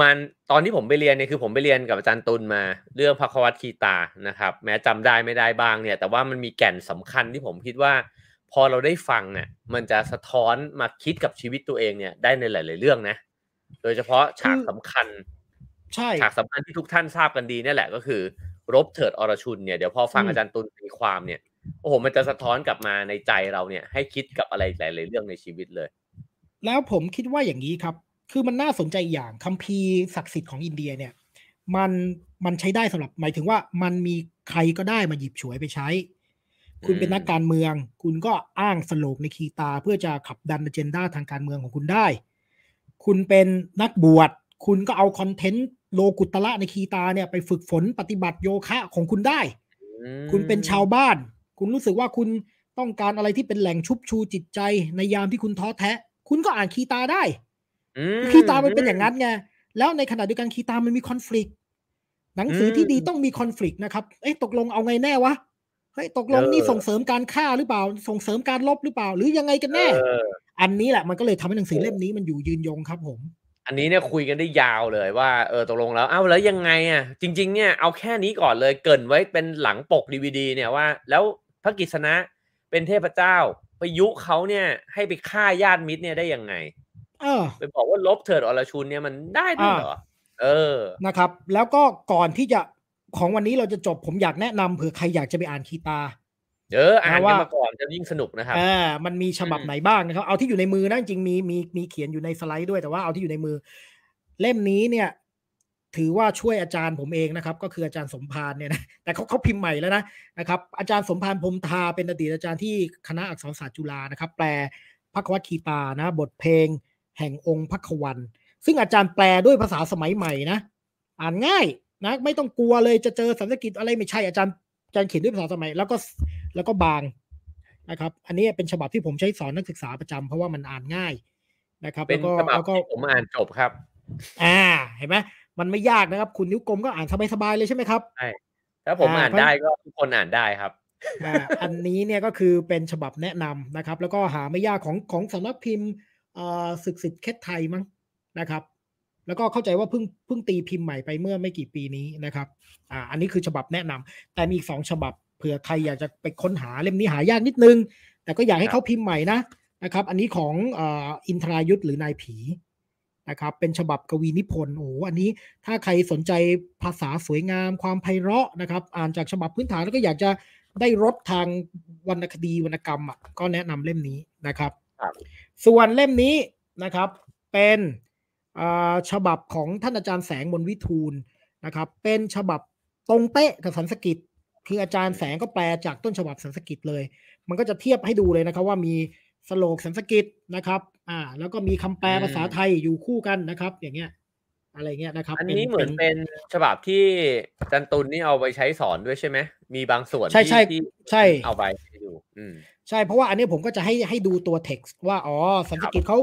มันตอนที่ผมไปเรียนเนี่ยคือผมไปเรียนกับอาจารย์ตุลมาเรื่องพระควัตคีตานะครับ แม้จำได้ไม่ได้บ้างเนี่ย แต่ว่ามันมีแก่นสำคัญที่ผมคิดว่า พอเราได้ฟังอะมันจะสะท้อนมาคิดกับชีวิตตัวเองเนี่ยได้ในหลาย ๆ เรื่องนะ โดยเฉพาะฉากสำคัญ ใช่ฉากสำคัญที่ทุกท่านทราบกันดีเนี่ยแหละก็คือ รบเถิดอรชุนเนี่ยเดี๋ยวพอฟังอืมอาจารย์ตุลตีความเนี่ยโอ้โหมันจะสะท้อนกลับมาในใจเราเนี่ย ให้คิดกับอะไรหลาย ๆ เรื่องในชีวิตเลย แล้วผมคิดว่าอย่างนี้ครับ คือมันน่าสนใจอย่างคัมภีร์ศักดิ์สิทธิ์ของอินเดียเนี่ย มันมันใช้ได้สำหรับหมายถึงว่ามันมีใครก็ได้มาหยิบฉวยไปใช้ คุณเป็นอืมนักการเมือง คุณก็อ้างสโลกในคีตา เพื่อจะขับดันอเจนดาทางการเมืองของคุณได้ คุณเป็นนักบวชคุณก็เอาคอนเทนต์โลกุตละในคีตาเนี่ยไปฝึกฝนปฏิบัติโยคะของคุณได้อืมคุณเป็นชาวบ้าน คุณรู้สึกว่าคุณต้องการอะไรที่เป็นแหล่งชุบชูจิตใจในยามที่คุณท้อแท้ คุณก็อ่านคีตาได้อืม คีตามันเป็นอย่างนั้นไงแล้วในขณะเดียวกันคีตามันมีคอน FLICT หนังสือที่ดีต้องมีคอน FLICT นะครับเอ้ยตกลงเอาไงแน่วะเฮ้ยตกลงนี่ส่งเสริมการฆ่าหรือเปล่า ส่งเสริมการลบหรือเปล่า หรือยังไงกันแน่เอออันนี้แหละมันก็เลยทำให้หนังสือเล่มนี้มันอยู่ยืนยงครับผม อันนี้เนี่ยคุยกันได้ยาวเลยว่าเออตกลงแล้วเอ้าแล้วยังไงอะจริง ๆ เนี่ยเอาแค่นี้ก่อนเลยเกรินไว้เป็นหลังปกดีวดีเนี่ยว่า แล้วพระกิษณะเป็นเทพเจ้าไปยุเขาเนี่ยให้ไปฆ่าญาติมิตรเนี่ยได้ยังไงเออ ไปบอกว่าลบเถิดอรชุนเนี่ยมันได้ด้วยเหรอเออนะครับ แล้วก็ก่อนที่จะของวันนี้เราจะจบผมอยากแนะนำเผื่อใครอยากจะไปอ่านคีตาเอออ่านนะกันว่ามาก่อนจะยิ่งสนุกนะครับอ่ามันมีฉบับอืมไหนบ้างนะครับ เอาที่อยู่ในมือนะจริงๆมีมีมีเขียนอยู่ในสไลด์ด้วยแต่ว่าเอาที่อยู่ในมือ เล่มนี้เนี่ย ถือว่าช่วยอาจารย์ผมเองนะครับ ก็คืออาจารย์สมพานเนี่ยนะแต่เขาเขาพิมพ์ใหม่แล้วนะนะครับ อาจารย์สมพานพรหมทาเป็นอดีตอาจารย์ที่คณะอักษรศาสตร์จุฬานะครับ แปลพระควัตคีตานะ บทเพลง แห่งองค์พระควัน ซึ่งอาจารย์แปลด้วยภาษาสมัยใหม่นะ อ่านง่ายนะไม่ต้องกลัวเลยจะเจอสันสกฤตอะไรไม่ใช่อาจารย์อาจารย์เขียนด้วยภาษาสมัยแล้วก็แล้วก็บางนะครับ อันนี้เป็นฉบับที่ผมใช้สอนนักศึกษาประจำเพราะว่ามันอ่านง่ายนะครับเป็แล้นวก็ฉบับแล้วก็ที่ผมอ่านจบครับ อ่า เห็นไหมมันไม่ยากนะครับ คุณนิ้วกลมก็อ่านสบายๆเลยใช่ไหมครับถ้าผมอ่าอ่านเพราะได้ก็ทุกคนอ่านได้ครับอ่าอันนี้เนี่ยก็คือเป็นฉบับแนะนำนะครับ แล้วก็หาไม่ยากของของสำนักพิมพ์เอ่อ ศึกสิทธิ์เคสไทยมั้งนะครับ แล้วก็เข้าใจว่าเพิ่งเพิ่งตีพิมพ์ใหม่ไปเมื่อไม่กี่ปีนี้นะครับอ่าอันนี้คือฉบับแนะนำแต่มีอีกสองฉบับเผื่อใครอยากจะไปค้นหาเล่มนี้หายากนิดนึง แต่ก็อยากให้ครับเขาพิมพ์ใหม่นะนะครับ อันนี้ของเอ่ออินทรายุทธหรือนายผีนะครับเป็นฉบับกวีนิพนธ์โอ้โหอันนี้ถ้าใครสนใจภาษาสวยงาม ความไพเราะนะครับ อ่านจากฉบับพื้นฐานแล้วก็อยากจะได้รสทางวรรณคดีวรรณกรรมอะก็แนะนำเล่มนี้นะครับครับ ส่วนเล่มนี้นะครับเป็นอ่าฉบับของท่านอาจารย์แสงมนวิทูลนะครับเป็นฉบับตรงเป๊ะกับสันสกฤตคืออาจารย์แสงก็แปลจากต้นฉบับสันสกฤตเลย มันก็จะเทียบให้ดูเลยนะครับว่ามีสโลกสันสกฤตนะครับอ่าแล้วก็มีคำแปลอืมภาษาไทยอยู่คู่กันนะครับ อย่างเงี้ยอะไรเงี้ยนะครับ อันนี้เหมือนเป็นฉบับที่อาจารย์ตุลนี่เอาไปใช้สอนด้วยใช่ไหมมีบางส่วนใช่ที่ใช่ที่ใช่เอาไปให้ดูอืม ใช่เพราะว่าอันนี้ผมก็จะให้ให้ดูตัว text ว่าอ๋อสันสกฤตเขา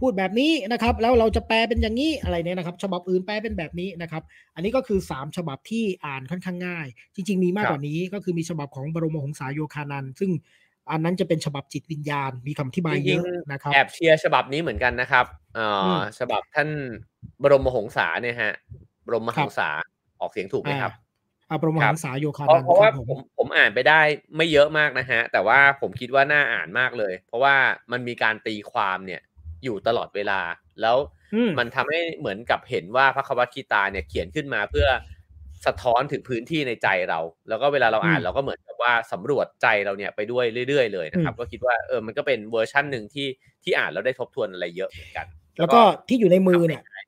พูดแบบนี้นะครับ แล้วเราจะแปลเป็นอย่างนี้อะไรเนี่ยนะครับ ฉบับอื่นแปลเป็นแบบนี้นะครับ อันนี้ก็คือสามฉบับที่อ่านค่อนข้างง่าย จริง ๆ มีมากกว่านี้ก็คือมีฉบับของปรมหังสาโยคานันท์ซึ่งอันนั้นจะเป็นฉบับจิตวิญญาณมีคำอธิบายเยอะนะครับแอบเชียร์ฉบับนี้เหมือนกันนะครับเอ่ออฉบับท่านบรมหงษาเนี่ยฮะบรมหงษาออกเสียงถูกไหมครับ อาบรมหงษาโยคาเพราะนันเพราะว่าคบผมผมอ่านไปได้ไม่เยอะมากนะฮะ แต่ว่าผมคิดว่าน่าอ่านมากเลย เพราะว่ามันมีการตีความเนี่ยอยู่ตลอดเวลา แล้วอืมมันทำให้เหมือนกับเห็นว่าพระคัมภคีตาเนี่ยเขียนขึ้นมาเพื่อสะท้อนถึงพื้นที่ในใจเรา แล้วก็เวลาเราอ่านอืมเราก็เหมือนกับว่าสำรวจใจเราเนี่ยไปด้วยเรื่อยๆเลยนะครับอืมก็คิดว่าเออมันก็เป็นเวอร์ชั่นหนึ่งที่ที่อ่านแล้วได้ทบทวนอะไรเยอะเหมือนกัน แล้วก็ที่อยู่ในมือเนี่ยครับ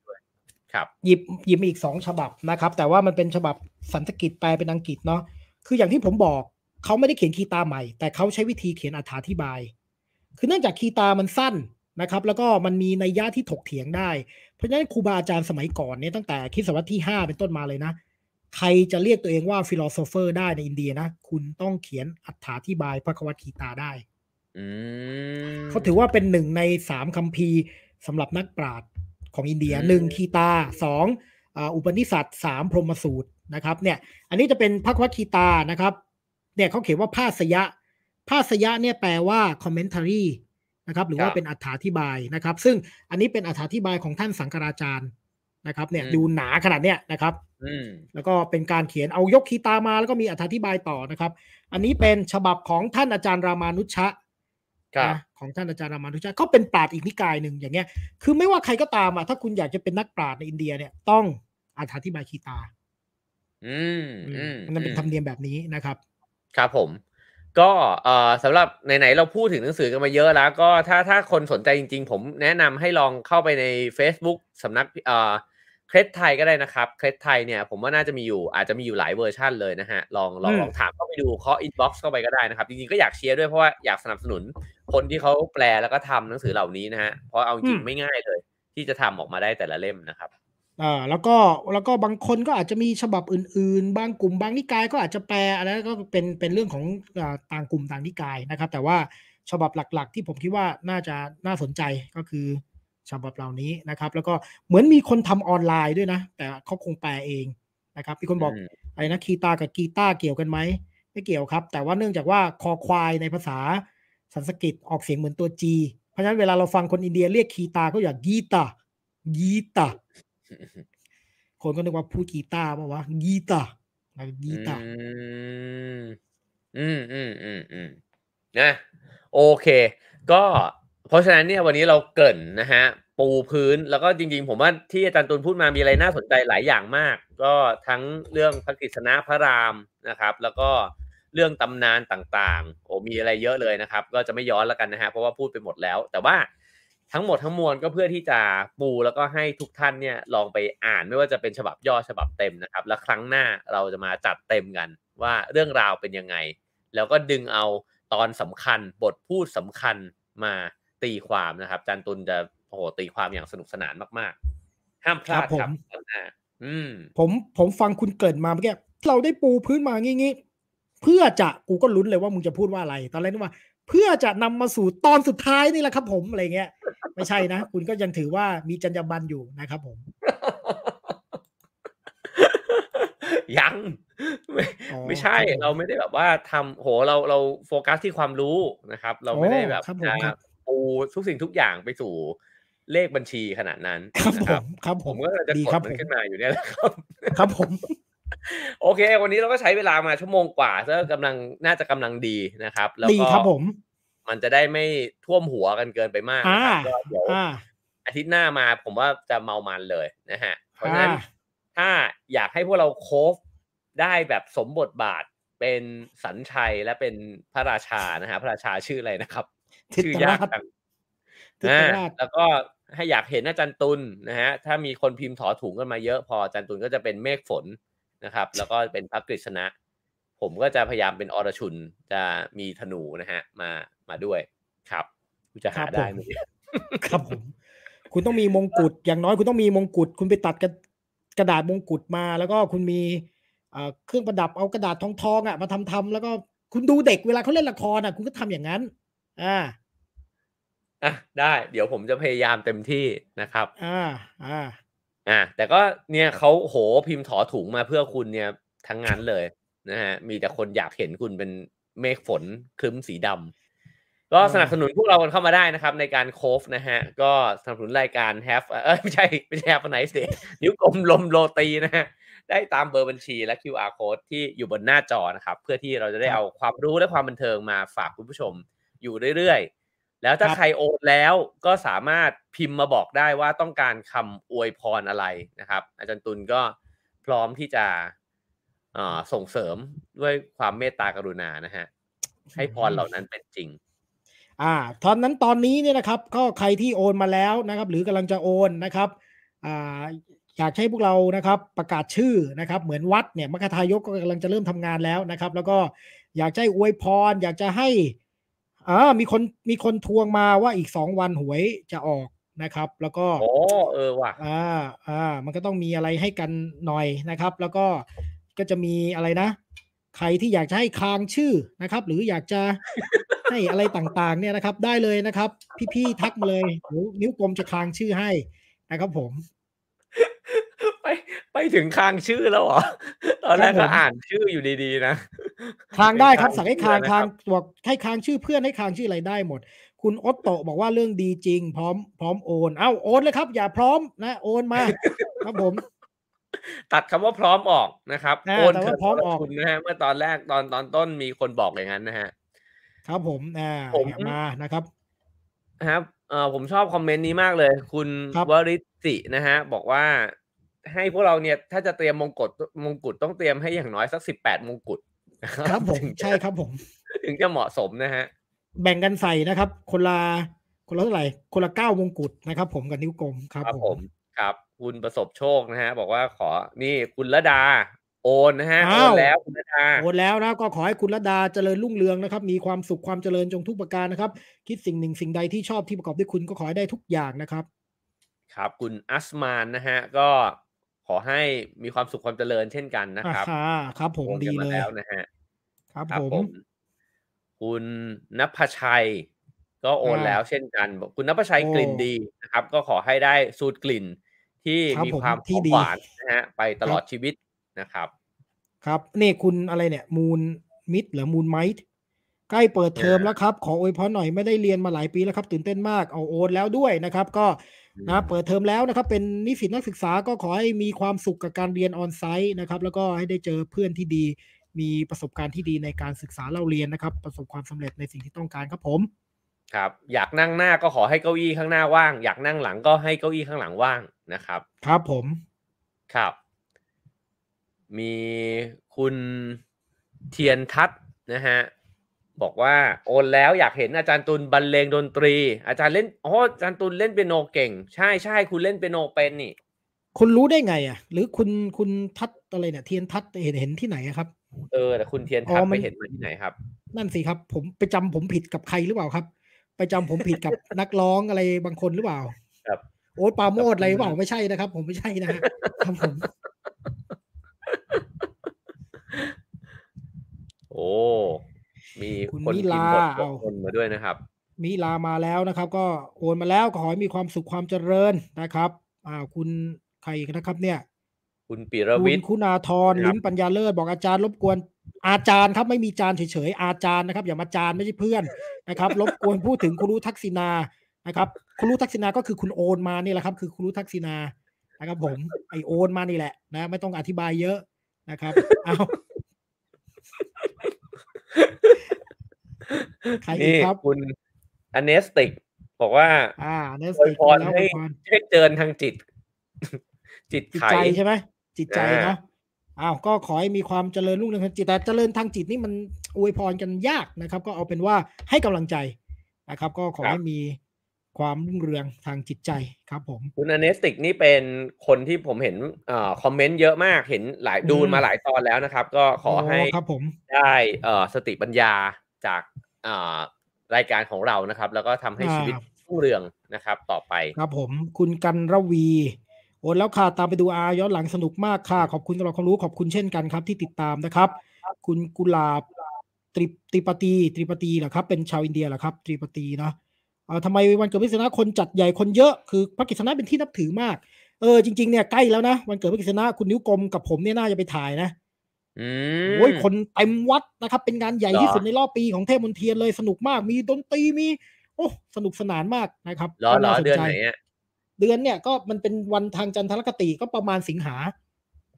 หยิบหยิบมาอีกสองฉบับนะครับ แต่ว่ามันเป็นฉบับสันสกฤตแปลเป็นอังกฤษเนาะคืออย่างที่ผมบอกเขาไม่ได้เขียนคีตาใหม่ แต่เขาใช้วิธีเขียนอธิบาย คือเนื่องจากคีตามันสั้นนะครับ แล้วก็มันมีนัยยะที่ถกเถียงได้ เพราะฉะนั้นครูบาอาจารย์สมัยก่อนเนี่ยตั้งแต่คริสต์ศตวรรษที่ห้าเป็นต้นมาเลยนะ ใครจะเรียกตัวเองว่า philosopher ได้ในอินเดียนะ คุณต้องเขียนอธิบายพระคัมภีร์คีตาได้อืมเขาถือว่าเป็นหนึ่งในสามคัมภีร์สำหรับนักปราชญ์ ของอินเดียอืมหนึ่งคีตาสองอ่าอุปนิสัตสามพรหมสูตรนะครับเนี่ยอันนี้จะเป็นพระคัมภีร์คีตานะครับเนี่ยเขาเขียนว่าภาสยะภาสยะเนี่ยแปลว่า commentary นะครับหรือว่าเป็นอธิบายนะครับ ซึ่งอันนี้เป็นอธิบายของท่านสังกราจารย์นะครับ เนี่ยดูหนาขนาดเนี้ยนะครับอืมแล้วก็เป็นการเขียนเอายกคีตามาแล้วก็มีอธิบายต่อนะครับ อันนี้เป็นฉบับของท่านอาจารย์รามานุชะครับ นะของท่านอาจารย์รามานุชะเขาเป็นปราชญ์อีกนิกายหนึ่งอย่างเงี้ย คือไม่ว่าใครก็ตามอะถ้าคุณอยากจะเป็นนักปราชญ์ในอินเดียเนี่ยต้องอธิบายคีตา อืมอืมมันเป็นธรรมเนียมแบบนี้นะครับ ครับผม ก็เอ่อสำหรับไหนๆเราพูดถึงหนังสือกันมาเยอะแล้ว ก็ถ้าถ้าคนสนใจจริง ๆ ผมแนะนำให้ลองเข้าไปใน Facebook สำนักเอ่อ เคล็ดไทยก็ได้นะครับ เคล็ดไทยเนี่ยผมว่าน่าจะมีอยู่อาจจะมีอยู่หลายเวอร์ชันเลยนะฮะ ลองลองอืมลองถามเข้าไปดูเคาะ inbox เข้าไปก็ได้นะครับ จริงๆก็อยากเชียร์ด้วยเพราะว่าอยากสนับสนุนคนที่เขาแปลแล้วก็ทำหนังสือเหล่านี้นะฮะ เพราะเอาจริงๆไม่ง่ายเลย ที่จะทำออกมาได้แต่ละเล่มนะครับอ่าแล้วก็แล้วก็บางคนก็อาจจะมีฉบับอื่น ๆ บางกลุ่มบางนิกายก็อาจจะแปลอันนั้นก็เป็นเป็นเรื่องของอ่าต่างกลุ่มต่างนิกายนะครับ แต่ว่าฉบับหลัก ๆ ที่ผมคิดว่าน่าจะน่าสนใจก็คือ ฉบับเหล่านี้นะครับ แล้วก็เหมือนมีคนทำออนไลน์ด้วยนะ แต่เขาคงแปลเองนะครับมีคนบอกอืมอะไรนะคีตากับกีตาร์เกี่ยวกันไหมไม่เกี่ยวครับ แต่ว่าเนื่องจากว่าคอควายในภาษาสันสกฤตออกเสียงเหมือนตัวจีเพราะฉะนั้นเวลาเราฟังคนอินเดียเรียกคีตาก็อยากกีตากีตาคนก็นึกว่าพูดกีตาร์ป่าวะกีตาร์นะกีตาร์อืมอืมอืมอืมอืมนะโอเค ก็ เพราะฉะนั้นเนี่ยวันนี้เราเกินนะฮะปูพื้นแล้วก็จริงๆ ผมว่าที่อาจารย์ตุลพูดมามีอะไรน่าสนใจหลายอย่างมาก ก็ทั้งเรื่องพระกฤษณะพระรามนะครับ แล้วก็เรื่องตำนานต่างๆโอ้มีอะไรเยอะเลยนะครับ ก็จะไม่ย้อนแล้วกันนะฮะเพราะว่าพูดไปหมดแล้ว แต่ว่าทั้งหมดทั้งมวลก็เพื่อที่จะปูแล้วก็ให้ทุกท่านเนี่ยลองไปอ่านไม่ว่าจะเป็นฉบับย่อฉบับเต็มนะครับ แล้วครั้งหน้าเราจะมาจัดเต็มกันว่าเรื่องราวเป็นยังไง แล้วก็ดึงเอาตอนสำคัญบทพูดสำคัญมา ตีความนะครับอาจารย์ตุลจะโอ้โหตีความอย่างสนุกสนานมากๆ ห้ามพลาดครับตอนหน้าอืมผมผมฟังคุณเกริดมาเมื่อกี้เราได้ปูพื้นมางี้เพื่อจะกูก็ลุ้นเลยว่ามึงจะพูดว่าอะไร ตอนแรกนึกว่า เพื่อจะนำมาสู่ตอนสุดท้ายนี่แหละครับ ผมอะไรเงี้ย ไม่ใช่นะ คุณก็ยังถือว่ามีจรรยาบรรณอยู่นะครับ ผม ยังไม่อ๋อไม่ใช่ครับผมเราไม่ได้แบบว่าทำโหเราเราโฟกัสที่ความรู้นะครับ เราไม่ได้แบบโอ้ครับผมจะครับ ปูทุกสิ่งทุกอย่างไปสู่เลขบัญชีขนาดนั้นครับนะผมครับผผมมก็จะดีกดครับมัผนมขึ้นมาอยู่เนี่ยแหละครับ ครับผม โอเค วันนี้เราก็ใช้เวลามาชั่วโมงกว่าก็กำลังน่าจะกำลังดีนะครับ แล้วดีก็ครับผม มันจะได้ไม่ท่วมหัวกันเกินไปมากนะครับอ่าก็เดี๋ยวอ่าอาทิตย์หน้ามาผมว่าจะเมามันเลยนะฮะ เพราะฉะนั้นอ่าถ้าอยากให้พวกเราโคฟได้แบบสมบทบาทเป็นสันชัยและเป็นพระราชานะฮะพระราชาชื่ออะไรนะครับทิ ชื่อตยากราชจังทิตอ่าราชแล้วก็ให้อยากเห็นอาจารย์ตุลนะฮะถ้ามีคนพิมพ์ถอถุงกันมาเยอะพออาจารย์ตุลก็จะเป็นเมฆฝนนะครับ แล้วก็เป็นพระกฤษณะ ผมก็จะพยายามเป็นอรชุนจะมีธนูนะฮะมามาด้วยครับกูจะหาได้ไหมเนี่ยครับผมคุณต้องมีมงกุฎอย่างน้อยคุณต้องมีมงกุฎคุณไปตัดกระกระดาษมงกุฎมา แล้วก็คุณมีเอ่อเครื่องประดับเอากระดาษทองทองๆอะมาทำทำแล้วก็คุณดูเด็กเวลาเขาเล่นละครอะ คุณก็ทำอย่างนั้น อ่า อะได้เดี๋ยวผมจะพยายามเต็มที่นะครับ อ่าอ่าอ่าแต่ก็เนี่ยเขาโหพิมพ์ถอถุงมาเพื่อคุณเนี่ยทั้งนั้นเลยนะฮะมีแต่คนอยากเห็นคุณเป็นเมฆฝนคลึ้มสีดำก็สนับสนุนพวกเรากันเข้ามาได้นะครับ ในการโคฟนะฮะ ก็สนับสนุนรายการ have เออไม่ใช่ไม่ใช่ have a nice day นิ้วกลมลมโรตีนะฮะได้ตามเบอร์บัญชีและ QR code ที่อยู่บนหน้าจอนะครับ เพื่อที่เราจะได้เอาความรู้และความบันเทิงมาฝากคุณผู้ชมอยู่เรื่อยๆ แล้วถ้าใครโอนแล้วก็สามารถพิมพ์มาบอกได้ว่าต้องการคำอวยพรอะไรนะครับ อาจารย์ตุลก็พร้อมที่จะส่งเสริมด้วยความเมตตากรุณานะฮะให้พรเหล่านั้นเป็นจริง อ่าตอนนั้นตอนนี้เนี่ยนะครับ ก็ใครที่โอนมาแล้วนะครับ หรือกำลังจะโอนนะครับอ่าอยากให้พวกเรานะครับประกาศชื่อนะครับ เหมือนวัดเนี่ยมรคทายกก็กำลังจะเริ่มทำงานแล้วนะครับ แล้วก็อยากจะอวยพร อยากจะให้ อ่ามีคนมีคนทวงมาว่าอีกสองวันหวยจะออกนะครับ แล้วก็โอ้เออว่ะอ่าอ่า มันก็ต้องมีอะไรให้กันหน่อยนะครับ แล้วก็ก็จะมีอะไรนะ ใครที่อยากจะให้คางชื่อนะครับ หรืออยากจะให้อะไรต่างๆ เนี่ยนะครับ ได้เลยนะครับ พี่ๆทักมาเลยนิ้วกลมจะคางชื่อให้นะครับผม ไปไปถึงคางชื่อแล้วเหรอ ตอนแรกก็อ่านชื่ออยู่ดีๆนะคางได้ครับสั่งให้คางคางบอกให้คางชื่อเพื่อนให้คางชื่ออะไรได้หมด คุณออตโตบอกว่าเรื่องดีจริง พร้อม พร้อมโอน เอ้าโอนเลยครับ อย่าพร้อมนะโอนมาครับผม ตัดคำว่าพร้อมออกนะครับโอนเธอพร้อมออกนะฮะเมื่อตอนแรกตอนตอนต้นมีคนบอกอย่างนั้นนะฮะครับผมอ่าผมมานะครับครับเออผมชอบคอมเมนต์นี้มากเลย คุณวริตินะฮะ บอกว่า ให้พวกเราเนี่ยถ้าจะเตรียมมงกุฎมงกุฎต้องเตรียมให้อย่างน้อยสักสิบแปดมงกุฎครับผมใช่ครับผม ถึงจะเหมาะสมนะฮะ แบ่งกันใส่นะครับ คนละคนละเท่าไหร่คนละเก้ามงกุฎนะครับ ผมกับนิ้วกลมครับผมครับ คุณประสบโชคนะฮะ บอกว่าขอนี่คุณระดา โอนนะฮะโอนแล้วคุณระดาโอนแล้วนะก็ขอให้คุณระดาเจริญรุ่งเรืองนะครับ มีความสุขความเจริญจงทุกประการนะครับ คิดสิ่งหนึ่งสิ่งใดที่ชอบที่ประกอบด้วยคุณก็ขอให้ได้ทุกอย่างนะครับ ครับ คุณอัสมานนะฮะ ก็ ขอให้มีความสุขความเจริญเช่นกันนะครับครับ ผมดีเลยแล้วนะฮะครับผมคุณนภชัย ก็โอนแล้วเช่นกัน คุณนภชัยกลิ่นดีนะครับ ก็ขอให้ได้สูตรกลิ่นที่มีความหอมหวานนะฮะไปตลอดชีวิตนะครับ ครับนี่คุณอะไรเนี่ยมูลมิดหรือมูลไมท์ใกล้เปิดเทอมแล้วครับ ขออวยพรหน่อยไม่ได้เรียนมาหลายปีแล้วครับ ตื่นเต้นมากเอาโอนแล้วด้วยนะครับ ก็ นะเปิดเทอมแล้วนะครับ เป็นนิสิตนักศึกษาก็ขอให้มีความสุขกับการเรียนออนไซต์นะครับ แล้วก็ให้ได้เจอเพื่อนที่ดี มีประสบการณ์ที่ดีในการศึกษาเล่าเรียนนะครับ ประสบความสำเร็จในสิ่งที่ต้องการครับผม ครับ อยากนั่งหน้าก็ขอให้เก้าอี้ข้างหน้าว่าง อยากนั่งหลังก็ให้เก้าอี้ข้างหลังว่างนะครับ ครับผมครับ มีคุณเทียนทัศนะฮะ บอกว่าโอนแล้วอยากเห็นอาจารย์ตุลบรรเลงดนตรี อาจารย์เล่นอ๋ออาจารย์ตุลเล่นเปียโนเก่ง ใช่ใช่คุณเล่นเปียโนเป็นนี่คุณรู้ได้ไงอะ หรือคุณคุณทัศอะไรเนี่ยเทียนทัศเห็นเห็นที่ไหนครับ เออแต่คุณเทียนทัศไปเห็นมาที่ไหนครับ นั่นสิครับ ผมไปจำผมผิดกับใครหรือเปล่าครับ ไปจำผมผิดกับนักร้องอะไรบางคนหรือเปล่า ครับ โอ๊ตปาโมดอะไรหรือเปล่าไม่ใช่นะครับ ผมไม่ใช่นะครับผมโอ้ มีคุณมิลาเอาคนมาด้วยนะครับ มิลามาแล้วนะครับ ก็โอนมาแล้วขอให้มีความสุขความเจริญนะครับ อ่า คุณใครนะครับ เนี่ย คุณปิรวิทย์คุณาธรลิ้มปัญญาเลิศบอกอาจารย์รบกวนอาจารย์ครับไม่มีจานเฉยๆอาจารย์นะครับอย่ามาจานไม่ใช่เพื่อนนะครับ รบกวนพูดถึงคุณรู้ทักษินานะครับคุณรู้ทักษินาก็คือคุณโอนมานี่แหละครับ คือคุณรู้ทักษินานะครับ ผมไอโอนมานี่แหละ นะ ไม่ต้องอธิบายเยอะนะครับ เอา ใครครับคุณอเนสติก บอกว่า อ่าอเนสติกพรให้ให้เจริญทางจิต จิตใจใช่ไหมจิตใจเนาะอ้าวก็ขอให้มีความเจริญรุ่งเรืองทางจิตแต่เจริญทางจิตนี่มันอวยพรกันยากนะครับ ก็เอาเป็นว่าให้กำลังใจนะครับ ก็ขอให้มี ความรุ่งเรืองทางจิตใจครับผมคุณอเนสติกนี่เป็นคนที่ผมเห็นอคอมเมนต์เยอะมากเห็นหลายดูมาหลายตอนแล้วนะครับ ก็ขอให้ครับผมได้สติปัญญาจากรายการของเรานะครับ แล้วก็ทำให้ชีวิตรุ่งเรืองนะครับ ต่อไปครับผมคุณกันรวีโอนแล้วค่ะตามไปดูอาย้อนหลังสนุกมากค่ะ ขอบคุณสำหรับความรู้ขอบคุณเช่นกันครับ ที่ติดตามนะครับ คุณกุลาบตริตริปตีตริปตีเหรอครับ เป็นชาวอินเดียเหรอครับตริปตีเนาะ เอ่อทำไมวันเกิดพระกฤษณะคนจัดใหญ่คนเยอะคือพระกฤษณะเป็นที่นับถือมากเออจริงๆเนี่ยใกล้แล้วนะวันเกิดพระกฤษณะคุณนิ้วกลมกับผมเนี่ยน่าจะไปถ่ายนะอืมโอ้ยคนเต็มวัดนะครับ เป็นงานใหญ่เหรอที่สุดในรอบปีของเทพมนเทียนเลยสนุกมาก มีดนตรีมีโอ้สนุกสนานมากนะครับเหรอก็เหรอสเดือนใจไหนอะเดือนเนี่ยก็มันเป็นวันทางจันทรคติก็ประมาณสิงหา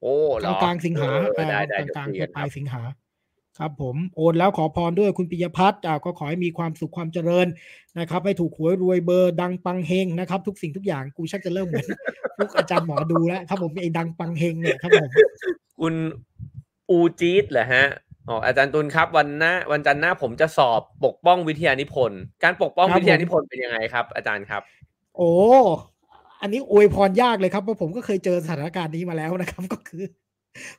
โอ้เหรกลาองกลางๆสิงหาเออได้ได้กลางเดี๋ยวกลางคุยๆกันปลายครับสิงหา ครับผมโอนแล้วขอพรด้วยคุณปิยพัฒน์อ่าก็ขอให้มีความสุขความเจริญนะครับ ให้ถูกหวยรวยเบอร์ดังปังเฮงนะครับ ทุกสิ่งทุกอย่างกูชักจะเริ่มเหมือนลูกอาจารย์หมอดูแล้วครับผมไอ้ดังปังเฮงเนี่ยครับผมคุณอูจีดเหรอฮะอ๋ออาจารย์ตุลครับวันหน้าวันจันทร์หน้าผมจะสอบปกป้องวิทยานิพนธ์การปกป้องครับวิทยานิพนธ์เป็นยังไงครับ อาจารย์ครับ โอ้อันนี้อวยพรยากเลยครับเพราะผมก็เคยเจอสถานการณ์นี้มาแล้วนะครับ ก็คือ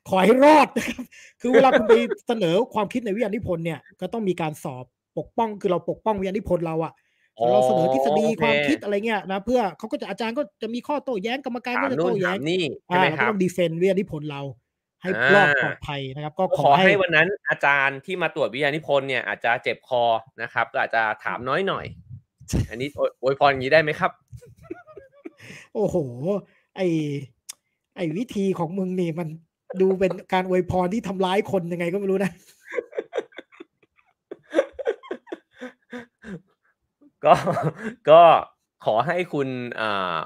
ขอให้รอดนะครับ คือเวลาคุณไปเสนอความคิดในวิทยานิพนธ์เนี่ยก็ต้องมีการสอบปกป้องคือเราปกป้องวิทยานิพนธ์เราอะอ๋อเราเสนอทฤษฎีโอเคความคิดอะไรเงี้ยนะเพื่อเขาก็จะอาจารย์ก็จะมีข้อโต้แย้งกรรมการถาก็มจะนู่โต้นแย้ถางมนี่ใช่ไหมอ่าเราคก็รับต้องดีเฟนต์วิทยานิพนธ์เรา ให้อ่ารรอดปลอดภัยนะครับ ก็ก็ขขออให้ให้วันนั้นอาจารย์ที่มาตรวจวิทยานิพนธ์เนี่ยอาจจะเจ็บคอนะครับ ก็อาจจะถามน้อยหน่อย อันนี้อวยอวยพรอย่างนี้ได้ไหมครับ โอ้โห ไอไอวิธีของมึงนี่มัน ดูเป็นการอวยพรที่ทำร้ายคนยังไงก็ไม่รู้นะ ก็ก็ขอให้คุณอ่า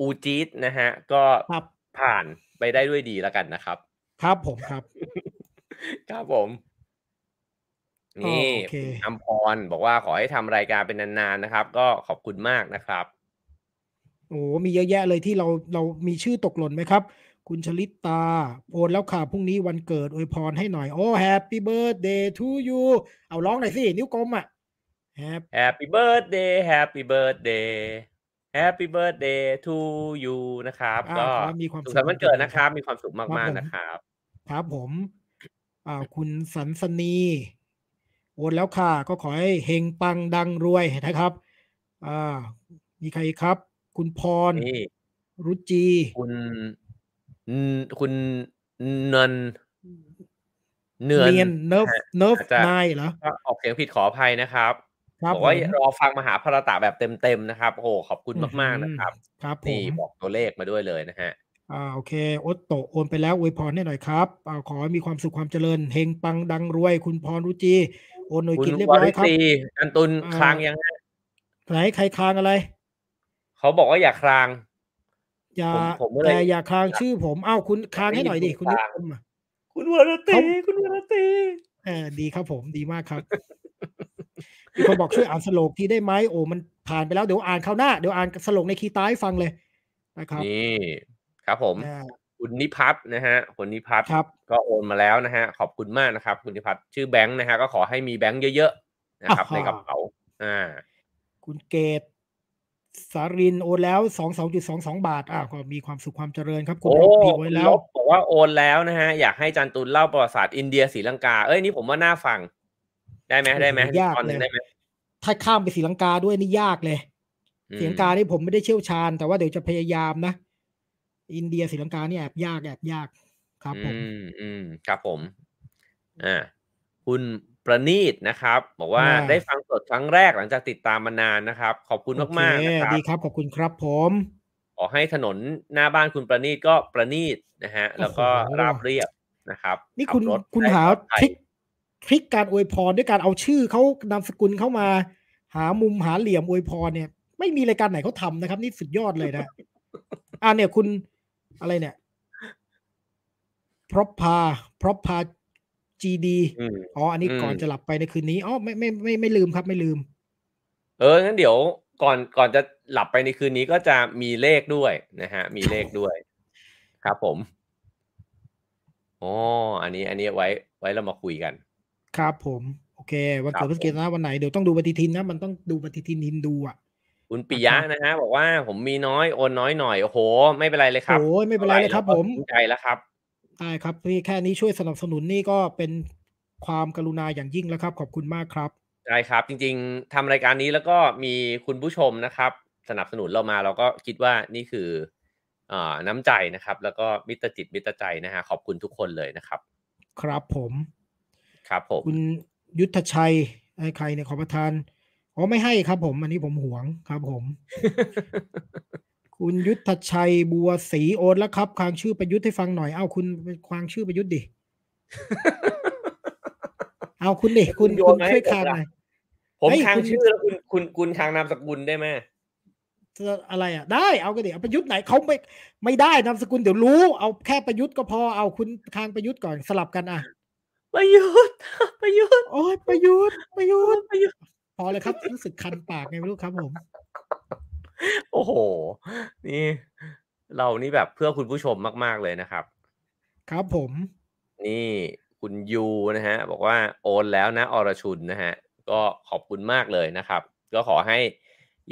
อูจีดนะฮะ ก็ครับผ่านไปได้ด้วยดีแล้วกันนะครับ ครับผมครับ ครับผมนี่โอเคคุณอัมพรบอกว่าขอให้ทำรายการเป็นนานๆนะครับ ก็ขอบคุณมากนะครับโอ้มีเยอะแยะเลยที่เราเรามีชื่อตกหล่นไหมครับ คุณชลิตตาโอนแล้วค่ะพรุ่งนี้วันเกิดอวยพรให้หน่อย โอ้ Happy Birthday to you เอาร้องหน่อยสิ นิ้วกลมอะ Happy Happy birthday Happy birthday Happy birthday to you นะครับอ่าก็ขอให้มีความสุขสุขสันต์วันเกิดนะครับครับมีความสุขครัมากบผมๆนะครับ ครับผมอ่าคุณสันสนีโอนแล้วค่ะ ก็ขอให้เฮงปังดังรวยนะครับอ่ามีใครอีกครับ คุณพรนี่รุจีคุณ นคุณเนินเนือนเนียนเนิร์ฟเนิร์ฟอาจจะนายเหรอก็ออกเสียงผิดขออภัยนะครับครับบอกว่าผมรอฟังมหาภารตะแบบเต็มๆนะครับ โอ้โหขอบคุณมากๆนะครับ ครับผนี่มบอกตัวเลขมาด้วยเลยนะฮะอ่าโอเคโอตโตโอนไปแล้วอวยพรให้หน่อยครับอ่าขอให้มีความสุขความเจริญเฮงปังดังรวย คุณพรรุจีโอนหน่วยคุณกิจเรียบวร้อยริครับตีอันตุนอ่าคลางยังฮะไหนใครค้างอะไร เขาบอกว่าอย่าคลาง อย่าผมผมก็เลยแต่อย่าค้างชื่อผมอ้าวคุณค้างให้หน่อยดิได้ยินคุณคุณนิค้างคมอะคุณวรตีเขาคุณวรตีเออดีครับผมดีมากครับมีคนบอกช่วยอ่านสโลกทีได้ไหมโอ้มันผ่านไปแล้วเดี๋ยวอ่านคราวหน้าเดี๋ยวอ่านสโลกในคีย์ตาให้ฟังเลยนะครับนี่ครับผมอ่าคุณนิพัฒน์นะฮะคุณนิพัฒน์ครับก็โอนมาแล้วนะฮะ ขอบคุณมากนะครับ คุณนิพัฒน์ชื่อแบงค์นะฮะก็ขอให้มีแบงค์เยอะๆนะครับอ่าฮะในกระเป๋าอ่า คุณเกต สารินโอนแล้วสองสองจุดสองสองบาทอ่าก็มีความสุขความเจริญครับคุณโอ้รบพีโอคุนณแล้ลวบบอกว่าโอนแล้วนะฮะ อยากให้จันตุลเล่าประวัติศาสตร์อินเดียศรีลังกา เอ้ยนี่ผมว่าน่าฟัง ได้ไหมได้ไหมโอ้โหยากตอนหนึงเลยได้ไหมถ้าข้ามไปศรีลังกาด้วยนี่ยากเลยอืมศรีลังกานี่ผมไม่ได้เชี่ยวชาญ แต่ว่าเดี๋ยวจะพยายามนะ อินเดียศรีลังกานี่แอบยากแอบยาก ครับผมอืมอืมครับผม อ่าคุณ ประณีตนะครับ บอกว่าอ่าได้ฟังสดครั้งแรกหลังจากติดตามมานานนะครับ ขอบคุณโอเคมากๆนะครับดีครับขอบคุณครับผมขอให้ถนนหน้าบ้านคุณประณีตก็ประณีตนะฮะแล้วก็โอ้โหราบเรียบนะครับ นี่คุณขับรถคุณได้หาปลอดภัทยริคทริคการอวยพรด้วยการเอาชื่อเขานามสกุลเข้ามา หามุมหาเหลี่ยมอวยพรเนี่ย ไม่มีรายการไหนเขาทำนะครับ นี่สุดยอดเลยนะอ่าเนี่ยคุณอะไรเนี่ยพรอพพาพรอพพา จีดีอืมอ๋ออันนี้อืมก่อนจะหลับไปในคืนนี้อ๋อไม่ไม่ไม่ไม่ลืมครับไม่ลืม เอองั้นเดี๋ยวก่อนก่อนจะหลับไปในคืนนี้ก็จะมีเลขด้วยนะฮะ มีเลขด้วย ครับผมอ๋ออันนี้ อันนี้ไว้ ไว้เรามาคุยกัน ครับผม โอเค วันครัเกิดบพฤศจิกายนวันไหนเดี๋ยวต้องดูปฏิทินนะ มันต้องดูปฏิทินฮินดูอะคุณปิยะนะฮะบอกว่าผมมีน้อยโอนน้อยหน่อยโอ้โห ไม่เป็นไรเลยครับโอ้ยไม่เป็นไรเลยครับ ผมภูใจแล้วครับ ได้ครับพี่แค่นี้ช่วยสนับสนุนนี่ก็เป็นความกรุณาอย่างยิ่งแล้วครับ ขอบคุณมากครับใช่ครับ จริง ๆทำรายการนี้แล้วก็มีคุณผู้ชมนะครับ สนับสนุนเรามาเราก็คิดว่านี่คืออ่าน้ำใจนะครับ แล้วก็มิตรจิตมิตรใจนะฮะขอบคุณทุกคนเลยนะครับ ครับผมครับผมคุณยุทธชัยไอ้ใครเนี่ยขอประทานอ๋อไม่ให้ครับผม อันนี้ผมหวงครับผม คุณยุทธชัยบัวศรีโอนแล้วครับคางชื่อประยุทธ์ให้ฟังหน่อย เอาคุณควางชื่อประยุทธ์ดิ เอาคุณดิคุณคุณช่วยคางหน่อยผมคางชื่อแล้วคุณคุณคุณคางนามสกุลได้ไหมอะไรอะได้เอาก็ดิเอาประยุทธ์ไหนเขาไม่ไม่ได้นามสกุลเดี๋ยวรู้ เอาแค่ประยุทธ์ก็พอเอาคุณคางประยุทธ์ก่อนสลับกันอะประยุทธ์ประยุทธ์โอ้ยประยุทธ์ประยุทธ์ประยุทธ์พอเลยครับรู้สึกคันปากไงไม่รู้ครับผม โอ้โห นี่ เรานี่แบบเพื่อคุณผู้ชมมาก ๆ เลยนะครับ ครับผม นี่คุณยูนะฮะ บอกว่าโอนแล้วนะ อรชุนนะฮะ ก็ขอบคุณมากเลยนะครับ ก็ขอให้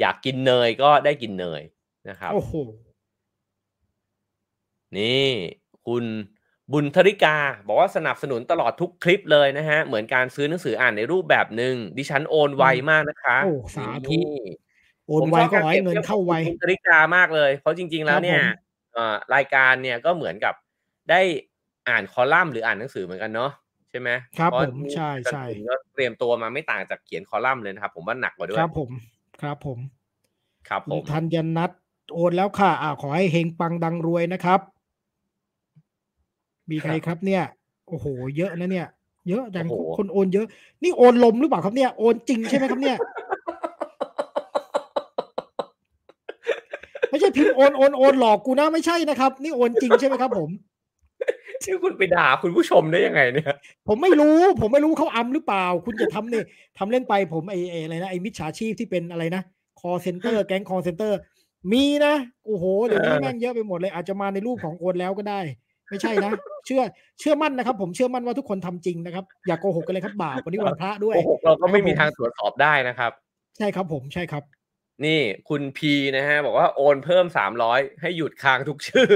อยากกินเนยก็ได้กินเนยนะครับ โอ้โห นี่ คุณบุญธริกา บอกว่าสนับสนุนตลอดทุกคลิปเลยนะฮะ เหมือนการซื้อหนังสืออ่านในรูปแบบหนึ่งดิฉันโอนไวมากนะคะโอ้สาธุ โอนไวก็ให้เงินเข้าไวบุญธริกามากเลย เพราะจริง ๆ แล้วเนี่ยรายการเนี่ยก็เหมือนกับได้อ่านคอลัมน์หรืออ่านหนังสือเหมือนกันเนาะใช่ไหมครับผมใช่ใช่ก็เตรียมตัวมาไม่ต่างจากเขียนคอลัมน์เลยนะครับ ผมว่าหนักกว่าด้วยครับผมครับผม ครับผมทันยันนัทโอนแล้วค่ะอ่าขอให้เฮงปังดังรวยนะครับ มีใครครับเนี่ย โอ้โห เยอะนะเนี่ย เยอะจังคนโอนเยอะ นี่โอนลมหรือเปล่าครับเนี่ย โอนจริงใช่ไหมครับเนี่ย ไม่ใช่พิมพ์โอนโอนโอนหลอกกูนะไม่ใช่นะครับ นี่โอนจริงใช่ไหมครับ ผมชื่อคุณไปด่าคุณผู้ชมได้ยังไงเนี่ย ผมไม่รู้ ผมไม่รู้เขาอำหรือเปล่า คุณจะทำเนี่ยทำเล่นไปผมไอ้อะไรนะไอ้มิจฉาชีพที่เป็นอะไรนะคอลเซ็นเตอร์แก๊งคอลเซ็นเตอร์ มีนะโอ้โหเดี๋ยวนี้แม่งเยอะไปหมดเลย อาจจะมาในรูปของโอนแล้วก็ได้ ไม่ใช่นะเชื่อเชื่อมั่นนะครับ ผมเชื่อมั่นว่าทุกคนทำจริงนะครับ อย่าโกหกกันเลยครับบาปวันนี้วันพระด้วยโกหกเราก็ไม่มีทางตรวจสอบได้นะครับ ใช่ครับผมใช่ครับ นี่คุณพีนะฮะ บอกว่าโอนเพิ่มสามร้อยให้หยุดค้างทุกชื่อ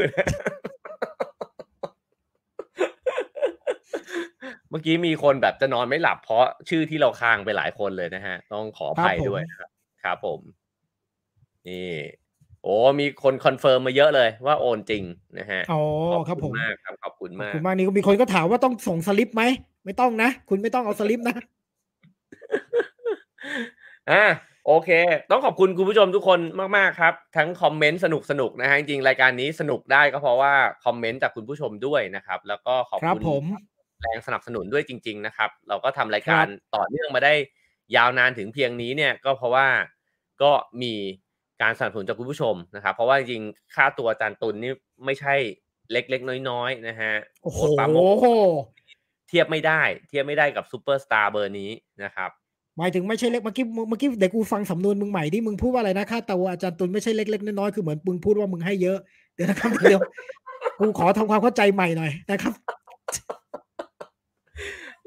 เมื่อกี้มีคนแบบจะนอนไม่หลับเพราะชื่อที่เราค้างไปหลายคนเลยนะฮะ ต้องขออภัยด้วยครับครับผม นี่ โอ้มีคน confirm มาเยอะเลยว่าโอนจริงนะฮะอ๋อครับผมมากครับขอบคุณมากขอบคุณมากนี่ก็มีคนก็ถามว่าต้องส่งสลิปไหมไม่ต้องนะ คุณไม่ต้องเอาสลิปนะอ่า โอเค ต้องขอบคุณคุณผู้ชมทุกคนมากๆครับ ทั้งคอมเมนต์สนุกสนุกนะฮะจริงรายการนี้สนุกได้ก็เพราะว่าคอมเมนต์จากคุณผู้ชมด้วยนะครับ แล้วก็ขอบคุณแรงสนับสนุนด้วยจริง ๆ นะครับ เราก็ทำรายการต่อเนื่องมาได้ยาวนานถึงเพียงนี้เนี่ยก็เพราะว่าก็มีการสนับสนุนจากคุณผู้ชมนะครับ เพราะว่าจริงๆค่าตัวอาจารย์ตุลนี่ไม่ใช่เล็กๆ น้อยๆนะฮะโอ้โหเทียบไม่ได้ เทียบไม่ได้กับซูเปอร์สตาร์เบอร์นี้นะครับ หมายถึงไม่ใช่เล็กเมื่อกี้เมื่อกี้เดี๋ยวกูฟังสำนวนมึงใหม่ที่มึงพูดว่าอะไรนะค่าตัวอาจารย์ตุลไม่ใช่เล็กๆน้อยๆคือเหมือนมึงพูดว่ามึงให้เยอะเดี๋ยวนะครับเดี๋ยวกูขอทำความเข้าใจใหม่หน่อยนะครับ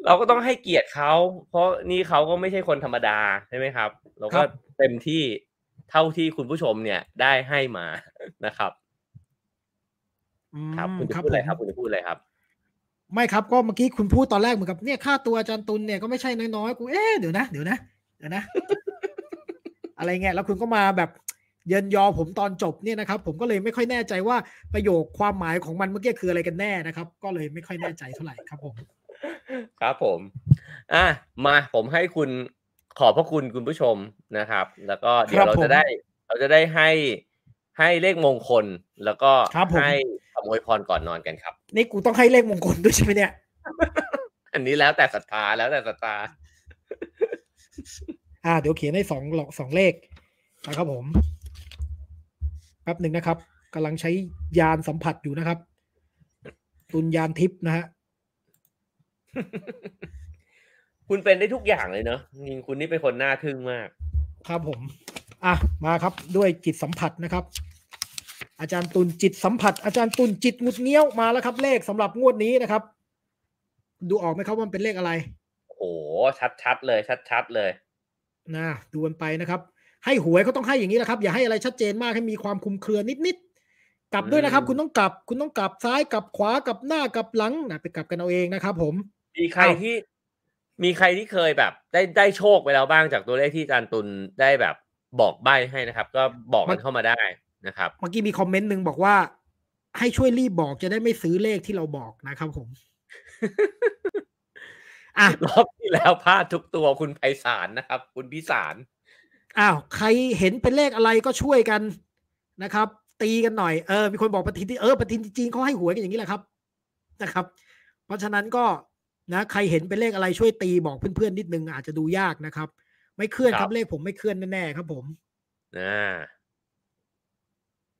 เราก็ต้องให้เกียรติเขาเพราะนี่เขาก็ไม่ใช่คนธรรมดาใช่ไหมครับ เราก็เต็มที่เท่าที่คุณผู้ชมเนี่ยได้ให้มานะครับ ครับคุณจะพูดอะไรครับ คุณจะพูดอะไรครับ ไม่ครับก็เมื่อกี้คุณพูดตอนแรกเหมือนกับเนี่ยค่าตัวอาจารย์ตุลเนี่ยก็ไม่ใช่น้อยๆกูเอ๊เดี๋ยวนะเดี๋ยวนะเดี๋ยวนะ อะไรเงี้ยแล้วคุณก็มาแบบเยินยอผมตอนจบเนี่ยนะครับ ผมก็เลยไม่ค่อยแน่ใจว่าประโยคความหมายของมันเมื่อกี้คืออะไรกันแน่นะครับ ก็เลยไม่ค่อยแน่ใจเท่าไหร่ครับผมครับผม อะมาผมให้คุณขอบพระคุณคุณผู้ชมนะครับ แล้วก็เดี๋ยวเราจะได้ เราจะได้ให้ให้เลขมงคล แล้วก็ให้ ขโมยพรก่อนนอนกันครับ นี่กูต้องให้เลขมงคลด้วยใช่ไหมเนี่ย อันนี้แล้วแต่ศรัทธาแล้วแต่ศรัทธาอ่า เดี๋ยวเขียนให้สองหลอกสองเลขนะครับผมแป๊บหนึ่งนะครับกำลังใช้ยานสัมผัสอยู่นะครับ ตุนยานทิพย์นะฮะคุณเป็นได้ทุกอย่างเลยเนาะจริงคุณนี่เป็นคนน่าทึ่งมาก ครับผม อะ มาครับด้วยจิตสัมผัสนะครับ อาจารย์ตุลจิตสัมผัส อาจารย์ตุลจิตงุดเงี้ยวมาแล้วครับ เลขสำหรับงวดนี้นะครับ ดูออกไหมครับว่าเป็นเลขอะไร โอ้ชัดๆเลย ชัดๆเลยนะดูกันไปนะครับ ให้หวยเขาต้องให้อย่างนี้แหละครับ อย่าให้อะไรชัดเจนมากให้มีความคุมเครือนิดๆกลับด้วยนะครับ คุณต้องกลับ คุณต้องกลับซ้ายกลับขวากลับหน้ากลับหลังนะไปกลับกันเอาเองนะครับ ผม มีใครที่มีใครที่เคยแบบ ได้ได้โชคไปแล้วบ้างจากตัวเลขที่อาจารย์ตุลได้แบบบอกใบให้นะครับ ก็บอกมันเข้ามาได้ นะครับเมื่อกี้มีคอมเมนต์หนึ่งบอกว่า ให้ช่วยรีบบอกจะได้ไม่ซื้อเลขที่เราบอกนะครับผมอะรอบที่แล้วพลาดทุกตัวคุณไพศาลนะครับ คุณพิสารอ้าวใครเห็นเป็นเลขอะไรก็ช่วยกันนะครับ ตีกันหน่อยเออมีคนบอกปฏิทินที่เออปฏิทินจริงๆเขาให้หวยกันอย่างนี้แหละครับนะครับ เพราะฉะนั้นก็นะใครเห็นเป็นเลขอะไรช่วยตีบอกเพื่อนๆนิดนึงอาจจะดูยากนะครับ ไม่เคลื่อนครับเลขผมไม่เคลื่อนแน่ๆครับผมนะ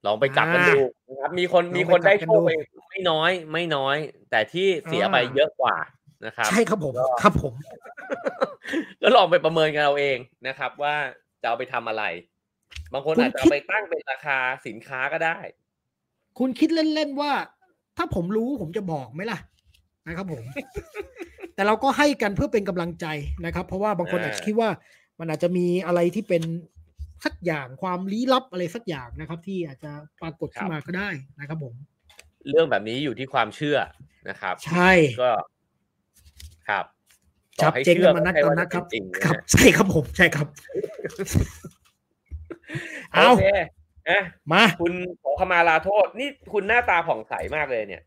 ลองไปจับกันดูนะครับ มีคนมีคนได้โชคไปไม่น้อย ไม่น้อย แต่ที่เสียไปเยอะกว่านะครับ ใช่ครับผมครับผม ก็ลองไปประเมินกันเอาเองนะครับ ว่าจะเอาไปทำอะไร บางคนอาจจะไปตั้งเป็นราคาสินค้าก็ได้ คุณคิดเล่นๆว่า ถ้าผมรู้ผมจะบอกไหมล่ะนะครับผม แต่เราก็ให้กันเพื่อเป็นกำลังใจนะครับ เพราะว่าบางคนอาจจะคิดว่ามันอาจจะมีอะไรที่เป็น สักอย่างความลี้ลับอะไรสักอย่างนะครับ ที่อาจจะปรากฏขึ้นมาก็ได้นะครับ ผม เรื่องแบบนี้อยู่ที่ความเชื่อนะครับ ใช่ก็ครับจับเจงกันมานักตอนนักครับครับ ใช่ครับผมใช่ครับ เอาเอะมา คุณขอขมาลาโทษ นี่คุณหน้าตาผ่องใสมากเลยเนี่ย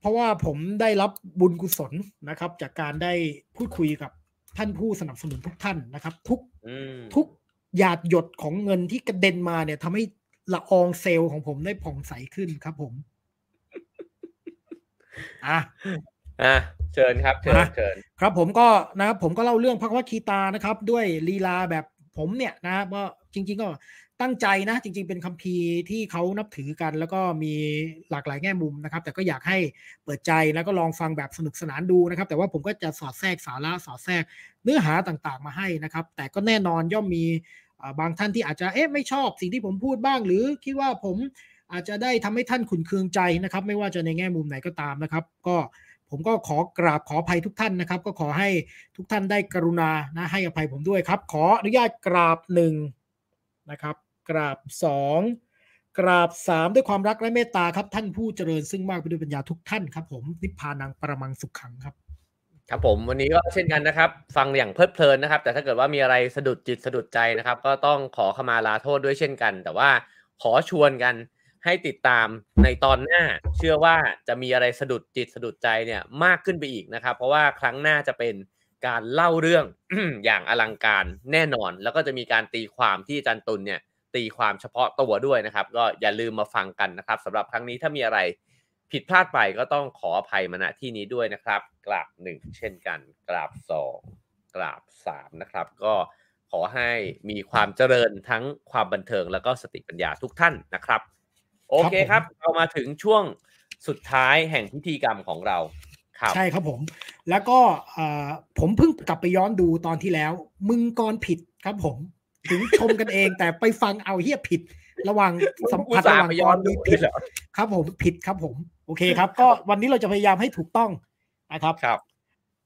เพราะว่าผมได้รับบุญกุศลนะครับ จากการได้พูดคุยกับท่านผู้สนับสนุนทุกท่านนะครับ ทุกทุก หยาดหยดของเงินที่กระเด็นมาเนี่ยทำให้ละอองเซลล์ของผมได้ผ่องใสขึ้นครับผม อะอะเชิญครับเชิญเชิญครับผมก็นะครับผมก็เล่าเรื่องพระวัคีตานะครับ ด้วยลีลาแบบผมเนี่ยนะว่าจริง ๆ ก็ ตั้งใจนะจริง ๆ เป็นคัมภีร์ที่เขานับถือกัน แล้วก็มีหลากหลายแง่มุมนะครับ แต่ก็อยากให้เปิดใจแล้วก็ลองฟังแบบสนุกสนานดูนะครับ แต่ว่าผมก็จะสอดแทรกสาระสอดแทรกเนื้อหาต่างๆ มาให้นะครับ แต่ก็แน่นอนย่อมมีบางท่านที่อาจจะเอ๊ะไม่ชอบสิ่งที่ผมพูดบ้าง หรือคิดว่าผมอาจจะได้ทำให้ท่านขุนเคืองใจนะครับ ไม่ว่าจะในแง่มุมไหนก็ตามนะครับ ก็ผมก็ขอกราบขออภัยทุกท่านนะครับ ก็ขอให้ทุกท่านได้กรุณานะให้อภัยผมด้วยครับ ขออนุญาตกราบหนึ่งนะครับ กราบสองกราบสามด้วยความรักและเมตตาครับ ท่านผู้เจริญซึ่งมากไปด้วยปัญญาทุกท่านครับ ผมนิพพานังประมังสุขขังครับ ครับผมวันนี้ก็เช่นกันนะครับ ฟังอย่างเพลิดเพลินนะครับ แต่ถ้าเกิดว่ามีอะไรสะดุดจิตสะดุดใจนะครับ ก็ต้องขอขมาลาโทษด้วยเช่นกัน แต่ว่าขอชวนกันให้ติดตามในตอนหน้า เชื่อว่าจะมีอะไรสะดุดจิตสะดุดใจเนี่ยมากขึ้นไปอีกนะครับ เพราะว่าครั้งหน้าจะเป็นการเล่าเรื่องอย่างอลังการแน่นอน แล้วก็จะมีการตีความที่อาจารย์ตุลเนี่ย ตีความเฉพาะตัวด้วยนะครับ ก็อย่าลืมมาฟังกันนะครับสำหรับครั้งนี้ถ้ามีอะไรผิดพลาดไปก็ต้องขออภัยมาณที่นี้ด้วยนะครับ กราบหนึ่งเช่นกัน กราบสองกราบสามนะครับ ก็ขอให้มีความเจริญทั้งความบันเทิงแล้วก็สติปัญญาทุกท่านนะครับ โอเคครับเรามาถึงช่วงสุดท้ายแห่งพิธีกรรมของเราครับใช่ครับผม แล้วก็ผมเพิ่งกลับไปย้อนดูตอนที่แล้ว มึงกรผิดครับผม ถึงชมกันเองแต่ไปฟังเอาเฮียผิด ระหว่างสัมผัสระหว่างกรมีผิดครับผมผิดครับผม โอเคครับ ก็วันนี้เราจะพยายามให้ถูกต้องนะครับครับ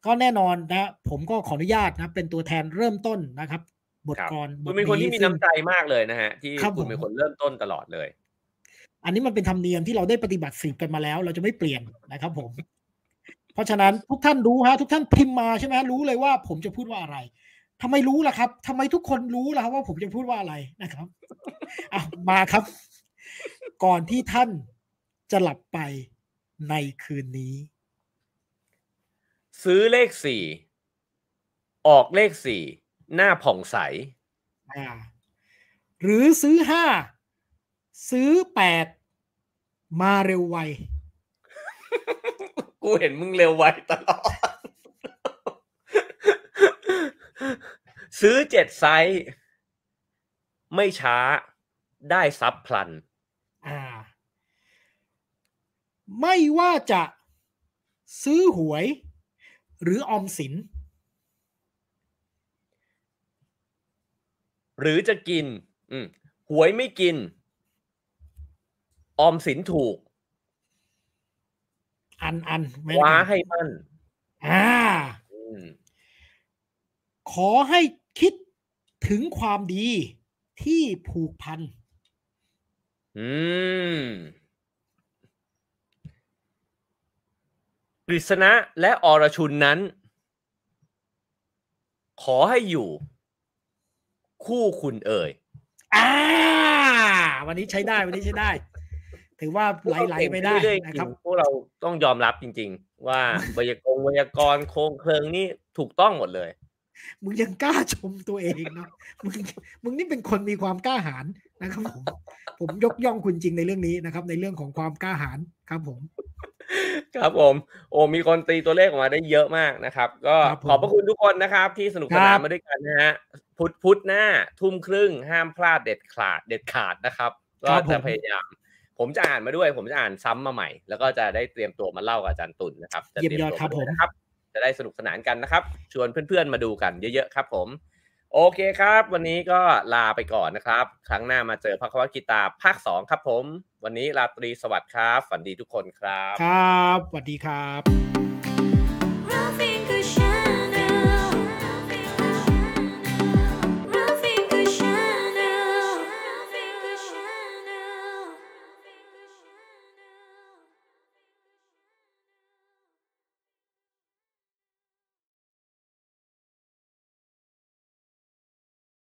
ก็แน่นอนนะ ผมก็ขออนุญาตนะ เป็นตัวแทนเริ่มต้นนะครับ บทกรคุณเป็นคนที่มีน้ำใจมากเลยนะฮะ ที่คุณเป็นคนเริ่มต้นตลอดเลย อันนี้มันเป็นธรรมเนียมที่เราได้ปฏิบัติสืบกันมาแล้ว เราจะไม่เปลี่ยนนะครับ ผม เพราะฉะนั้นทุกท่านรู้ฮะ ทุกท่านพิมพ์มาใช่ไหมรู้เลยว่า ผมจะพูดว่าอะไร ทำไมรู้ล่ะครับทำไมทุกคนรู้ล่ะว่าผมจะพูดว่าอะไรนะครับอะมาครับ ก่อนที่ท่านจะหลับไปในคืนนี้ ซื้อเลขสี่ออกเลขสี่หน้าผ่องใสอ่าหรือซื้อห้าซื้อแปดมาเร็วไว กูเห็นมึงเร็วไวตลอด ซื้อเจ็ดไซส์ ไม่ช้าได้ซับพลัน อ่า ไม่ว่าจะซื้อหวย หรือออมสิน หรือจะกินหวยไม่กิน ออมสินถูก อันอันคว้าให้มั่น อ่า ขอให้คิดถึงความดีที่ผูกพัน อืมกฤษณะและอรชุนนั้น ขอให้อยู่ คู่คุณเอ่ยอ่า วันนี้ใช้ได้วันนี้ใช้ได้ ถือว่าไหลๆไปได้นะครับพวกเราต้องยอมรับจริง ๆ ว่าวยากงวยากรโครงเคริงนี่ถูกต้องหมดเลย มึงยังกล้าชมตัวเองเนาะมึงมึงนี่เป็นคนมีความกล้าหาญนะครับผม ผมยกย่องคุณจริงในเรื่องนี้นะครับ ในเรื่องของความกล้าหาญครับผม ครับผม โอ้มีคนตีตัวเลขออกมาได้เยอะมากนะครับ ก็ครับผมขอบพระคุณทุกคนนะครับ ที่สนุกสครันานบมาด้วยกันนะฮะพุธพุธหน้าทุ่มครึ่งห้ามพลาดเด็ดขาดเด็ดขาดนะครับ ก็ครับผมจะพยายามผมจะอ่านมาด้วย ผมจะอ่านซ้ำมาใหม่ แล้วก็จะได้เตรียมตัวมาเล่ากับอาจารย์ตุลนะครับจะเยี่ยมตรียอดตัวครับาด้ผวยมนะครับ จะได้สนุกสนานกันนะครับ ชวนเพื่อนๆมาดูกันเยอะๆครับผมโอเคครับ วันนี้ก็ลาไปก่อนนะครับ ครั้งหน้ามาเจอพักวักีตาร์ภาคสองครับผม วันนี้ราตรีสวัสดิ์ครับ ฝันดีทุกคนครับ ครับสวัสดีครับ